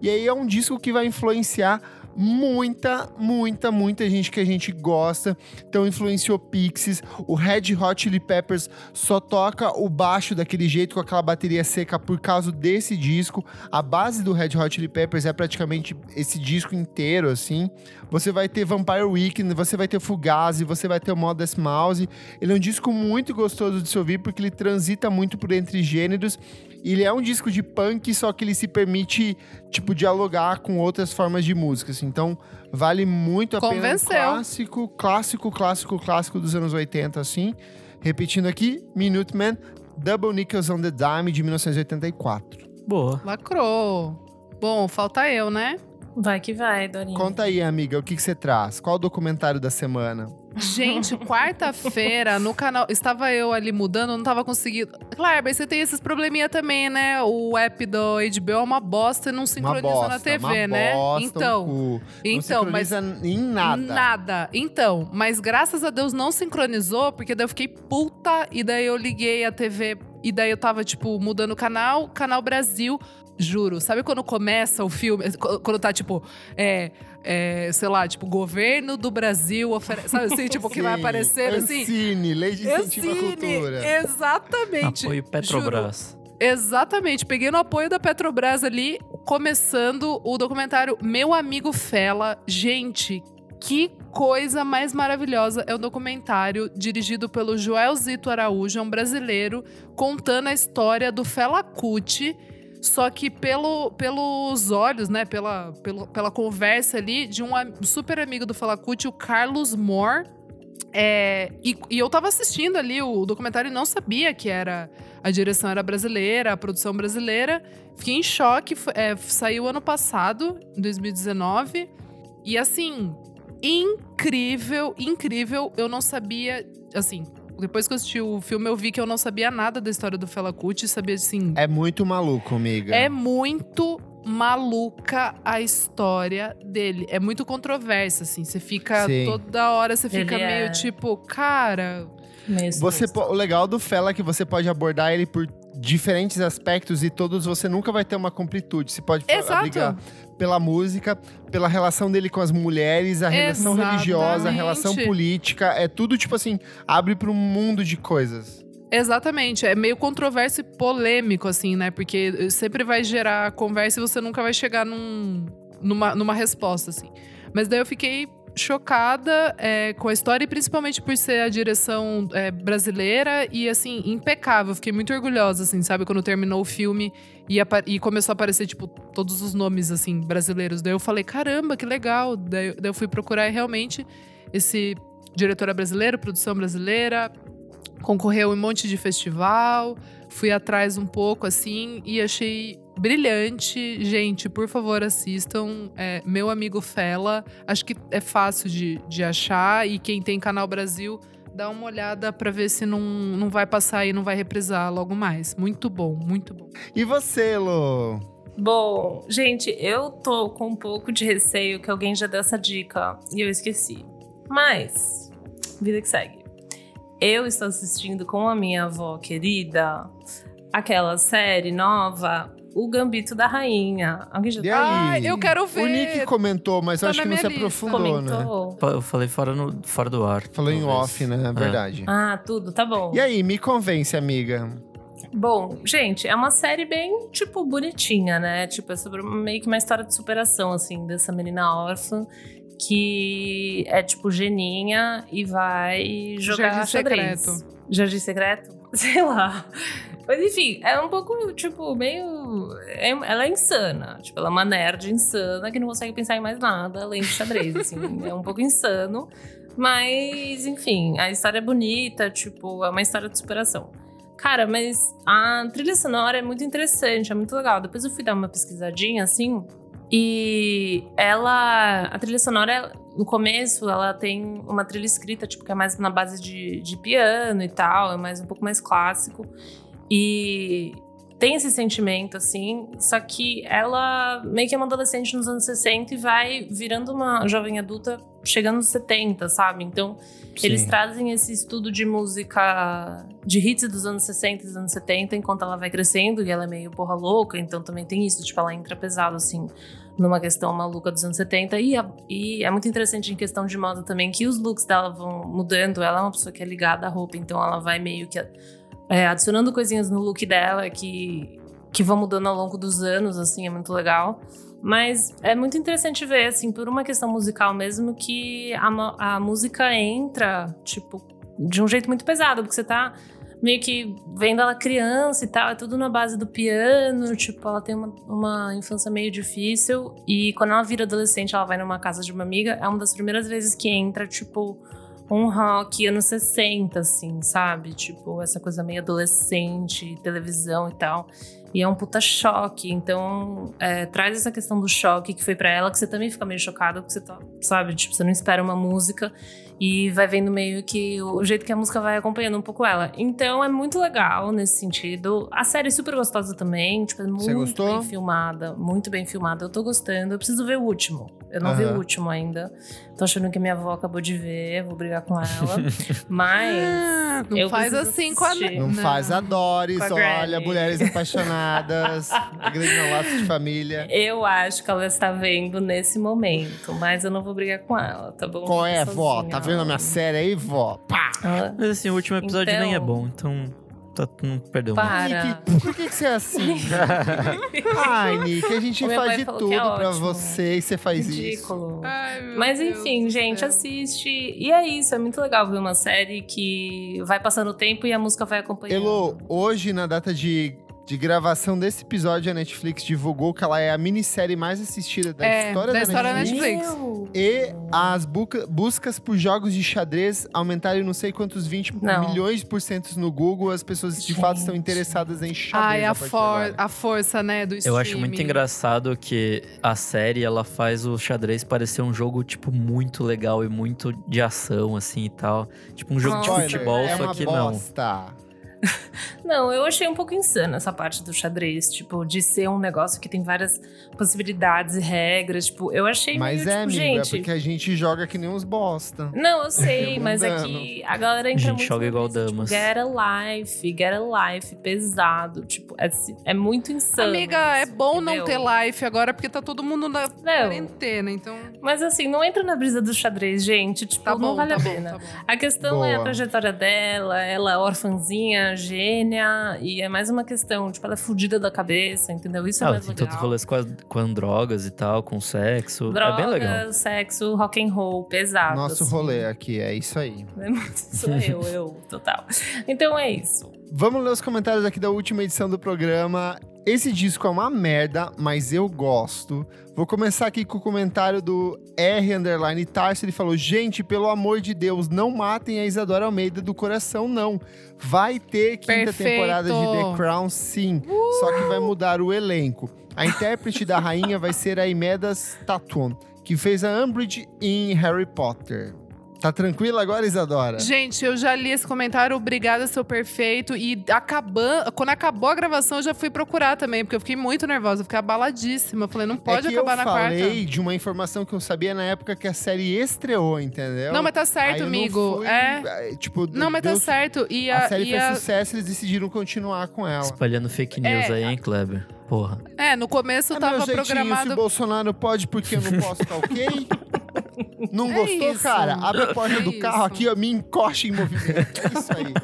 E aí é um disco que vai influenciar muita, muita, muita gente que a gente gosta. Então influenciou Pixies. O Red Hot Chili Peppers só toca o baixo daquele jeito, com aquela bateria seca, por causa desse disco. A base do Red Hot Chili Peppers é praticamente esse disco inteiro, assim. Você vai ter Vampire Weekend, você vai ter Fugazi, você vai ter o Modest Mouse. Ele é um disco muito gostoso de se ouvir, porque ele transita muito por entre gêneros. Ele é um disco de punk, só que ele se permite, tipo, dialogar com outras formas de música. Assim. Então, vale muito a Convenceu. pena. Clássico, clássico, clássico, clássico dos anos 80, assim. Repetindo aqui, Minuteman, Double Nickels on the Dime, de 1984. Boa. Lacrou. Bom, falta eu, né? Vai que vai, Dorinha. Conta aí, amiga, o que, que você traz? Qual o documentário da semana? Gente, quarta-feira no canal. Estava eu ali mudando, não tava conseguindo. Claro, mas você tem esses probleminha também, né? O app do HBO é uma bosta e não sincroniza bosta, na TV, uma né? bosta, um então. cu. Então, não mas. em nada. Nada. Então, mas graças a Deus não sincronizou, porque daí eu fiquei puta e daí eu liguei a TV e daí eu tava, tipo, mudando o canal, canal Brasil. Juro, sabe quando começa o filme? Quando tá, tipo, é, é, sei lá, tipo, governo do Brasil oferece. Sabe assim, tipo, que vai Sim, aparecer assim? Ancine, lei de incentivo à cultura. Exatamente. Apoio Petrobras. Juro. Exatamente. Peguei no apoio da Petrobras ali, começando o documentário Meu Amigo Fela. Gente, que coisa mais maravilhosa. É um documentário dirigido pelo Joel Zito Araújo, é um brasileiro, contando a história do Fela Kuti. Só que pelo, pelos olhos, né? Pela, pelo, pela conversa ali de um super amigo do Fela Kuti, o Carlos Moore. É, e, e eu tava assistindo ali o documentário e não sabia que era a direção era brasileira, a produção brasileira. Fiquei em choque. é, saiu ano passado, em 2019. E assim, incrível, incrível. Eu não sabia. Assim, depois que eu assisti o filme, eu vi que eu não sabia nada da história do Fela Kuti. Sabia assim. É muito maluco, amiga. É muito maluca a história dele. É muito controversa, assim. Você fica Sim. toda hora, você fica Ele meio é- tipo, cara. Meio Você, po- o legal do Fela é que você pode abordar ele por diferentes aspectos e todos você nunca vai ter uma completude. Você pode Exato. abrigar pela música, pela relação dele com as mulheres, a relação Exatamente. religiosa, a relação política. É tudo, tipo assim, abre para um mundo de coisas. Exatamente, é meio controverso e polêmico, assim, né? Porque sempre vai gerar conversa e você nunca vai chegar num, numa, numa resposta, assim. Mas daí eu fiquei chocada é, com a história, e principalmente por ser a direção é, brasileira e, assim, impecável. Fiquei muito orgulhosa, assim, sabe? Quando terminou o filme e, e começou a aparecer, tipo, todos os nomes, assim, brasileiros. Daí eu falei, caramba, que legal. Daí, daí eu fui procurar e realmente esse diretor é brasileiro, produção brasileira, concorreu em um monte de festival, fui atrás um pouco assim e achei brilhante. Gente, por favor, assistam. É, Meu Amigo Fela. Acho que é fácil de, de achar e quem tem Canal Brasil, dá uma olhada pra ver se não, não vai passar e não vai reprisar logo mais. Muito bom, muito bom. E você, Lô? Bom, gente, eu tô com um pouco de receio que alguém já deu essa dica e eu esqueci. Mas, vida que segue. Eu estou assistindo com a minha avó querida aquela série nova, O Gambito da Rainha. Alguém já tá? aí? Ai, eu quero ver. O Nick comentou, mas Tá acho que na não se aprofundou, né? Comentou? Eu falei fora, no, fora do ar. Falou em off, né? É verdade. Ah, tudo, tá bom. E aí, me convence, amiga. Bom, gente, é uma série bem, tipo, bonitinha, né? Tipo, é sobre meio que uma história de superação, assim, dessa menina órfã que é, tipo, geninha e vai jogar Jardim xadrez. Secreto. Jardim secreto? Sei lá. Mas enfim, é um pouco, tipo, meio. é- ela é insana. Tipo, ela é uma nerd insana que não consegue pensar em mais nada além de xadrez, assim. é um pouco insano. Mas, enfim, a história é bonita, tipo, é uma história de superação. Cara, mas a trilha sonora é muito interessante, é muito legal. Depois eu fui dar uma pesquisadinha, assim, e ela. A trilha sonora, no começo, ela tem uma trilha escrita, tipo, que é mais na base de, de piano e tal, é mais um pouco mais clássico. E tem esse sentimento, assim, só que ela meio que é uma adolescente nos anos 60 e vai virando uma jovem adulta chegando nos 70, sabe? Então, Sim. eles trazem esse estudo de música de hits dos anos 60 e dos anos 70 enquanto ela vai crescendo e ela é meio porra louca, então também tem isso, tipo, ela entra pesado, assim, numa questão maluca dos anos 70. E, a- e é muito interessante em questão de moda também que os looks dela vão mudando. Ela é uma pessoa que é ligada à roupa, então ela vai meio que é, adicionando coisinhas no look dela que, que vão mudando ao longo dos anos, assim, é muito legal. Mas é muito interessante ver, assim, por uma questão musical mesmo, que a, a música entra, tipo, de um jeito muito pesado, porque você tá meio que vendo ela criança e tal, é tudo na base do piano, tipo, ela tem uma, uma infância meio difícil, e quando ela vira adolescente, ela vai numa casa de uma amiga, é uma das primeiras vezes que entra, tipo, um rock anos 60, assim, sabe? Tipo, essa coisa meio adolescente, televisão e tal. E é um puta choque. Então, é, traz essa questão do choque que foi pra ela, que você também fica meio chocado, porque você tá, sabe? Tipo, você não espera uma música e vai vendo meio que o, jeito que a música vai acompanhando um pouco ela. Então, é muito legal nesse sentido. A série é super gostosa também, tipo, é muito gostou? bem filmada, muito bem filmada. Eu tô gostando. Eu preciso ver o último. Eu não vi Aham. o último ainda. Tô achando que minha avó acabou de ver, vou brigar com ela. Mas. Ah, não eu faz assim com a. assistir. Não, faz a Doris, a olha, mulheres apaixonadas, grande laço de família. Eu acho que ela está vendo nesse momento, mas eu não vou brigar com ela, tá bom? Qual é, vó? Tá vendo a minha série aí, vó? Pá! Ela- Mas assim, o último episódio nem é Então- bom, então tá, não perdeu. Para. Nick, por que, que você é assim? Ai, Nick, a gente faz de falou tudo é pra você e você faz isso. Ridículo. Ai, meu Mas Deus enfim, do gente, céu. assiste. E é isso, é muito legal ver uma série que vai passando o tempo e a música vai acompanhando. Elo, hoje, na data de, de gravação desse episódio, a Netflix divulgou que ela é a minissérie mais assistida da É, história da da, história da Netflix. Netflix. Meu. E as buca- buscas por jogos de xadrez aumentaram em não sei quantos 20 Não. milhões por cento no Google. As pessoas de fato estão interessadas em xadrez. Ai, a, de for, a força, né, do Eu acho muito streaming. engraçado que a série ela faz o xadrez parecer um jogo tipo muito legal e muito de ação assim e tal, tipo um jogo de Nossa, futebol, é só que não. bosta. Não, eu achei um pouco insano essa parte do xadrez, tipo, de ser um negócio que tem várias possibilidades e regras, tipo, eu achei Mas meio, é, tipo, amigo, gente... é porque a gente joga que nem uns bosta. Não, eu sei, mas é Lembrando. que a galera entra A gente muito joga igual brisa, damas. Tipo, get a life, get a life, pesado, tipo, é, é muito insano. Amiga, é isso, bom não entendeu? ter live agora, porque tá todo mundo na quarentena, então... Mas assim, não entra na brisa do xadrez, gente, tipo, Tá não bom, vale tá a bom, pena. tá bom. A questão é a Boa. trajetória dela, ela é gênia, e é mais uma questão, tipo, ela é fudida da cabeça, entendeu? Isso é Ah, mais tem legal. os rolês com, a- com drogas e tal, com sexo. é bem legal. Drogas, sexo, rock and roll, pesado. Nosso assim. rolê aqui, é isso aí. É Sou eu, eu, total. Então é isso. Vamos ler os comentários aqui da última edição do programa. Esse disco é uma merda, mas eu gosto. Vou começar aqui com o comentário do R underline Tarso. Ele falou: Gente, pelo amor de Deus, não matem a Isadora Almeida do coração, não. Vai ter quinta Perfeito. Uh! temporada de The Crown, sim. Só que vai mudar o elenco. A intérprete da rainha vai ser a Imedas Tatuan, que fez a Umbridge em Harry Potter. Tá tranquila agora, Isadora? Gente, eu já li esse comentário, obrigada, seu perfeito. E acabando, quando acabou a gravação, eu já fui procurar também, porque eu fiquei muito nervosa, eu fiquei abaladíssima. Eu falei, não pode é que acabar eu na falei quarta. de uma informação que eu sabia na época que a série estreou, entendeu? Não, mas tá Aí certo, eu não amigo. fui, É. eh, Tipo, Não, mas tá deu- certo. E A a, série e fez a- sucesso, eles decidiram continuar com ela. Espalhando fake news É, aí, hein, Kleber? Porra. É, no começo É tava meu jeitinho, se o programado. Bolsonaro pode porque eu não posso, tá ok? Não É gostou, isso. cara? Abre a porta É do carro isso. aqui, ó, me encoste em movimento. É isso aí.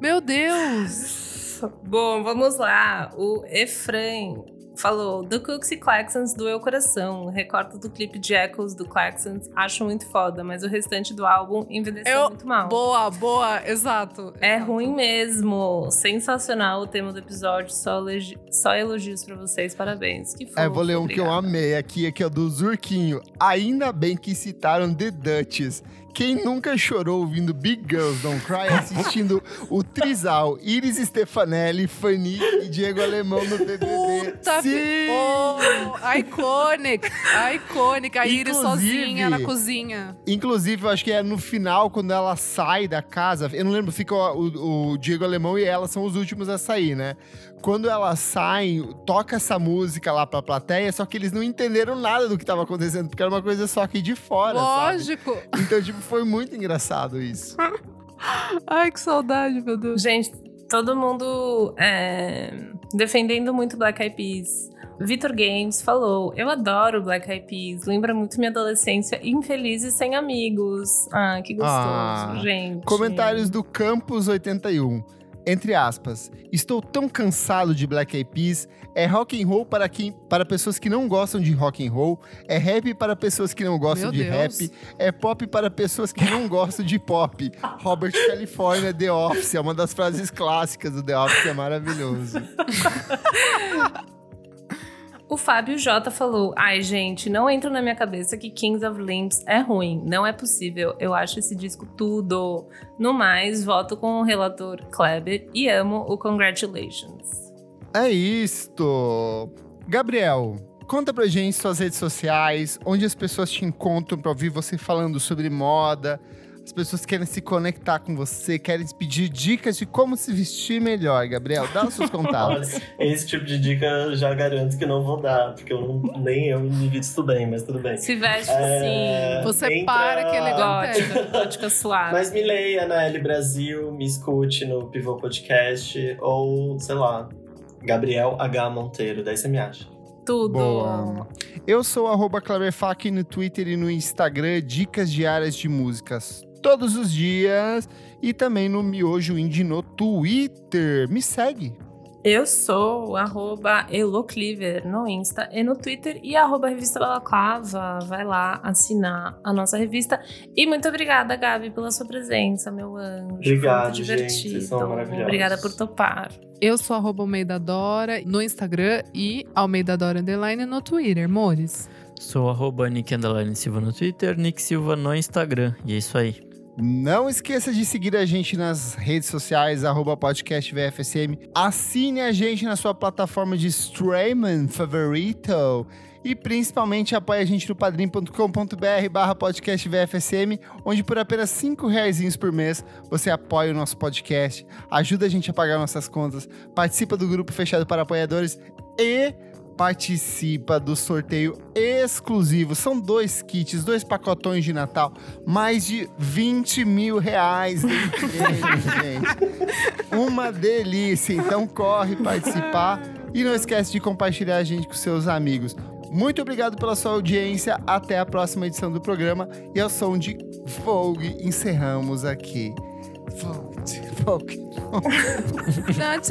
Meu Deus! Bom, vamos lá. O Efraim falou: do Cooks e Claxons doeu o coração. Recorta do clipe de Echoes do Claxons, acho muito foda, mas o restante do álbum envelheceu Eu- muito mal. Boa, boa, exato. É exato. ruim mesmo. Sensacional o tema do episódio. Só, elogi- só elogios pra vocês. Parabéns. Que É, vou ler um que eu obrigada. amei aqui, aqui é do Zurquinho. Ainda bem que citaram The Duchess, Quem nunca chorou ouvindo Big Girls Don't Cry assistindo o Trisal, Iris Stefanelli, Fanny e Diego Alemão no BBB? Puta Sim! Oh, iconic! Iconic. A Iris sozinha na cozinha. Inclusive, eu acho que é no final, quando ela sai da casa. Eu não lembro, fica o, o- o Diego Alemão e ela são os últimos a sair, né? Quando elas saem, toca essa música lá pra plateia, só que eles não entenderam nada do que tava acontecendo, porque era uma coisa só aqui de fora, sabe? Lógico. Então, tipo, foi muito engraçado isso. Ai, que saudade, meu Deus. Gente, todo mundo é, defendendo muito Black Eyed Peas. Vitor Games falou: Eu adoro Black Eyed Peas, lembra muito minha adolescência infeliz e sem amigos. Ah, que gostoso, Ah, gente. Comentários do Campus 81. Entre aspas, estou tão cansado de Black Eyed Peas. É rock and roll para quem, para pessoas que não gostam de rock and roll. É rap para pessoas que não gostam Meu de Deus. rap. É pop para pessoas que não gostam de pop. Robert California, The Office, é uma das frases clássicas do The Office, é maravilhoso. O Fábio J falou: Ai, gente, não entra na minha cabeça que Kings of Limbs é ruim. Não é possível. Eu acho esse disco tudo. No mais, voto com o relator Kleber e amo o Congratulations. É isto. Gabriel, conta pra gente suas redes sociais, onde as pessoas te encontram pra ouvir você falando sobre moda. As pessoas querem se conectar com você, querem te pedir dicas de como se vestir melhor, Gabriel. Dá os seus Olha, contatos. esse tipo de dica eu já garanto que não vou dar, porque eu não, nem eu me visto bem, mas tudo bem. Se veste É, assim. Você entra- para que elegante. Gótica, gótica suave. Mas me leia na L Brasil, me escute no Pivô Podcast, ou, sei lá, Gabriel H. Monteiro, daí você me acha. Tudo. Boa. Eu sou arroba no Twitter e no Instagram, dicas diárias de músicas todos os dias. E também no Miojo Indie no Twitter. Me segue. Eu sou arroba Elocliver no Insta e no Twitter e arroba Revista Balaclava. Vai lá assinar a nossa revista. E muito obrigada, Gabi, pela sua presença, meu anjo. Obrigado, Foi muito gente, divertido. vocês são maravilhosos. Obrigada por topar. Eu sou arroba Almeida Dora no Instagram e Almeida Dora Underline no Twitter, amores. Sou arroba Nick Underline Silva no Twitter, Nick Silva no Instagram. E é isso aí. Não esqueça de seguir a gente nas redes sociais, arroba podcast VFSM. Assine a gente na sua plataforma de streaming favorito. E principalmente apoie a gente no padrim.com.br barra podcast VFSM, onde por apenas 5 reais por mês você apoia o nosso podcast, ajuda a gente a pagar nossas contas, participa do grupo fechado para apoiadores e participa do sorteio exclusivo. São dois kits, dois pacotões de Natal, mais de 20 mil reais prêmios, gente. Uma delícia. Então corre participar e não esquece de compartilhar a gente com seus amigos. Muito obrigado pela sua audiência. Até a próxima edição do programa. E ao som de Vogue, encerramos aqui. Vogue, Vogue. Not